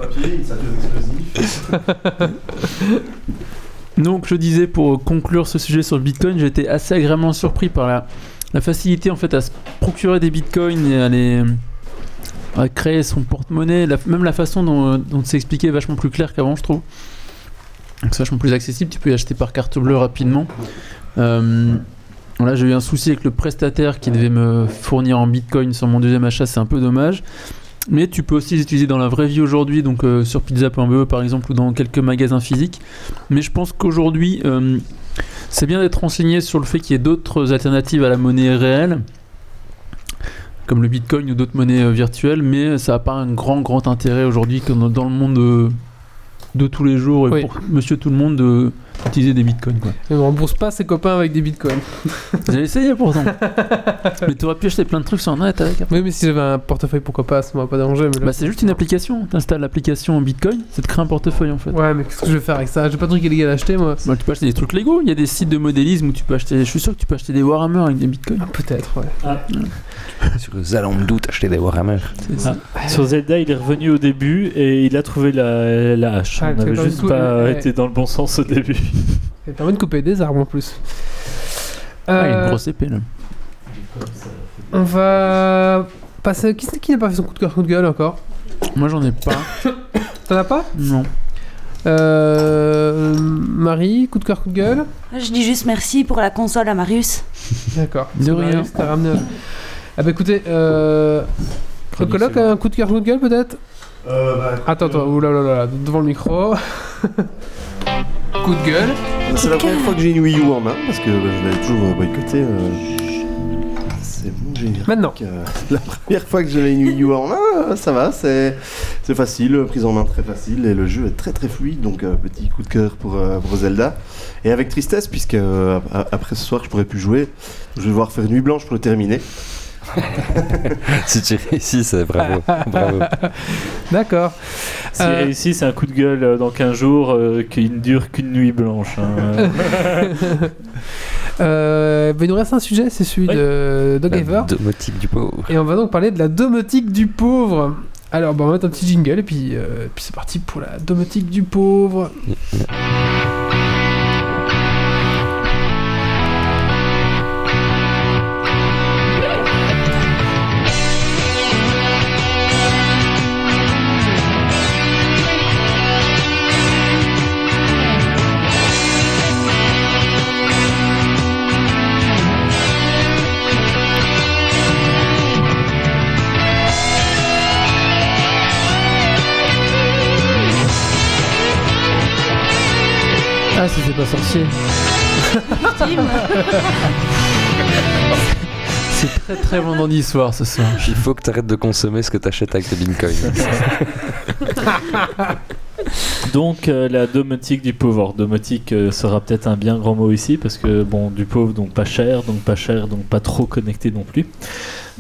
Donc je disais pour conclure ce sujet sur le Bitcoin, j'ai été assez agréablement surpris par la, la facilité en fait à se procurer des Bitcoins et à les à créer son porte-monnaie, même la façon dont, dont c'est expliqué est vachement plus clair qu'avant je trouve. C'est vachement plus accessible, tu peux y acheter par carte bleue rapidement. Euh, Là, j'ai eu un souci avec le prestataire qui devait me fournir en bitcoin sur mon deuxième achat, c'est un peu dommage. Mais tu peux aussi les utiliser dans la vraie vie aujourd'hui, donc euh, sur pizza.be par exemple ou dans quelques magasins physiques. Mais je pense qu'aujourd'hui, euh, c'est bien d'être renseigné sur le fait qu'il y ait d'autres alternatives à la monnaie réelle, comme le bitcoin ou d'autres monnaies euh, virtuelles, mais ça n'a pas un grand, grand intérêt aujourd'hui dans le monde euh, de tous les jours et Oui. pour monsieur tout le monde de- d'utiliser des bitcoins. Quoi. Et on rembourse pas ses copains avec des bitcoins. <laughs> J'ai essayé pourtant. mais tu aurais pu acheter plein de trucs sur internet avec. Oui, mais si j'avais un portefeuille, pourquoi pas Ça m'aurait pas dérangé. Mais là- Bah, c'est juste une application. Tu installes l'application Bitcoin, ça te crée un portefeuille en fait. Ouais, mais qu'est-ce que je vais faire avec ça? J'ai pas de truc illégal à acheter moi. Bah, tu peux acheter des trucs Lego. Il y a des sites de modélisme où tu peux acheter. Je suis sûr que tu peux acheter des Warhammer avec des Bitcoins. Ah, Peut-être, ouais. <laughs> Sur Zalando, t'achetais des Warhammer. C'est ça. Sur Zelda, il est revenu au début et il a trouvé la, la hache. Ah, On tu avait juste pas ouais. été dans le bon sens au début. <laughs> Ça permet de couper des arbres en plus. Ah, il y a Euh, une grosse épée là. on va passer. Qui c'est qui n'a pas fait son coup de cœur, coup de gueule encore Moi j'en ai pas. <coughs> T'en as pas non. euh, Marie, coup de cœur, coup de gueule Je dis juste merci pour la console à Marius. D'accord. De rien. T'as ramené un- Ah bah écoutez, euh... Recoloc, un coup de cœur, coup de gueule peut-être Euh, bah, Attends, attends, oulala, là, là, devant le micro. <laughs> coup de gueule. C'est la première fois que j'ai une Wii U en main parce que bah, je l'avais toujours euh, boycotté. euh, C'est bon, génial. Maintenant. Euh, <laughs> la première fois que j'ai une Wii U en main, ça va, c'est c'est facile, prise en main très facile et le jeu est très très fluide. Donc euh, petit coup de cœur pour, euh, pour Zelda. Et avec tristesse puisque ap- après ce soir je pourrais plus jouer, je vais devoir faire nuit blanche pour le terminer. <laughs> si tu réussis, c'est bravo. <laughs> bravo. D'accord. Si Euh. réussi, c'est un coup de gueule euh, dans 15 jours euh, qui ne dure qu'une nuit blanche. hein. <laughs> Euh, bah, il nous reste un sujet, c'est celui Oui. de Dog La Ever. domotique du pauvre. Et on va donc parler de la domotique du pauvre. Alors, bah, on va mettre un petit jingle et puis, euh, puis c'est parti pour la domotique du pauvre. <laughs> c'est très très vendredi soir ce soir. Il faut que tu arrêtes de consommer ce que tu achètes avec tes bitcoins. <laughs> Donc euh, la domotique du pauvre. Alors, domotique euh, sera peut-être un bien grand mot ici parce que bon du pauvre donc pas cher, donc pas cher, donc pas trop connecté non plus.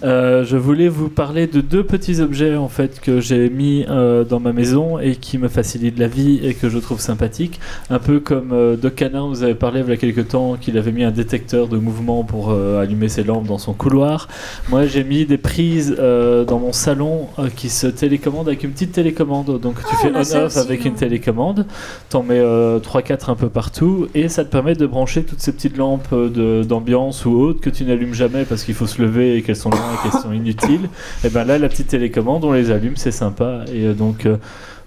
Euh, je voulais vous parler de deux petits objets en fait que j'ai mis euh, dans ma maison et qui me facilitent la vie et que je trouve sympathique. Un peu comme euh, Doc Canin vous avez parlé il y a quelques temps qu'il avait mis un détecteur de mouvement pour euh, allumer ses lampes dans son couloir. Moi j'ai mis des prises dans mon salon qui se télécommandent avec une petite télécommande. Donc tu Ah, fais ça on-off avec une nous. télécommande, t'en mets 3-4 un peu partout et ça te permet de brancher toutes ces petites lampes d'ambiance ou autres que tu n'allumes jamais parce qu'il faut se lever et qu'elles sont sont inutiles. Et ben là la petite télécommande on les allume, c'est sympa et euh, donc euh,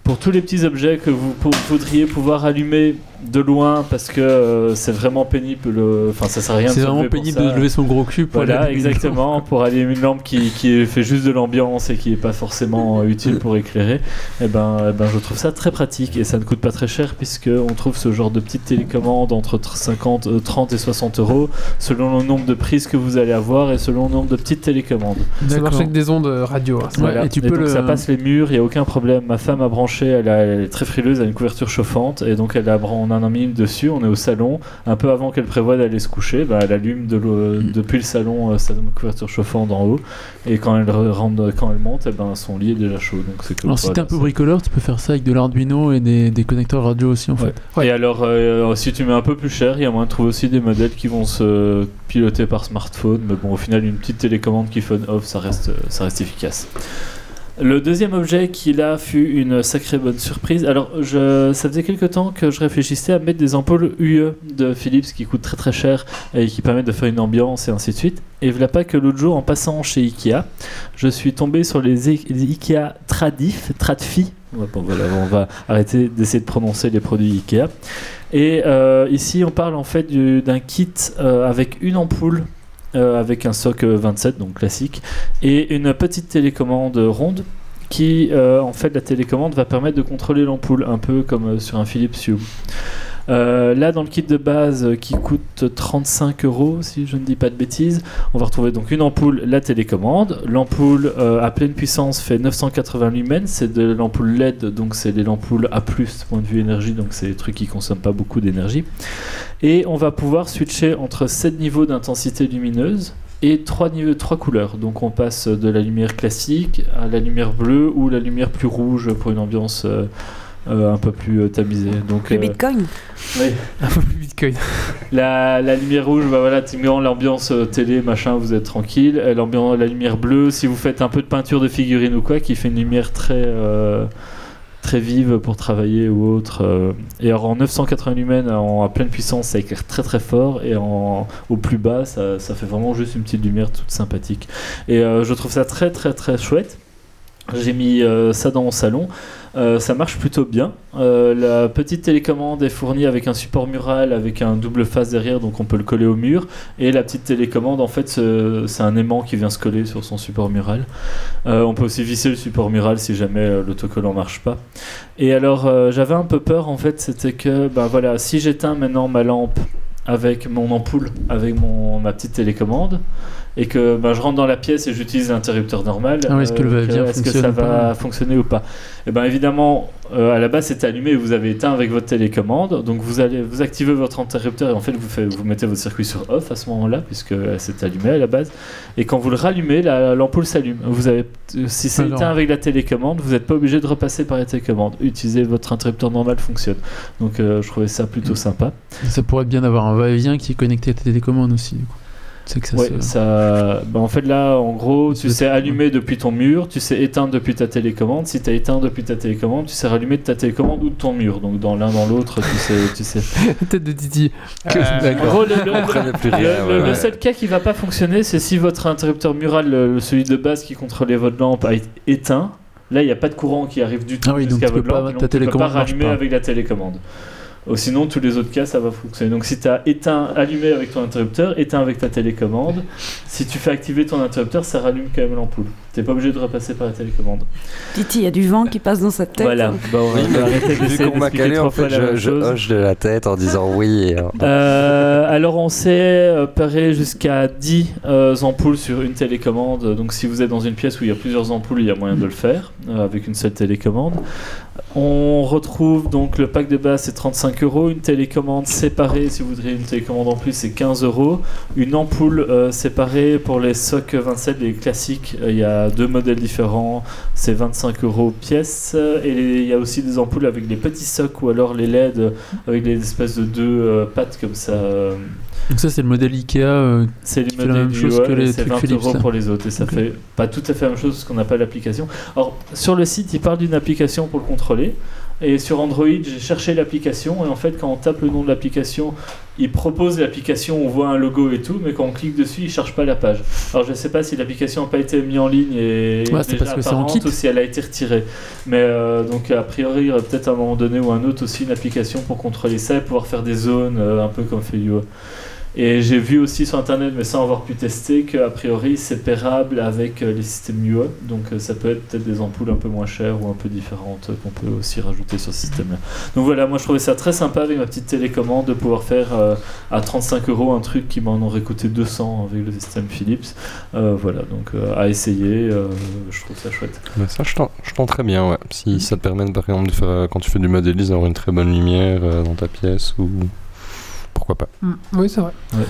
pour tous les petits objets que vous voudriez pouvoir allumer de loin parce que euh, c'est vraiment pénible. le- Enfin, ça sert à rien de C'est vraiment pénible ça. de lever son gros cul pour Voilà, aller exactement, pour allumer une lampe qui, qui fait juste de l'ambiance et qui n'est pas forcément euh, utile pour éclairer. Et ben, eh ben, je trouve ça très pratique et ça ne coûte pas très cher puisque on trouve ce genre de petite télécommande entre tr- 50, euh, 30 et 60 euros selon le nombre de prises que vous allez avoir et selon le nombre de petites télécommandes. Ça marche avec des ondes euh, radio. hein. Voilà. et tu peux donc le- ça passe les murs, il n'y a aucun problème. Ma femme a branché, elle, a- elle est très frileuse, elle a une couverture chauffante et donc elle a, bran- mis une dessus. On est au salon, un peu avant qu'elle prévoie d'aller se coucher, bah, elle allume de Mm. depuis le salon euh, sa couverture chauffante en haut et quand elle re- rentre, quand elle monte, eh ben, son lit est déjà chaud. Donc c'est Alors si t'es un peu bricoleur, tu peux faire ça avec de l'Arduino et des, des connecteurs radio aussi en fait. Ouais. Et alors, euh, si tu mets un peu plus cher, il y a moyen de trouver aussi des modèles qui vont se piloter par smartphone. Mais bon, au final, une petite télécommande qui phone off, ça reste, ça reste efficace. Le deuxième objet qui là fut une sacrée bonne surprise. Alors, je, ça faisait quelque temps que je réfléchissais à mettre des ampoules UE de Philips qui coûtent très très cher et qui permettent de faire une ambiance et ainsi de suite. Et voilà pas que l'autre jour, en passant chez Ikea, je suis tombé sur les, Ikea Tradif, Tradfi. Bon, voilà, on va arrêter d'essayer de prononcer les produits Ikea. Et euh, ici, on parle en fait du- d'un kit euh, avec une ampoule, euh, avec un soc euh, 27, donc classique, et une petite télécommande ronde qui, euh, en fait, la télécommande va permettre de contrôler l'ampoule, un peu comme euh, sur un Philips Hue. Euh, là, dans le kit de base euh, qui coûte 35 euros, si je ne dis pas de bêtises, on va retrouver donc une ampoule, la télécommande. L'ampoule euh, à pleine puissance fait 980 lumens, c'est de l'ampoule LED, donc c'est des ampoules A+, point de vue énergie, donc c'est des trucs qui consomment pas beaucoup d'énergie. Et on va pouvoir switcher entre 7 niveaux d'intensité lumineuse et 3, niveaux, 3 couleurs. Donc on passe de la lumière classique à la lumière bleue ou la lumière plus rouge pour une ambiance un peu plus euh, tamisée. Donc, Le euh, bitcoin oui. <laughs> Un peu plus Bitcoin. <laughs> La, la lumière rouge, bah voilà, tu mets en l'ambiance euh, télé, machin, vous êtes tranquille. L'ambiance, la lumière bleue, si vous faites un peu de peinture de figurine ou quoi, qui fait une lumière très, euh, très vive pour travailler ou autre. euh. Et alors en 980 lumens, en, à pleine puissance, ça éclaire très très fort. Et en, au plus bas, ça, ça fait vraiment juste une petite lumière toute sympathique. Et euh, je trouve ça très très très chouette. J'ai mis euh, ça dans mon salon. Euh, ça marche plutôt bien. Euh, la petite télécommande est fournie avec un support mural avec un double face derrière, donc on peut le coller au mur. Et la petite télécommande, en fait, ce- c'est un aimant qui vient se coller sur son support mural. On peut aussi visser le support mural si jamais l'autocollant marche pas. Et alors, j'avais un peu peur, en fait, c'était que, ben voilà, si j'éteins maintenant ma lampe avec mon ampoule, avec mon, ma petite télécommande, et que ben, je rentre dans la pièce et j'utilise l'interrupteur normal, Ah oui, est-ce que le va-et-vient est-ce que ça va fonctionner ou pas Et bien évidemment, euh, à la base c'était allumé et vous avez éteint avec votre télécommande, donc vous allez vous activez votre interrupteur et en fait vous, mettez votre circuit sur off à ce moment-là puisque c'est allumé à la base. Et quand vous le rallumez, la- l'ampoule s'allume. Vous avez, si c'est éteint avec la télécommande, vous n'êtes pas obligé de repasser par la télécommande. Utiliser votre interrupteur normal fonctionne. Donc euh, je trouvais ça plutôt sympa. Ça pourrait bien d'avoir un va-et-vient qui est connecté à ta télécommande aussi. Du coup. C'est que ça Ouais, se- ça... bah, en fait, là, en gros, tu sais allumer depuis ton mur, tu sais éteindre depuis ta télécommande. Si tu as éteint depuis ta télécommande, tu sais rallumer de ta télécommande ou de ton mur. Donc, dans l'un, dans l'autre, tu sais. Tu sais. <laughs> Tête de. Que- Euh, En gros, le, le- ouais, seul cas qui va pas fonctionner, c'est si votre interrupteur mural, celui de base qui contrôlait votre lampe, a été éteint. Là, il n'y a pas de courant qui arrive du tout Ah oui, donc jusqu'à votre pas- lampe. ta donc tu peux pas rallumer pas. avec la télécommande. Oh, sinon, tous les autres cas, ça va fonctionner. Donc, si tu as éteint, allumé avec ton interrupteur, éteint avec ta télécommande, si tu fais activer ton interrupteur, ça rallume quand même l'ampoule. Tu pas obligé de repasser par la télécommande. Titi, il y a du vent qui passe dans sa tête. Voilà. Bah, on va Oui, arrêter vu d'essayer qu'on m'a d'expliquer calé, trois en fois fait, la je, chose. hoche de la tête en disant oui. et, euh, alors on sait euh, parer jusqu'à 10 euh, ampoules sur une télécommande. Donc si vous êtes dans une pièce où il y a plusieurs ampoules, il y a moyen de le faire euh, avec une seule télécommande. On retrouve donc le pack de base c'est 35 euros, une télécommande séparée si vous voudriez une télécommande en plus c'est 15 euros, une ampoule euh, séparée pour les SOC 27 les classiques, euh, il y a deux modèles différents, c'est 25 euros pièce. Et il y a aussi des ampoules avec les petits SOC ou alors les LED avec des espèces de deux euh, pattes comme ça. Donc ça c'est le modèle Ikea. euh, c'est Qui fait la même chose ouais, que les trucs 20 Philips, euros pour les autres et ça Ok. fait pas tout à fait la même chose parce qu'on n'a pas l'application. Alors sur le site il parle d'une application pour le contrôler Et sur Android, j'ai cherché l'application et en fait, quand on tape le nom de l'application, il propose l'application, on voit un logo et tout, mais quand on clique dessus, il cherche pas la page. Alors je sais pas si l'application n'a pas été mise en ligne et Ouais, déjà parce que en ou si elle a été retirée. Mais euh, donc a priori, il y aurait peut-être à un moment donné ou un autre aussi une application pour contrôler ça et pouvoir faire des zones euh, un peu comme fait UA. Et j'ai vu aussi sur internet, mais sans avoir pu tester, qu'a priori c'est pairable avec euh, les systèmes UA. Donc euh, ça peut être peut-être des ampoules un peu moins chères ou un peu différentes euh, qu'on peut aussi rajouter sur ce système-là. Donc voilà, moi je trouvais ça très sympa avec ma petite télécommande de pouvoir faire à 35 euros un truc qui m'en aurait coûté 200 avec le système Philips. Voilà, donc à essayer, je trouve ça chouette. Ça, je, tente- tenterais bien, ouais. Si ça te permet, par exemple, faire, quand tu fais du modélisme, d'avoir une très bonne lumière dans ta pièce, ou pourquoi pas. Mm, Oui, c'est vrai. Ouais.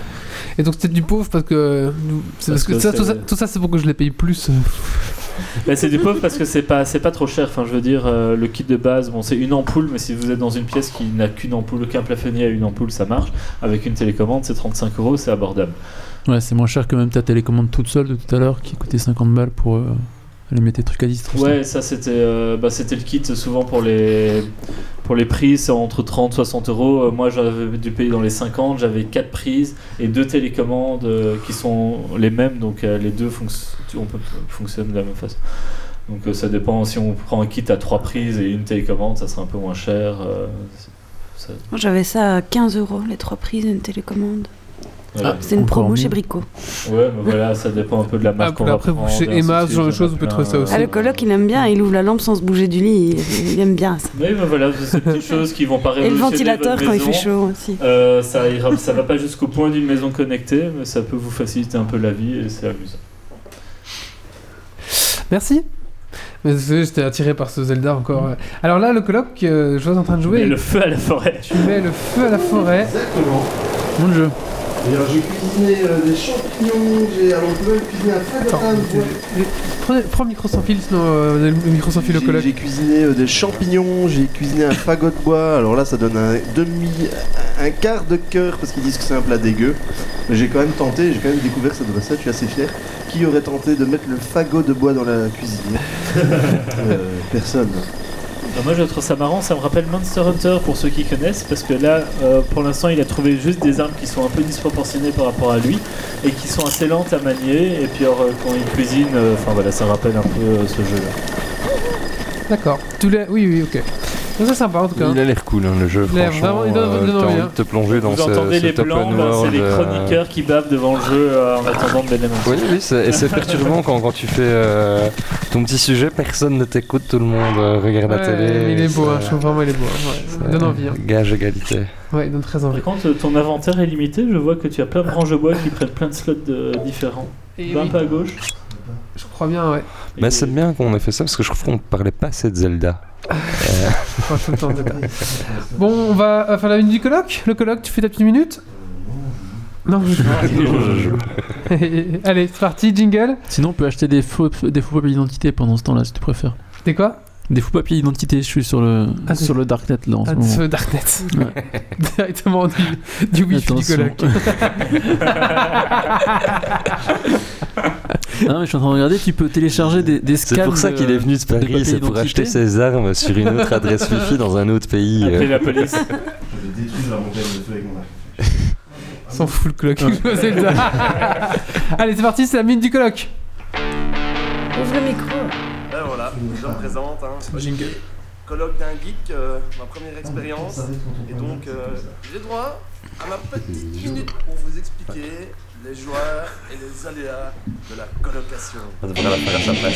Et donc c'était du pauvre parce que. Parce, Parce que, que ça, c'est- tout, ça, tout ça, c'est pour que je les paye plus. <laughs> c'est du pauvre parce que c'est pas, c'est pas trop cher. Enfin, je veux dire, euh, le kit de base, bon, c'est une ampoule, mais si vous êtes dans une pièce qui n'a qu'une ampoule, qu'un plafonnier à une ampoule, ça marche. Avec une télécommande, c'est 35 euros, c'est abordable. Ouais, c'est moins cher que même ta télécommande toute seule de tout à l'heure qui coûtait 50 balles pour euh, aller mettre tes trucs à distance. Ouais, ça c'était euh, bah, c'était le kit souvent pour les pour les prises, c'est entre 30 et 60 euros. Euh, Moi j'avais dû payer dans les 50, j'avais 4 prises et deux télécommandes euh, qui sont les mêmes, donc euh, les deux fonc- on peut, fonctionnent de la même façon. Donc euh, ça dépend, si on prend un kit à 3 prises et une télécommande, ça sera un peu moins cher. euh, ça- Moi, j'avais ça à 15 euros, les trois prises et une télécommande. Voilà. C'est une promo chez Brico. Ouais, mais voilà, ça dépend un peu de la marque. Après, qu'on va après, prendre, chez Emma, ce genre de choses, vous pouvez trouver ça aussi. Ah, le coloc, il aime bien, il ouvre la lampe sans se bouger du lit, il, il aime bien ça. Oui, mais voilà, c'est ces petites choses qui vont pas Et le ventilateur votre quand il fait chaud aussi. Euh, ça, ira, ça va pas jusqu'au point d'une maison connectée, mais ça peut vous faciliter un peu la vie et c'est amusant. Merci. Mais c'est- J'étais attiré par ce Zelda encore. Alors là, le colloque, euh, je vois en train de Et jouer. le feu à la forêt. Tu mets le feu à la forêt. Exactement. Mon jeu. Alors j'ai cuisiné euh, des champignons, j'ai alors on peut même cuisiner un Attends, de bois. Prends le micro sans fil, sinon euh, le micro sans fil au J'ai- colloque. J'ai cuisiné euh, des champignons, j'ai cuisiné un fagot de bois. Alors là, ça donne un demi, un quart de cœur parce qu'ils disent que c'est un plat dégueu. Mais j'ai quand même tenté, j'ai quand même découvert cette recette. Je suis assez fier. Qui aurait tenté de mettre le fagot de bois dans la cuisine? <laughs> Euh, Personne. Alors moi je trouve ça marrant, ça me rappelle Monster Hunter pour ceux qui connaissent, parce que là euh, pour l'instant il a trouvé juste des armes qui sont un peu disproportionnées par rapport à lui et qui sont assez lentes à manier. Et puis alors, euh, quand il cuisine, euh, enfin voilà, ça rappelle un peu ce jeu-là. D'accord. Oui, oui, ok. Donc c'est sympa en tout cas. Il a l'air cool, hein, le jeu, Il franchement. vraiment- il donne- euh, donne envie, hein. de te plonger dans Vous ce, entendez ce les top blancs, world, c'est les chroniqueurs qui bavent devant le jeu euh, en attendant de l'élément. Oui, oui, c'est- et c'est perturbant quand, quand tu fais euh, ton petit sujet, personne ne t'écoute, tout le monde euh, regarde la télé. il est beau, hein, je trouve vraiment il est beau. hein, ouais. donne envie. Hein. Gage égalité. Ouais, il donne très envie. Par contre, ton inventaire est limité, je vois que tu as plein de branches de bois qui prennent plein de slots de- différents. Et Va un oui, peu à gauche. Je crois bien, ouais. Mais c'est bien qu'on ait fait ça parce que je trouve qu'on parlait pas assez de Zelda. <laughs> Bon, on va euh, faire la minute du colloque. Le colloque, tu fais ta petite minute Non, je joue. <laughs> Allez, c'est parti, jingle. Sinon, on peut acheter des faux, des faux papiers d'identité pendant ce temps-là, si tu préfères. C'était quoi? Des faux papiers d'identité, je suis sur le, Ah, sur le Darknet là en ce Ah, moment. ce Darknet. Ouais. <laughs> Directement du, du wifi du colloque. <laughs> Ah, mais je suis en train de regarder, tu peux télécharger des, des scans. C'est pour ça qu'il est venu de Paris, c'est pour acheter ses armes sur une autre adresse Wi-Fi dans un autre pays. Appelez euh. la police. <laughs> Je vais détruire la montagne de feu avec mon arc. S'en fout le Zelda. Allez, c'est parti, c'est la minute du colloque. Ouvre le micro. Ben voilà, je me présente. Hein. Jingle. Colloque d'un geek, euh, ma première expérience. Et donc, euh, j'ai droit à ma petite minute pour vous expliquer les joies et les aléas de la colocation. On devrait la faire à sa place.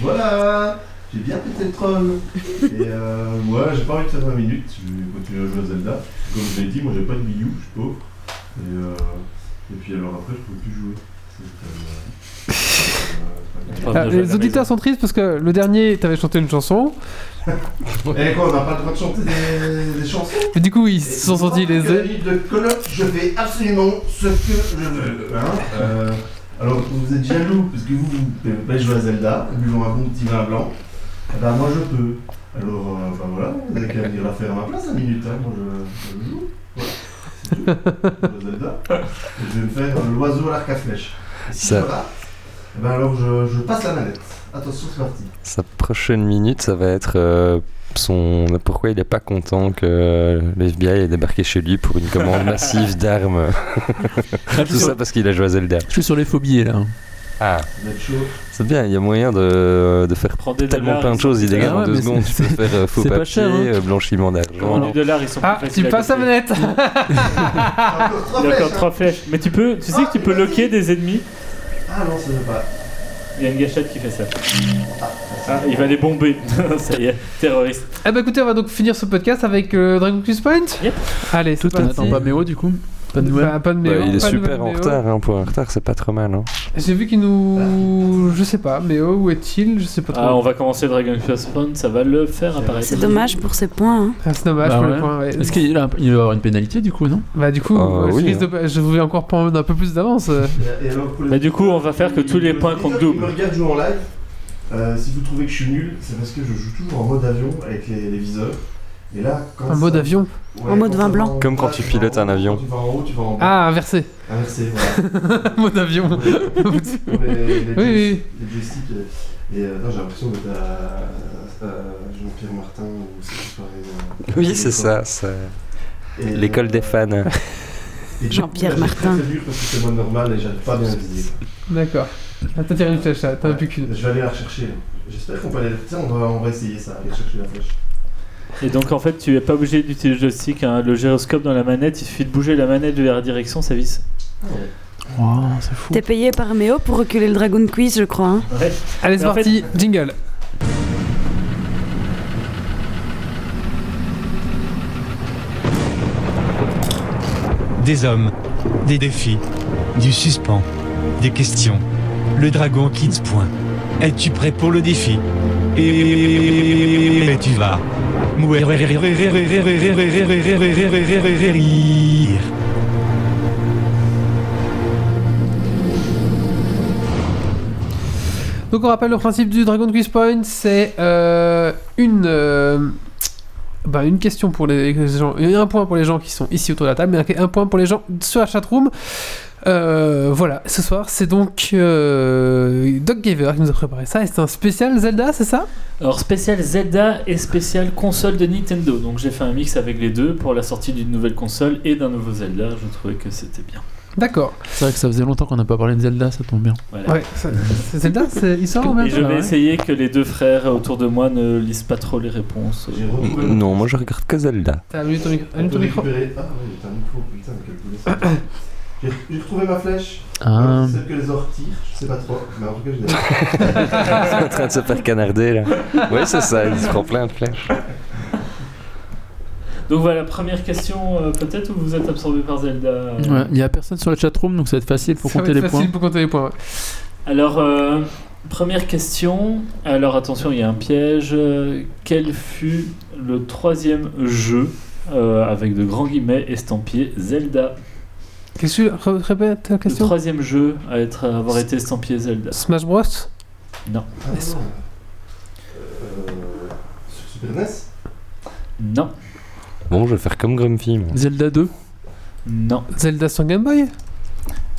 Voilà J'ai bien pété le troll Et euh, moi, j'ai pas envie de faire 20 minutes, je vais continuer à jouer à Zelda. Comme je l'ai dit, moi j'ai pas de Wii U, je suis pauvre. Et, euh, et puis alors après, je peux plus jouer. C'est, euh, euh, Ah, les auditeurs sont tristes parce que le dernier, t'avais chanté une chanson. <laughs> Et quoi, on n'a pas le droit de chanter des, des chansons Mais du coup, ils se sont sentis lésés. de colloque, je fais absolument ce que je veux. Hein alors, vous êtes jaloux parce que vous ne pouvez pas jouer à Zelda, en buvant un bon petit vin blanc. Eh ben, moi je peux. Alors, euh, ben voilà, vous avez qu'à venir la faire à ma place, 5 minutes, hein. moi je, je joue. Voilà, c'est tout. Le Zelda. Et je vais me faire euh, l'oiseau à l'arc à flèche. Et si Ça- rate, eh ben alors je, je passe la manette. Attention, c'est parti. Sa prochaine minute, ça va être euh, son pourquoi il est pas content que l'FBI ait débarqué chez lui pour une commande <laughs> massive d'armes. <laughs> Tout ça parce qu'il a joué à Zelda. Je suis sur les phobies là. Ah, c'est bien, il y a moyen de, de faire Prends tellement dollars, plein de choses sont- illégales ouais, en deux secondes. Tu peux faire euh, <laughs> faux c'est pas papier, cher, hein. euh, blanchiment d'argent. Prends du dollar, ils sont Ah, tu à passes la manette Il y a encore trois flèches. Mais tu peux, tu sais que tu peux loquer des ennemis. Ah non, ça ne pas. Il y a une gâchette qui fait ça. Ah, il va les bomber. <laughs> ça y est, terroriste. Eh bah écoutez, on va donc finir ce podcast avec euh, Dragon Quest Point. Yep. Allez, Tout on parti. n'attend pas Méo du coup. Pas de nouvelles. Bah, pas de Bah, il est de super en retard, hein, pour un retard, c'est pas trop mal. Hein. J'ai vu qu'il nous. Je sais pas, Méo, où est-il Je sais pas trop. Ah, on va commencer Dragon Quest Point, ça va le faire apparaître. C'est dommage pour ces points. Hein. Ah, c'est dommage Bah pour ouais. le point. ouais. Est-ce qu'il va y avoir une pénalité du coup, non? Bah, du coup, Ah, euh, je, oui, de- je vais encore prendre un peu plus d'avance. les- Bah, du coup, on va faire que tous les points comptent double. me regardent jouer en live, euh, si vous trouvez que je suis nul, c'est parce que je joue toujours en mode avion avec les, les viseurs. Et là, quand En mode ça- avion. Ouais, En mode vin blanc. Comme quand tu pilotes un avion. Tu vas en haut, tu vas en bas. Ah, inversé. Inversé, voilà. mode avion. Les, les, les, Oui, oui. les euh, Et euh, non, j'ai l'impression d'être à, à Jean-Pierre Martin ou c'est pareil. Oui, c'est ça, c'est Et, l'école euh, des fans. <laughs> Jean-Pierre Martin. très dur parce que c'est mode normal et j'arrive pas à bien viser. D'accord. Ah, T'as tiré une flèche là, t'en as plus qu'une. Je vais aller la rechercher. là. J'espère qu'on peut aller. Tiens, on va, on va essayer ça, aller chercher la flèche. Et donc, en fait, tu es pas obligé d'utiliser le joystick. hein. Le gyroscope dans la manette, il suffit de bouger la manette vers la direction, ça visse. Wow, c'est fou. T'es payé par Méo pour reculer le Dragon Quiz, je crois. Hein. Ouais. Allez, c'est parti, jingle. Des hommes, des défis, du suspens, des questions. Le dragon quitte point. Es-tu prêt pour le défi? Et tu vas. Donc on rappelle le principe du Dragon Quiz Point, c'est euh, une, euh, bah, une question pour les gens, un point pour les gens qui sont ici autour de la table, mais un point pour les gens sur la chatroom. Euh, voilà, ce soir c'est donc euh, Doc Gaver qui nous a préparé ça, et c'est un spécial Zelda, c'est ça? Alors, spécial Zelda et spécial console de Nintendo. Donc, j'ai fait un mix avec les deux pour la sortie d'une nouvelle console et d'un nouveau Zelda. Je trouvais que c'était bien. D'accord. C'est vrai que ça faisait longtemps qu'on n'a pas parlé de Zelda, ça tombe bien. Voilà. Ouais, ça- Zelda, c'est- il sort en même Et je temps vais ouais. essayer que les deux frères autour de moi ne lisent pas trop les réponses. Non, moi je regarde que Zelda. T'as allumé ton micro. Allume ton micro. Ah oui, t'as un micro, putain, mais quel. <coughs> J'ai retrouvé ma flèche. Ah, Celle que les tirent, je sais pas trop. Mais en tout cas, je l'ai. <laughs> Il est en train de se faire canarder là. Oui, c'est ça, il se prend plein de flèches. Donc voilà, première question, euh, peut-être, ou vous êtes absorbé par Zelda euh, ouais, il y a personne sur la chatroom donc ça va être facile pour Ça va compter être les facile points. pour compter les points. ouais. Alors, euh, première question. Alors, attention, il y a un piège. Euh, Quel fut le troisième jeu, euh, avec de grands guillemets, estampillé Zelda? Qu'est-ce que tu ré- répète la Le question troisième jeu à être, à avoir été estampillé Zelda. Smash Bros? Non. Ah, non. Euh, sur Super NES Non. Bon, je vais faire comme Grumpy. moi. Zelda 2 Non. Zelda sur Game Boy?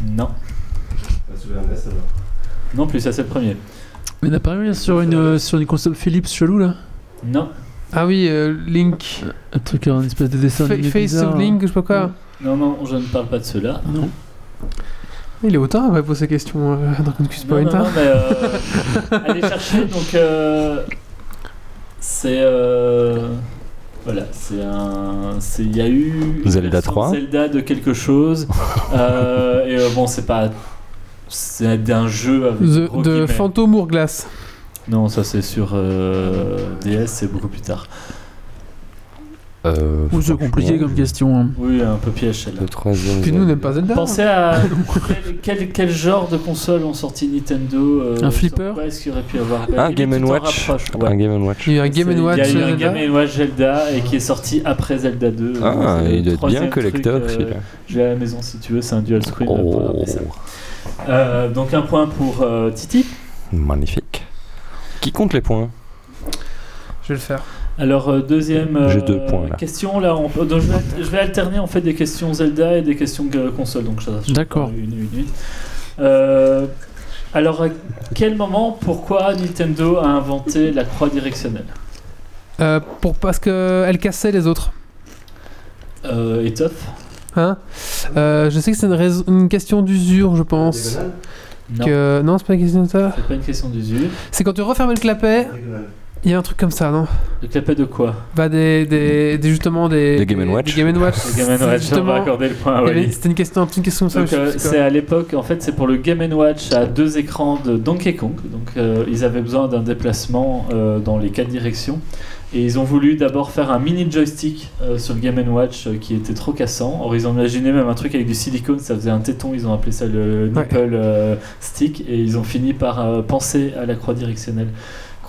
Non. Ah, Super NES alors. Non plus, ça c'est le premier. Mais il n'a pas eu sur une, euh, sur une console Philips chelou là? Non. Ah oui, euh, Link. Un truc, un espèce de dessin Fa- animé Face bizarre. of Link, je sais pas quoi. Non, non, je ne parle pas de cela. Non. Il est autant après pour ces questions euh, Dragon Quest Non, Point. non, hein. non, mais euh, <laughs> allez chercher. Donc, euh, c'est. euh, voilà, c'est un. c'est- Il y a eu. Zelda version 3. Zelda de quelque chose. <laughs> euh, et euh, bon, c'est pas. C'est d'un jeu avec. The- de. Phantom Hourglass. Non, ça c'est sur euh, DS, c'est beaucoup plus tard. Euh, Ou c'est compliqué comme question. hein. Oui, un peu piège celle-là. Le troisième. Puis nous, on n'aime pas Zelda. Pensez à <laughs> quel, quel, quel genre de console ont sorti Nintendo euh, Un flipper quoi Est-ce qu'il aurait pu avoir? Un Game tu t'en Watch. rapproches, ouais. Un Game Watch. Il y a eu un Game C'est- Watch. Il y a eu un Zelda. Game Watch Zelda et qui est sorti après Zelda 2. Ah, C'est le il doit être troisième bien collector truc, euh, celui-là. À la maison si tu veux, c'est un dual screen. euh, pour Oh, regarder ça. Euh, donc un point pour euh, Titi. magnifique. Qui compte les points? Je vais le faire. Alors, euh, deuxième euh, deux points, là. question. Là, on peut- donc, je, vais, je vais alterner en fait des questions Zelda et des questions euh, console. Donc, D'accord. Une, une, une. Euh, alors, à quel moment, pourquoi Nintendo a inventé la croix directionnelle? Euh, pour, parce qu'elle cassait les autres. euh, Étoffe Hein? Euh, je sais que c'est une, raison- une question d'usure, je pense. Non, Que... Non, c'est pas une question de ça? c'est pas une question d'usure. C'est quand tu refermes le clapet, il y a un truc comme ça, non? Le clapet de quoi? Bah des, des, des- justement des... Des Game Watch. Des Game Watch. Le Game Watch, on va Justement, accorder le point avait- Wally. C'était une question, une question comme ça. Euh, c'est à l'époque, en fait, c'est pour le Game Watch à deux écrans de Donkey Kong. Donc, euh, ils avaient besoin d'un déplacement euh, dans les quatre directions. Et ils ont voulu d'abord faire un mini joystick euh, sur le Game Watch euh, qui était trop cassant. Or, ils ont imaginé même un truc avec du silicone, ça faisait un téton. Ils ont appelé ça le nipple euh, stick. Et ils ont fini par euh, penser à la croix directionnelle.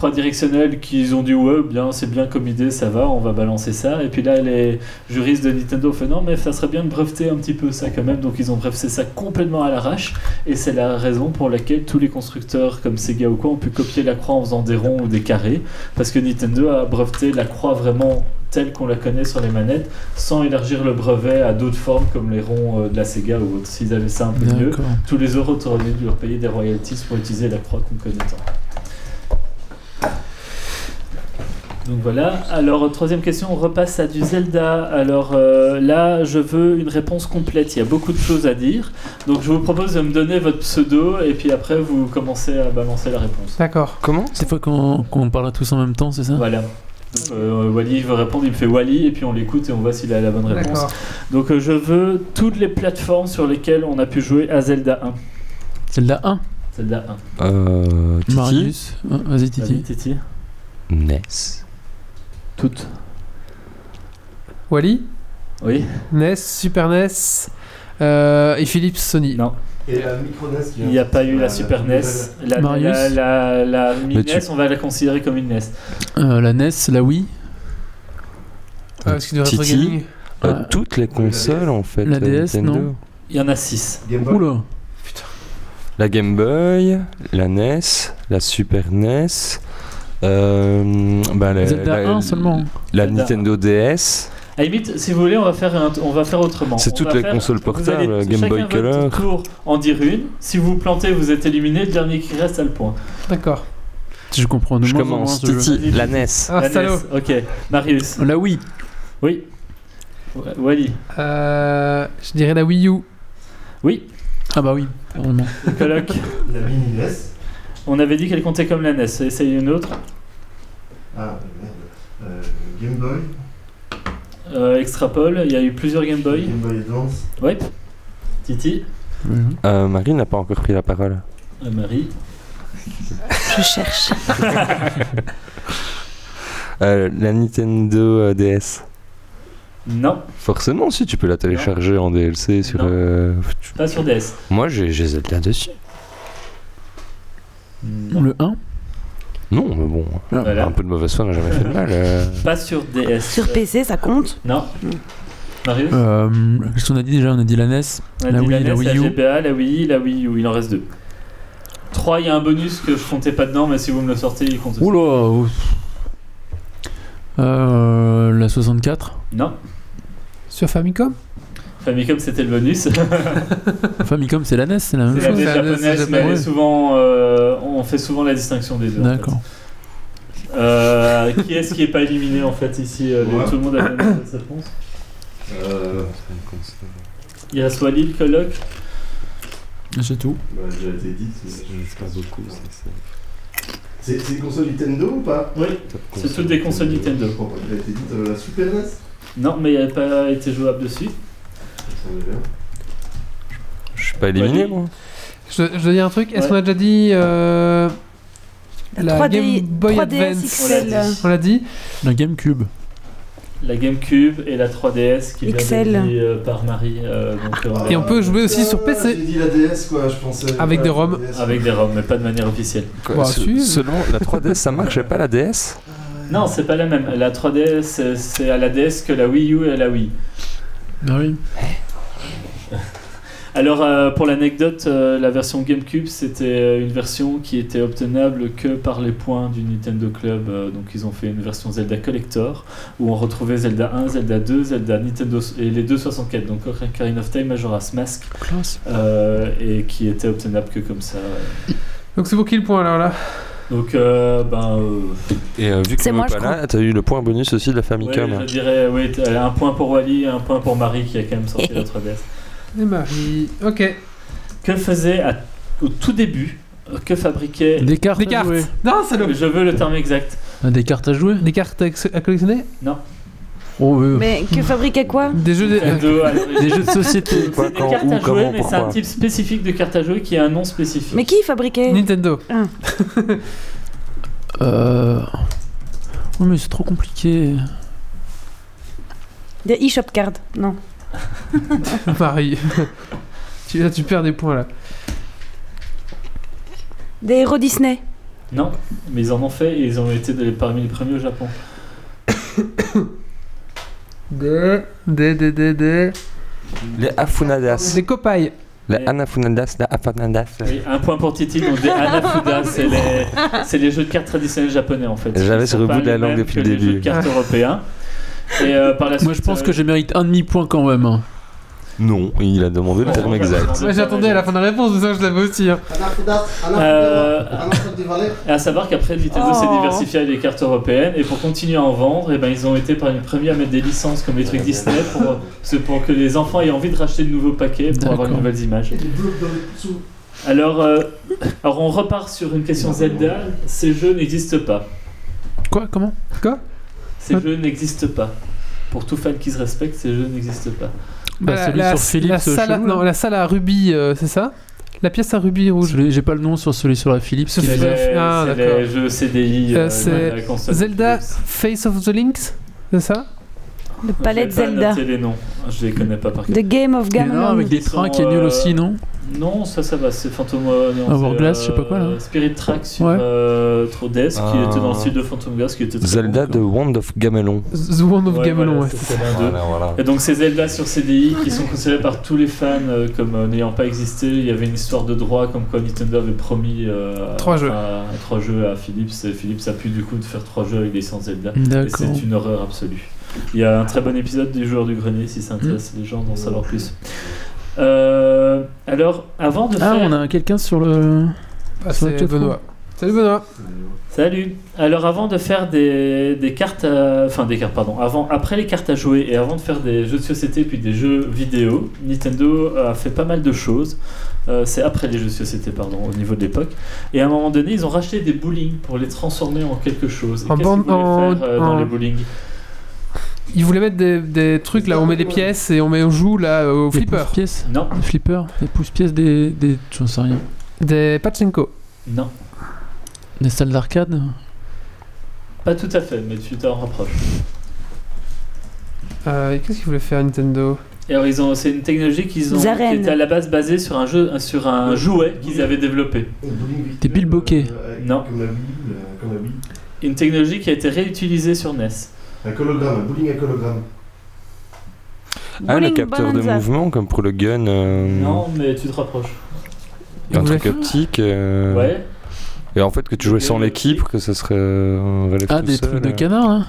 Croix directionnelle qu'ils ont dit ouais bien c'est bien comme idée ça va on va balancer ça. Et puis là les juristes de Nintendo ont fait non mais ça serait bien de breveter un petit peu ça quand même. Donc ils ont breveté ça complètement à l'arrache. Et c'est la raison pour laquelle tous les constructeurs comme Sega ou quoi ont pu copier la croix en faisant des ronds ou des carrés. Parce que Nintendo a breveté la croix vraiment telle qu'on la connaît sur les manettes sans élargir le brevet à d'autres formes comme les ronds euh, de la Sega ou autres s'ils avaient ça un peu mieux. Tous les euros auraient dû leur payer des royalties pour utiliser la croix qu'on connaît tant. Donc voilà. Alors, troisième question, on repasse à du Zelda. Alors euh, là, je veux une réponse complète. Il y a beaucoup de choses à dire. Donc, je vous propose de me donner votre pseudo et puis après, vous commencez à balancer la réponse. D'accord. Comment Cette fois qu'on qu'on parlera tous en même temps, c'est ça Voilà. Donc, euh, Wally veut répondre, il me fait Wally et puis on l'écoute et on voit s'il a la bonne réponse. D'accord. Donc, euh, je veux toutes les plateformes sur lesquelles on a pu jouer à Zelda 1. Zelda 1. Zelda 1. Euh. Titi Marius. Ah, Vas-y, Titi. Titi. NES. Toutes. Wally Oui NES, Super NES euh, et Philips Sony. Non. Et la micro NES Il n'y a pas eu la Super NES. La, Marius la, la, la mini Mais tu- NES, on va la considérer comme une NES. Euh, la NES, la Wii. Ah, Titi. Euh, Ah. toutes les consoles en fait. La DS, Nintendo. non Il y en a 6. Game Boy. Oula. La Game Boy, la NES, la Super NES, euh, bah, la, Zelda la- 1 seulement. la Zelda. Nintendo DS. À la limite, si vous voulez, on va faire, un- on va faire autrement. C'est toutes les faire- consoles vous portables, allez Game chacun Boy Color. tour en dire une. Si vous plantez, vous êtes éliminé. Le dernier qui reste a le point. D'accord. Je comprends Je commence. moins ce jeu. Titi, la NES. Ah, La salaud. NES. Ok. Marius. La Wii. Oui. Wally. Euh, je dirais la Wii U. Oui. Ah bah oui, carrément. Coloc. La mini NES. on avait dit qu'elle comptait comme la NES. Essayez une autre. Ah, merde. Euh, Game Boy. Euh, extrapole. Il y a eu plusieurs Game Boy. Game Boy Advance. Oui. Titi. Euh, Marie n'a pas encore pris la parole. Euh, Marie. Je cherche. <laughs> Euh, la Nintendo DS. Non. Forcément, si tu peux la télécharger en DLC sur. Non. euh, tu- Pas sur DS. Moi, j'ai j'ai Zelda dessus. Non. Le 1 Non, mais bon, Voilà. un peu de mauvaise foi n'a jamais fait de mal. euh. Pas sur DS. Sur PC, ça compte? Non. Marius? Euh, Qu'est-ce qu'on a dit déjà? On a dit la NES. On a la dit Wii, la, la NES, Wii la U. GBA, la Wii, la Wii U. Il en reste deux. 3, il y a un bonus que je comptais pas dedans, mais si vous me le sortez, il compte aussi. Oula euh, La 64 Non. Sur Famicom Famicom, c'était le bonus. <laughs> Famicom, c'est la NES, c'est la même la chose. NES c'est la NES japonaise, mais ouais. souvent, euh, on fait souvent la distinction des deux. en fait. D'accord. Euh, qui est-ce qui est pas éliminé en fait ici euh, Ouais. Tout le monde a donné cette réponse. Euh, Il reste Walid, le colloque. C'est tout. bah, j'ai été dit. C'est c'est une console Nintendo ou pas? Oui, c'est toutes des consoles Nintendo. Je crois pas qu'il a été dit. la Super NES Non, mais il n'a pas été jouable dessus. Je suis pas éliminé, moi. Je, je dois dire un truc. Est-ce Ouais. qu'on a déjà dit euh, la 3D Game Boy 3DS Advance XL. On l'a dit La GameCube. La GameCube et la 3DS qui vient XL. d'être dit euh, par Marie. euh, donc, euh, Et on peut jouer aussi sur Ah, PC. J'ai dit la DS quoi, je pensais. Avec des ROM. Avec des ROM, mais pas de manière officielle. Quoi, Bah, se- si. Selon la 3DS, ça marchait pas la DS Non, c'est pas la même. La 3DS, c'est- à la DS que la Wii U et la Wii. Ah oui. <laughs> Alors, euh, pour l'anecdote, euh, la version GameCube, c'était euh, une version qui était obtenable que par les points du Nintendo Club. euh, donc, ils ont fait une version Zelda Collector où on retrouvait Zelda 1, Zelda 2, Zelda Nintendo et les deux 64. Donc, Ocarina of Time, Majora's Mask, et qui était obtenable que comme ça. Donc c'est pour qui le point alors là? Donc, euh, ben. euh, Et euh, vu que C'est tu moi, pas là, t'as eu le point bonus aussi de la Famicom. ouais, je dirais, oui, t'as un point pour Wally et un point pour Marie qui a quand même sorti <laughs> la 3DS. Et Marie. Ok. Que faisait à- au tout début, euh, que fabriquait. Des cartes Des à cartes. jouer. Non, c'est le. Je veux le terme exact. Ah, Des cartes à jouer Des cartes à collectionner? Oh. Mais que fabriquait quoi Des jeux. de-. Des <laughs> jeux société. Quoi, C'est des quand, cartes où, à jouer, comment, mais c'est un type spécifique de carte à jouer qui a un nom spécifique. Mais qui fabriquait Nintendo. <laughs> Euh... Oui, mais c'est trop compliqué. Des eShop cards Non. <laughs> Marie. tu, là, tu perds des points là. Des héros Disney Non, mais ils en ont fait et ils ont été parmi les premiers au Japon. <coughs> Des. Des. Des. Des. Des. Les Afunadas. Des copailles. Les Et- Anafunadas, les Afunadas. Oui, un point pour Titi, donc des Hanafuda, c'est les, c'est les jeux de cartes traditionnels japonais en fait. J'avais sur le bout de la langue depuis le les jeux début. de cartes européens. Et euh, par la suite, Moi, je pense euh, que je mérite un demi-point quand même. Non, il a demandé le terme exact. ouais. J'attendais à la fin de la réponse, ça je l'avais aussi. hein. Euh, à savoir qu'après Nintendo s'est Oh. diversifié avec les cartes européennes et pour continuer à en vendre, et ben, ils ont été parmi les premiers à mettre des licences comme les trucs Disney pour, que les enfants aient envie de racheter de nouveaux paquets pour avoir de D'accord. nouvelles images. Alors, euh, alors on repart sur une question Zelda. Ces jeux n'existent pas. Quoi Comment? Quoi? Ces jeux n'existent pas. Pour tout fan qui se respecte, ces jeux n'existent pas. Bah, la, celui la- sur Philips, la salle, chelou, non, là. la salle à rubis, euh, c'est ça? La pièce à rubis rouge. J'ai pas le nom sur celui sur la Philips. Est C'est les, Ah, les jeux CDI. Euh, euh, la Zelda Philips. Face of the Links C'est ça? Le palais de Zelda. noté les noms, je les connais pas par cœur. The Game of Mais non, avec des trains qui est nul aussi, non? Non, ça, ça va, c'est Phantom euh, non, Hourglass, je sais pas quoi, là. Spirit Track sur Ouais. euh, Trodes, qui Ah. était dans le style de Phantom Glass, qui était très Zelda bon, de Wand of Gamelon. The Wand of Ouais, Gamelon, voilà, ouais. c'est l'un d'eux. voilà. Et donc ces Zelda sur CDI qui sont considérés par tous les fans euh, comme euh, n'ayant pas existé, il y avait une histoire de droit comme quoi Nintendo avait promis euh, Trois jeux. à- trois jeux à Philips et Philips a pu du coup de faire trois jeux avec des licences Zelda. Et c'est une horreur absolue. Il y a un très bon épisode du joueur du grenier si ça intéresse les gens d'en savoir plus. Euh, alors avant de Ah, faire... on a quelqu'un sur le. Ah, Sur le c'est chat, Benoît. Salut Benoît. Salut. Alors avant de faire des, des cartes, à- enfin des cartes pardon, avant après les cartes à jouer et avant de faire des jeux de société puis des jeux vidéo, Nintendo a fait pas mal de choses. Euh, c'est après les jeux de société pardon au niveau de l'époque. Et à un moment donné, ils ont racheté des bowling pour les transformer en quelque chose. Et En qu'est-ce bande- qu'ils voulaient en- faire euh, dans en- les bowling? Il voulait mettre des, des trucs là, on met des pièces et on, met, on joue là au Des flipper. pouces-pièces Non, Des flippers Des pouces-pièces Des. des... J'en sais rien. Des pachinko. non, Des salles d'arcade pas tout à fait, mais tu t'en rapproches. Euh, Qu'est-ce qu'il voulait faire Nintendo? Et alors ils ont, c'est une technologie qu'ils ont, Des qui était à la base basée sur un jeu, sur un jouet qu'ils avaient développé. Des bilboquets. Non. Comme la Wii, euh, comme la Wii. Une technologie qui a été réutilisée sur NES. Un hologramme, un bowling avec hologramme. Ah, le Bowling capteur de Bonanza. mouvement, comme pour le gun. euh, Non, mais tu te rapproches. Un truc optique. euh, Ouais. Et en fait, que tu jouais sans l'équipe, que ça serait. euh, un relève Ah, tout des seul, trucs de euh. canard, hein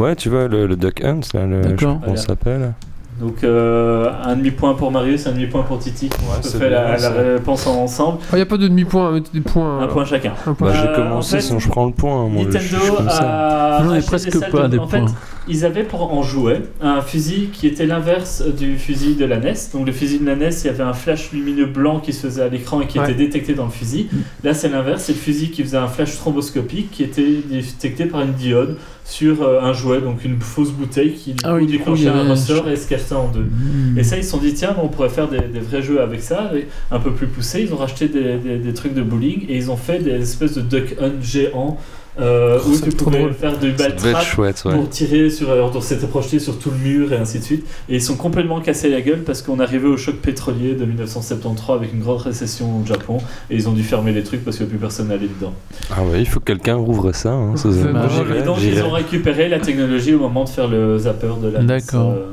Ouais, tu vois, le, le Duck Hunt, là, le, je sais D'accord. pas comment ça s'appelle. Donc euh, un demi-point pour Marius, un demi-point pour Titi. On fait la, la réponse ensemble. Il n'y a pas de demi-point, mais des points. Un alors. point chacun. Un point. Bah, j'ai Euh, commencé, en fait, sinon je prends le point. Moi, je, je suis Nintendo comme ça. a Non, presque des pas de- des En fait, points. ils avaient pour en jouet un fusil qui était l'inverse du fusil de la NES. Donc le fusil de la NES, il y avait un flash lumineux blanc qui se faisait à l'écran et qui Ouais. était détecté dans le fusil. Là, c'est l'inverse, c'est le fusil qui faisait un flash thromboscopique qui était détecté par une diode sur euh, un jouet, donc une fausse bouteille qui Ah oui, déclenchait un ressort et se cachait en deux. Mmh. Et ça, ils se sont dit, tiens, on pourrait faire des, des vrais jeux avec ça, et un peu plus poussés. Ils ont racheté des, des- des trucs de bowling et ils ont fait des espèces de duck hunt géants euh, Oh, où tu pouvais drôle. faire du Ça ball devait être trap chouette, ouais. pour tirer sur. Alors, donc, c'était projeté sur tout le mur et ainsi de suite. Et ils sont complètement cassés la gueule parce qu'on arrivait au choc pétrolier de 1973 avec une grande récession au Japon et ils ont dû fermer les trucs parce que plus personne n'allait dedans. Ah ouais, il faut que quelqu'un rouvre ça. Hein, <laughs> ça- C'est moi, marrant. j'irai, et donc, ils ont récupéré la technologie au moment de faire le zapper de la D'accord. euh,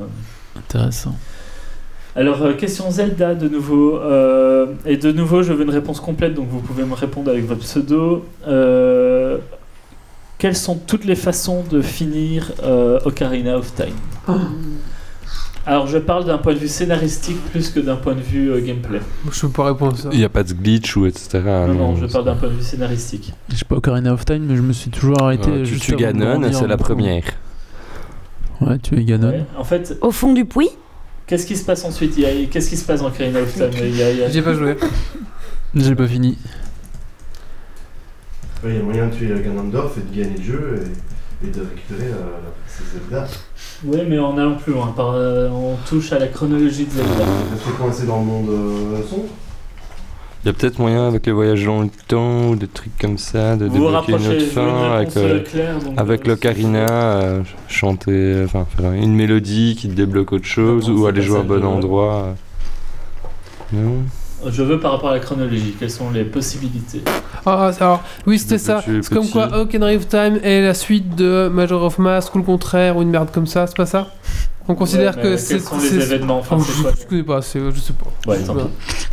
Intéressant. Alors, euh, question Zelda de nouveau. euh, et de nouveau, je veux une réponse complète, donc vous pouvez me répondre avec votre pseudo. Euh, quelles sont toutes les façons de finir euh, Ocarina of Time? Ah. Alors, je parle d'un point de vue scénaristique plus que d'un point de vue euh, gameplay. Je peux pas répondre à ça. Il n'y a pas de glitch ou etc. non, non, je parle d'un point de vue scénaristique. Je sais pas Ocarina of Time, mais je me suis toujours arrêté. Tu juste tues avant de Ganon, c'est la première. Ouais, tu es Ganon. Ouais. En fait, Au fond du puits? qu'est-ce qui se passe ensuite? Qu'est-ce qui se passe dans Ocarina of Time? <laughs> A- J'ai pas joué. J'ai pas fini. Ouais, Il y a moyen de tuer Ganondorf et de gagner le jeu et, et de récupérer euh, la princesse Zelda. Oui, mais en allant plus loin, par, euh, on touche à la chronologie de Zelda. Coincé dans le monde euh, sombre. Il y a peut-être moyen avec les voyages dans le temps ou des trucs comme ça de Vous débloquer une autre fin avec, euh, euh, euh, l'ocarina, euh, chanter, enfin faire une mélodie qui te débloque autre chose ou aller jouer à bon endroit. euh. Non Je veux par rapport à la chronologie, quelles sont les possibilités Ah, ah, alors, oui, c'était ça. C'est comme quoi Ocarina of Time est la suite de Major of Mask ou le contraire ou une merde comme ça, c'est pas ça? On considère Ouais, que c'est. Quels sont les c'est- événements enfin, Oh, c'est je, quoi je connais pas, c'est- je sais pas. Ouais, tant pis.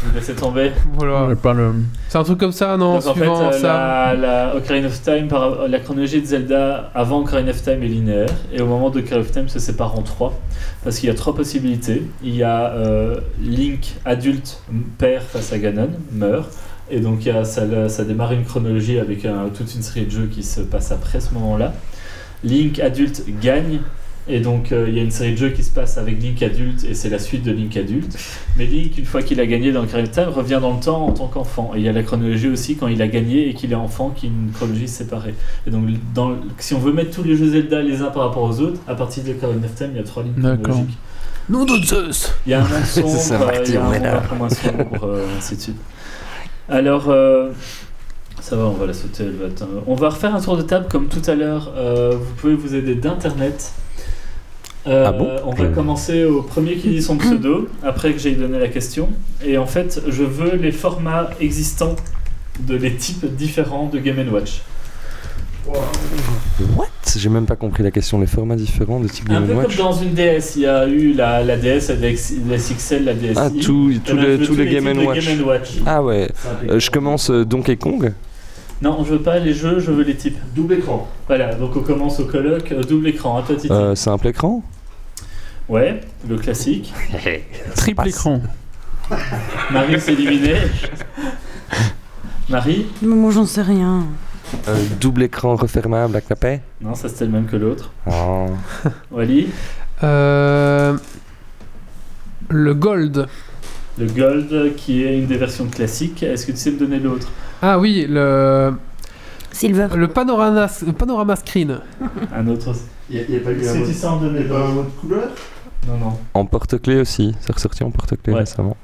Vous laissez tomber. <laughs> Voilà. Ouais, pas le- C'est un truc comme ça, non Donc en fait, Suivant euh, ça. la, la Ocarina of Time, par, la chronologie de Zelda avant Ocarina of Time est linéaire, et au moment de Ocarina of Time se sépare en trois, parce qu'il y a trois possibilités. Il y a euh, Link adulte perd face à Ganon, meurt, et donc il y a, ça, ça démarre une chronologie avec un- toute une série de jeux qui se passent après ce moment-là. Link adulte gagne. Et donc euh, il y a une série de jeux qui se passe avec Link adulte et c'est la suite de Link adulte. Mais Link, une fois qu'il a gagné dans Ocarina of Time, revient dans le temps en tant qu'enfant. Et il y a la chronologie aussi quand il a gagné et qu'il est enfant, qui est une chronologie séparée. Et donc dans, si on veut mettre tous les jeux Zelda les uns par rapport aux autres, à partir de Ocarina of Time, il y a trois lignes chronologiques. Nom de Zeus Il y a un <laughs> monde sombre, euh, il y a un monde un peu moins sombre, euh, ainsi de suite. Alors, euh, ça va, on va la sauter, elle va être, euh, On va refaire un tour de table comme tout à l'heure. euh, vous pouvez vous aider d'internet. Euh, Ah bon On va commencer au premier qui dit son pseudo, après que j'ai donné la question. Et en fait, je veux les formats existants de les types différents de Game Watch. What? J'ai même pas compris la question. Les formats différents de type Un Game peu Watch comme dans une DS, il y a eu la, la DS, la, DX la SXL, la DSi. Ah, tous tous les, les Game types de Watch. Game Watch. Ah ouais. Euh, je commence euh, Donkey Kong. Non, je veux pas les jeux, je veux les types. Double écran. Voilà, donc on commence au colloque, euh, double écran, à toi Titi. Euh, simple écran. Ouais, le classique. <laughs> Triple écran. Marie s'est éliminée. Marie Mais moi, j'en sais rien. Euh, double écran refermable à clapet. Non, ça c'était le même que l'autre. Oh. Wally Euh, Le Gold. Le Gold, qui est une des versions classiques. Est-ce que tu sais me donner l'autre? Ah oui, le. Silver. Le panorama, le panorama screen. <laughs> Un autre Il n'y a, pas eu un en a pas un couleur? Non, non. En porte-clés aussi. C'est ressorti en porte-clés Ouais. récemment.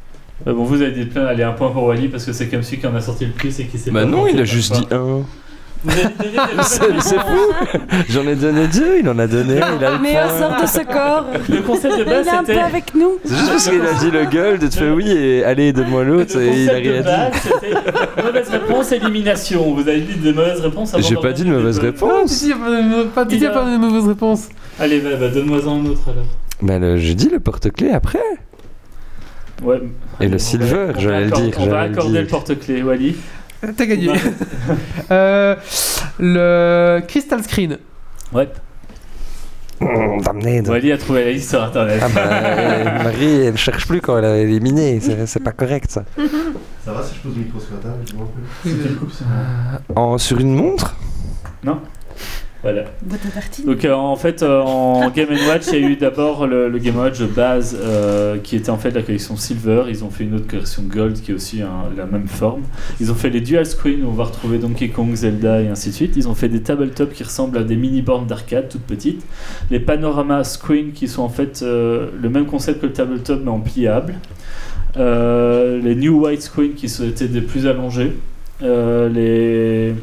Euh, bon, vous avez dit plein, allez, un point pour Wally parce que c'est comme celui qui en a sorti le plus et qui s'est Bah pas non, il a juste dit un. Vous avez donné des C'est c'est fou J'en ai donné deux, il en a donné un, il a le Meilleur point. sort de ce corps. Le concept de Il base est un peu c'était. avec nous. C'est juste parce qu'il a dit le gold, et tu fais oui, et allez, donne-moi l'autre, et il a de rien dit. c'était mauvaise réponse, élimination. Vous avez dit de mauvaises réponses avant J'ai pas dit de mauvaise réponse. Titi a pas Il de mauvaise réponse. Allez, bah, bah, donne-moi un autre alors. Bah j'ai dit le porte-clés après. Ouais. Et le on silver, on j'allais le dire, On va accorder le porte-clés, Wally. Euh, <laughs> T'as gagné. <laughs> Euh, le Crystal Screen. Ouais. Mmh, damné. Wally a trouvé la liste sur internet. Ah bah, euh, <laughs> Marie, elle cherche plus quand elle a éliminé, c'est pas correct ça. Ça va si je pose le micro sur la table je le coupe, sinon. En, sur une montre? Voilà. Donc euh, en fait euh, en <laughs> Game Watch il y a eu d'abord le, le Game Watch de base euh, qui était en fait la collection Silver. Ils ont fait une autre collection Gold qui est aussi la même forme. Ils ont fait les dual screen où on va retrouver Donkey Kong, Zelda et ainsi de suite. Ils ont fait des tabletop qui ressemblent à des mini bornes d'arcade toutes petites. Les panorama screen qui sont en fait le même concept que le tabletop mais en pliable. Les new widescreen qui sont- étaient des plus allongés. Les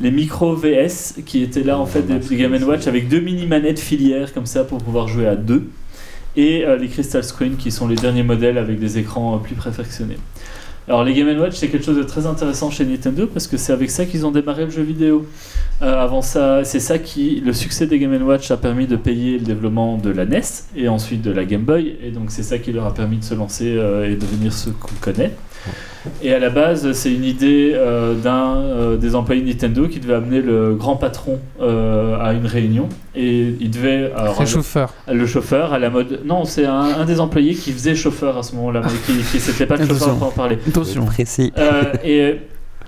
les micro VS qui étaient là en fait des, des Game Watch avec deux mini manettes filières comme ça pour pouvoir jouer à deux et euh, les Crystal Screen qui sont les derniers modèles avec des écrans euh, plus perfectionnés. Alors les Game Watch c'est quelque chose de très intéressant chez Nintendo parce que c'est avec ça qu'ils ont démarré le jeu vidéo. Euh, avant ça, c'est ça qui, le succès des Game Watch a permis de payer le développement de la NES et ensuite de la Game Boy, et donc c'est ça qui leur a permis de se lancer et devenir ce qu'on connaît. Et à la base, c'est une idée euh, d'un euh, des employés de Nintendo qui devait amener le grand patron euh, à une réunion et il devait alors, C'est le chauffeur. le chauffeur à la mode. Non, c'est un, un des employés qui faisait chauffeur à ce moment-là, mais qui, qui c'était pas le chauffeur pour en parler. Attention. Précis. Euh, et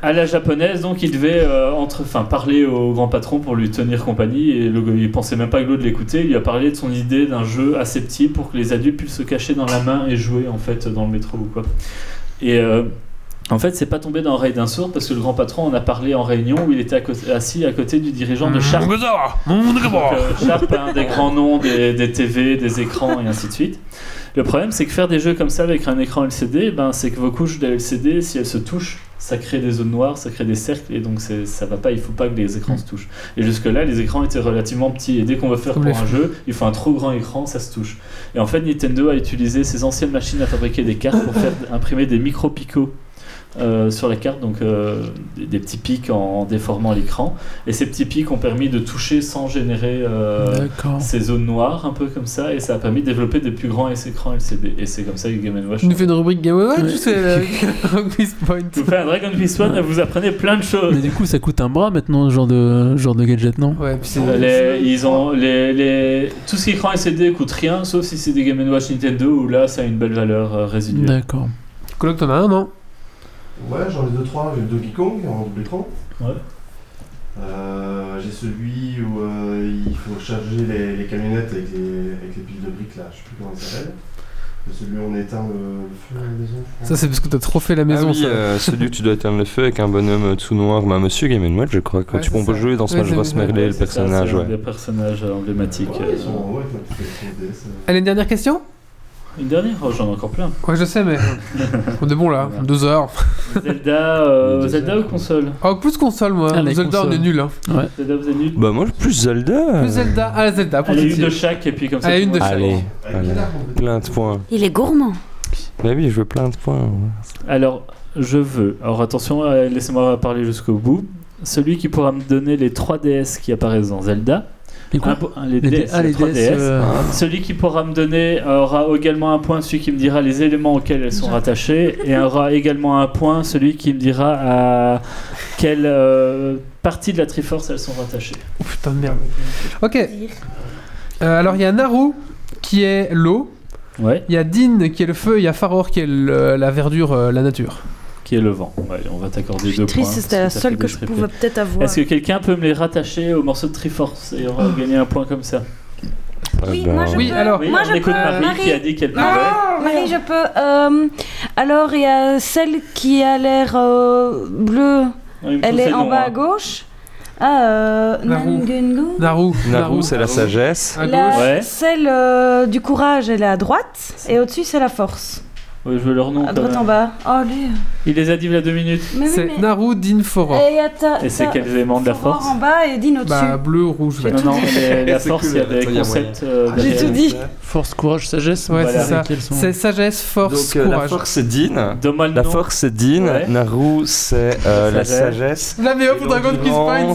à la japonaise, donc il devait euh, entre, enfin, parler au grand patron pour lui tenir compagnie. Et le, il pensait même pas que l'autre l'écoutait. Il lui a parlé de son idée d'un jeu assez petit pour que les adultes puissent se cacher dans la main et jouer en fait dans le métro ou quoi. Et euh, en fait, c'est pas tombé dans l'oreille d'un sourd parce que le grand patron en a parlé en réunion où il était à côté- assis à côté du dirigeant de Sharp. Donc, euh, Sharp, un des grands noms des, des TV, des écrans et ainsi de suite. Le problème, c'est que faire des jeux comme ça avec un écran LCD, ben, c'est que vos couches de LCD, si elles se touchent, ça crée des zones noires, ça crée des cercles, et donc ça va pas, il faut pas que les écrans se touchent. Et jusque-là, les écrans étaient relativement petits, et dès qu'on veut faire pour un jeu, il faut un trop grand écran, ça se touche. Et en fait, Nintendo a utilisé ses anciennes machines à fabriquer des cartes pour faire imprimer des micro-picots. Euh, sur la carte, donc euh, des, des petits pics en déformant l'écran. Et ces petits pics ont permis de toucher sans générer euh, ces zones noires, un peu comme ça, et ça a permis de développer des plus grands écrans LCD. Et c'est comme ça que Game Watch. Tu nous fais une rubrique Game Watch Ouais. ou c'est <laughs> Rock Quiz Point Vous faites un Dragon Quest One et vous apprenez plein de choses. Mais du coup, ça coûte un bras maintenant, ce genre de, genre de gadget, non? Ouais, puis c'est. Les- ils ont les, les, tout ce qui est écran LCD coûte rien, sauf si c'est des Game Watch Nintendo où là ça a une belle valeur euh, résiduelle. D'accord. Coloc, t'en as un, non? Ouais, j'en ai deux, trois. J'ai Donkey Kong en double écran. Ouais. Euh, j'ai celui où euh, il faut charger les, les camionnettes avec les, avec les piles de briques là, je sais plus comment ça s'appelle. Celui où on éteint le, feu à la maison. Ça, c'est parce que t'as trop fait la maison, ah oui, ça. euh, celui où tu dois éteindre le feu avec un bonhomme tout noir, bah, Monsieur Game Watch, je crois. Quand Ouais, tu peux jouer dans Smash Bros. Melee, le personnage, c'est un ouais. des personnages emblématiques. Ouais, ils sont. Allez, une dernière question? Une dernière Oh, J'en ai encore plein. Ouais, je sais, mais. <laughs> on est bon là, deux heures. Zelda, euh, Deux Zelda heures. ou console? Oh, plus console, moi. Allez, Zelda, on est nul. Hein. Ouais. Zelda, vous êtes nuls Bah, moi, plus Zelda. Plus Zelda. Ah, Zelda, pour Allez, une de chaque et puis comme ça. Allez, une de chaque. Allez, plein de points. Il est gourmand. Bah oui, je veux plein de points. Alors, je veux. Alors attention, euh, laissez-moi parler jusqu'au bout. Celui qui pourra me donner les 3 DS qui apparaissent dans Zelda. Les Les DS, D- ah, les les 3 DS. DS. euh, Celui qui pourra me donner aura également un point celui qui me dira les éléments auxquels elles sont rattachées et aura également un point celui qui me dira à quelle euh, partie de la Triforce elles sont rattachées. Oh putain de merde. Ok. Euh, alors, il y a Naru qui est l'eau. Ouais, Il y a Din qui est le feu. Il y a Faror qui est le- la verdure, euh, la nature. Qui est le vent. Ouais, on va t'accorder deux suis points. triste, c'était la seule que je triplés. pouvais peut-être avoir. Est-ce que quelqu'un peut me les rattacher au morceau de Triforce et on va gagner un point comme ça Oui, Ah bah, moi je Oui, peux. alors- Oui, moi je écoute peux. Marie, Marie, qui a dit qu'elle pouvait. Marie, je peux. euh, alors, il y a celle qui a l'air euh, bleue. Oui, Elle est en bas hein. à gauche. Ah, euh, Naru. Nangungu. Naru. Naru, c'est la sagesse. À La-. Ouais. Celle euh, du courage, elle est à droite. Et au-dessus, c'est la force. Oui, je veux leur nom. À droite en bas. Oh, allez. Il les a dit il y a deux minutes. C'est mais- Naru, Din, Faror. Et, y a ta- Et c'est quels éléments de la force en bas et Dean au-dessus. Bah, bleu, rouge, vert. Non, non, <laughs> mais la force, il y a des concepts euh, J'ai tout dit. Force, courage, sagesse. Ouais, Voilà. c'est ça. C'est sagesse, force, Donc, euh, la courage. force, c'est le La force, c'est Dean. Ouais. Naru, c'est euh, La la sagesse. La meilleure pour Dragon euh, <laughs>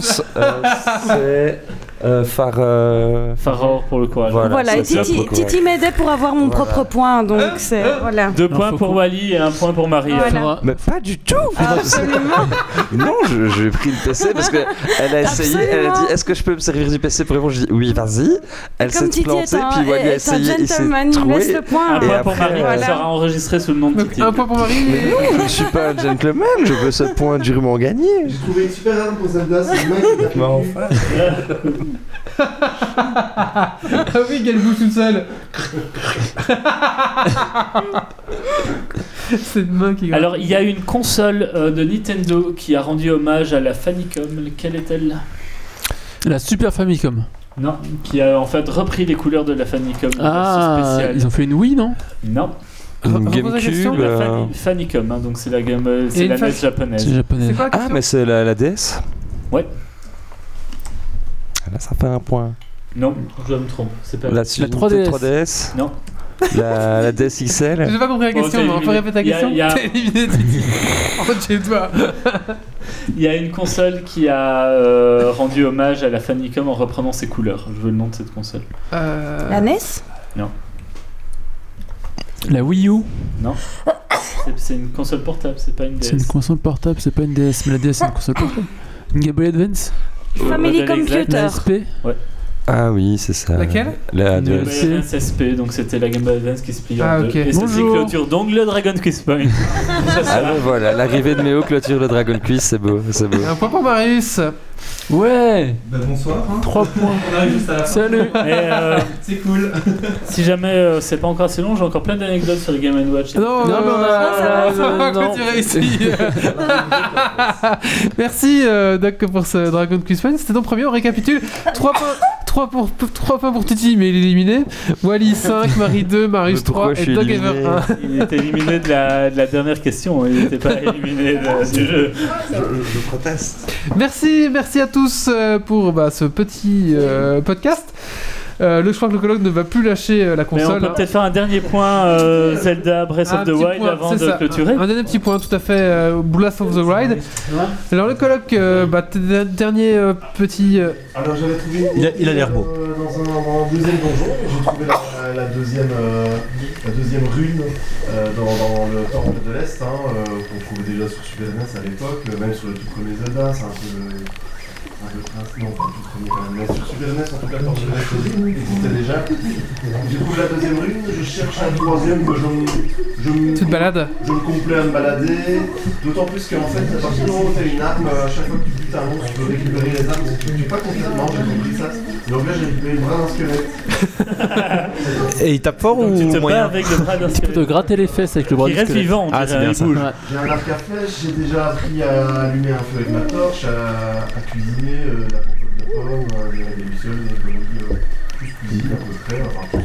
c'est euh, Phare. euh, Faror pour le courage. Voilà. Voilà, et c'est ça, Titi. Titi m'aidait pour avoir mon Voilà. propre point, donc c'est. Voilà. Deux points pour Wally et un point pour Marie. Voilà. Mais pas du tout Absolument. <laughs> Non, je- j'ai pris le PC parce que elle a essayé, elle a dit Absolument. est-ce que je peux me servir du PC pour répondre? Je dis oui, vas-y. Elle s'est plantée, est puis Wally a essayé, il s'est trouvé. le point. Un point pour Marie voilà. qui sera enregistré sous le nom de Titi. un point pour Marie. Mais non, je suis pas un gentleman, je veux ce point durement gagné. J'ai trouvé une super arme pour Zelda, c'est main qui Mais enfin. <laughs> ah oui, qu'elle bouge toute seule. C'est une main qui. Alors, il y a une console euh, de Nintendo qui a rendu hommage à la Famicom. Quelle est-elle? La Super Famicom. Non, qui a en fait repris les couleurs de la Famicom. Ah, ils ont fait une Wii, non? Non, Une Gamecube. la euh, Fani- Famicom, hein, donc c'est la, game, euh, c'est la NES C'est japonaise. japonais. C'est quoi la Ah, mais c'est la, la DS? Ouais. Là, ça fait un point. Non, je me trompe. C'est pas La, La 3DS. 3DS Non. La, la DS XL J'ai pas compris la Bon, question, mais on peut répéter la Y a- question y a- <laughs> éliminé. Oh, chez toi. Il y a une console qui a euh, rendu hommage à la Famicom en reprenant ses couleurs. Je veux le nom de cette console. Euh, La NES Non. La Wii U, Non. C'est- C'est une console portable, c'est pas une DS. c'est une console portable, c'est pas une DS, mais la DS c'est une console portable. Une Game Boy Advance Family exact. Computer. Ah oui, c'est ça. Laquelle La Game Boy Advance SP, donc c'était la Game Boy Advance qui se plie Ah, en deux. ok. Et c'est une Bonjour. clôture donc le Dragon Quest Point. <laughs> Ah ben voilà, l'arrivée de Méo clôture le Dragon Quiz, c'est beau, c'est beau. Un point pour Marius. Ouais Bah, bonsoir. hein. 3 points On arrive juste à la fin. Salut euh, <laughs> C'est cool. <laughs> si jamais euh, c'est pas encore assez long, j'ai encore plein d'anecdotes sur le Game Watch. Non, Non, mais on a- euh, ça va, on va non. clôturer ici. Merci euh, Doc pour ce Dragon Quiz Point. C'était ton premier, on récapitule. 3 points, 3 pour, 3 points pour Titi, mais il est éliminé. Wally <laughs> 5, Marie 2, Marius Mais pourquoi 3 je et éliminé Ever 1. Il était éliminé de la, de la dernière question, il n'était pas <laughs> éliminé de- du jeu. Je, je proteste. Merci, merci à tous euh, pour bah, ce petit euh, podcast. Euh, le, je crois que le colloque ne va plus lâcher euh, la Mais on console. peut hein. peut-être faire un dernier point euh, <laughs> Zelda Breath Un of the Wild point, avant de ça. clôturer. Un dernier petit point, tout à fait. euh, Blast of the Ride. Alors le colloque, euh, bah, dernier euh, petit. euh, Alors j'avais trouvé. une Il a- il a l'air beau. euh, Dans un, dans un deuxième donjon, j'ai trouvé la, la deuxième, euh, la deuxième rune euh, dans, dans le temple de l'Est, hein, euh, qu'on trouvait déjà sur Super NES à l'époque, même sur le tout premier Zelda, c'est un peu le. Prince, non, pas tout premier quand même, Super NES, en tout cas, le temple de l'Est existait déjà. J'ai trouvé la deuxième rune, je cherche un troisième, mais je. Je me petite balade. je me complais à me balader, d'autant plus qu'en fait, à partir du moment où tu as une arme, à chaque fois que tu butes un tu peux récupérer les armes. N'es pas complètement, j'ai compris ça. Donc là, j'ai récupéré le bras d'un squelette. <laughs> Et il tape fort Donc tu ou te bats moyen avec le bras d'un Tu peux te squelette. gratter les fesses avec le bras Il du reste squelette. vivant, on Ah, c'est bien il ça. J'ai un arc à flèche, j'ai déjà appris à allumer un feu avec ma torche, à, à cuisiner euh, la compote de pommes, euh, des lucioles, des écologies, euh, plus cuisine à peu près, enfin tout.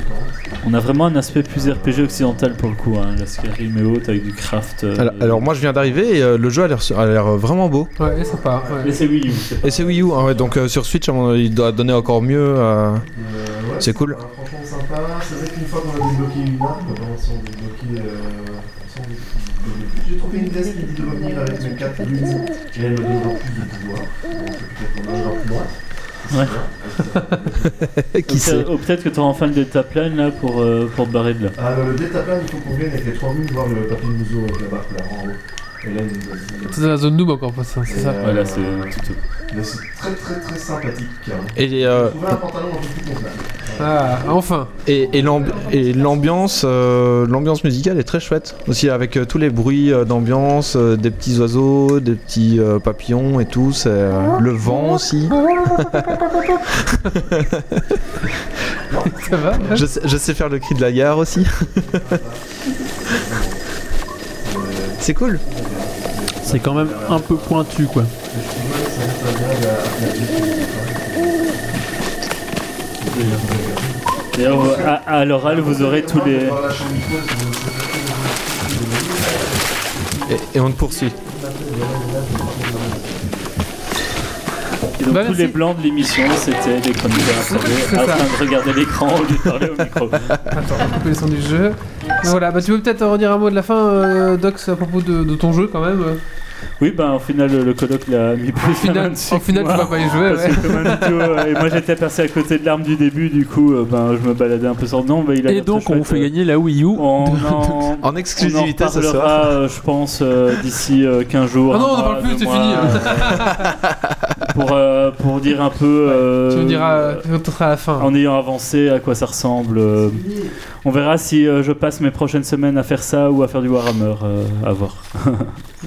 On a vraiment un aspect plus RPG occidental pour le coup. Hein. La Skyrim est haute avec du craft. euh, alors, alors, moi je viens d'arriver et euh, le jeu a l'air a l'air vraiment beau. Ouais, sympa. ouais. Mais c'est Wii U. c'est- Et c'est Wii U, hein, ouais, donc euh, sur Switch il doit donner encore mieux. euh, Et, euh, ouais, C'est cool. euh, franchement sympa. C'est vrai qu'une fois qu'on a débloqué une arme. Euh, sans débloquer- J'ai trouvé une test qui dit de revenir avec mes 4 lunes et elle me donnera plus de pouvoir. Donc peut-être qu'on ira plus loin. Ouais. Qui Ou sait peut- Ou peut-être que tu auras enfin le delta plane là pour, euh, pour te barrer de là. Ah, le détaplan, il faut qu'on vienne avec les 3 lunes voir le papier museau avec la barre là en haut. Là, C'est dans la zone noob encore, pas ça, c'est ça. euh, Voilà, c'est tout. tout. Mais c'est très très très sympathique. hein. Et, euh, J'ai trouvé un pantalon un peu plus convenable. Ah, enfin. et, et l'ambi- et l'ambiance euh, l'ambiance musicale est très chouette. Aussi avec euh, tous les bruits euh, d'ambiance, euh, des petits oiseaux, des petits euh, papillons et tout. c'est, euh, le vent aussi. <laughs> <laughs> Ça va Je sais, je sais faire le cri de la gare aussi. <laughs> C'est cool. C'est quand même un peu pointu quoi. D'ailleurs, à, à l'oral, vous aurez tous les. Et, et on te poursuit. Et donc, Bah, tous les blancs de l'émission, c'était des chroniqueurs train de regarder l'écran <laughs> au lieu de parler au micro. Attends, on le son du jeu. Voilà, bah tu veux peut-être redire un mot de la fin, euh, Dox, à propos de, de ton jeu quand même. Oui, ben au final, le, le colloque l'a mis plus <laughs> Au final, au final tu vas pas y jouer, Parce ouais. Manito, euh, et moi j'étais passé à côté de l'arme du début, du coup, euh, ben, je me baladais un peu sans nom. Ben, il a Et donc on vous fait euh, gagner la Wii U. On en, <laughs> En exclusivité on en ce soir. euh, je pense, euh, d'ici euh, 15 jours. Ah non, on en mois, parle plus, c'est fini. euh, <laughs> pour, euh, pour dire un peu. euh, Tu me diras euh, à la fin. en ayant avancé à quoi ça ressemble. euh, on verra si euh, je passe mes prochaines semaines à faire ça ou à faire du Warhammer, euh, à voir.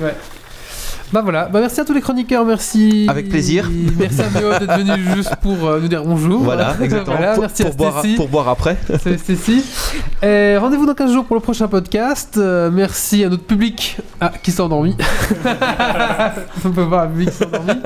Ouais. Bah voilà, bah merci à tous les chroniqueurs, merci. Avec plaisir. Merci à Méo d'être venu <laughs> juste pour euh, nous dire bonjour. Voilà, exactement. Voilà, pour, merci pour à boire, Stacy. pour boire après. <laughs> Salut Stécie. Et Rendez-vous dans 15 jours pour le prochain podcast. Euh, merci à notre public ah, qui s'est endormi. <laughs> On peut voir un public qui s'est endormi.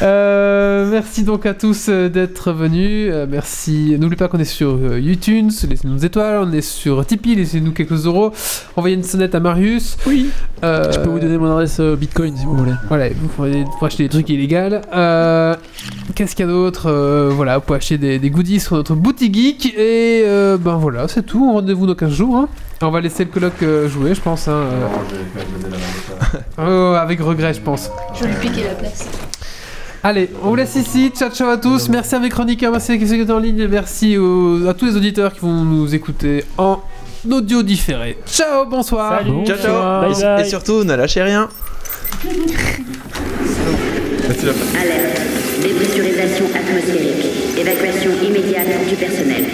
Euh, merci donc à tous d'être venus. Euh, merci. N'oubliez pas qu'on est sur euh, YouTube. Laissez-nous des étoiles. On est sur Tipeee. Laissez-nous quelques euros. Envoyez une sonnette à Marius. Oui. Euh, Je peux vous donner mon adresse euh, Bitcoin si vous voulez. Voilà, vous pouvez, pour acheter des trucs illégaux. Euh, Qu'est-ce qu'il y a d'autre Euh, Voilà, vous pouvez acheter des, des goodies sur notre boutique geek. Et euh, ben voilà, c'est tout. Rendez-vous dans 15 jours. hein. On va laisser le coloc jouer, je pense. hein, euh. <laughs> Oh, avec regret, je pense. Je vais lui piquer la place. Allez, on vous laisse ici. Ciao, ciao à tous. Merci à mes chroniqueurs, merci à ceux qui étaient en ligne. Merci aux- à tous les auditeurs qui vont nous écouter en audio différé. Ciao, bonsoir. Salut. Ciao, ciao. Et- Et surtout, ne lâchez rien. Alerte. Dépressurisation atmosphérique. Évacuation immédiate du personnel.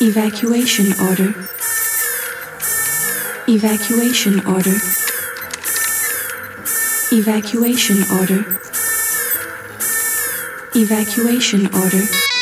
Evacuation order. Evacuation order. Evacuation order. Evacuation order.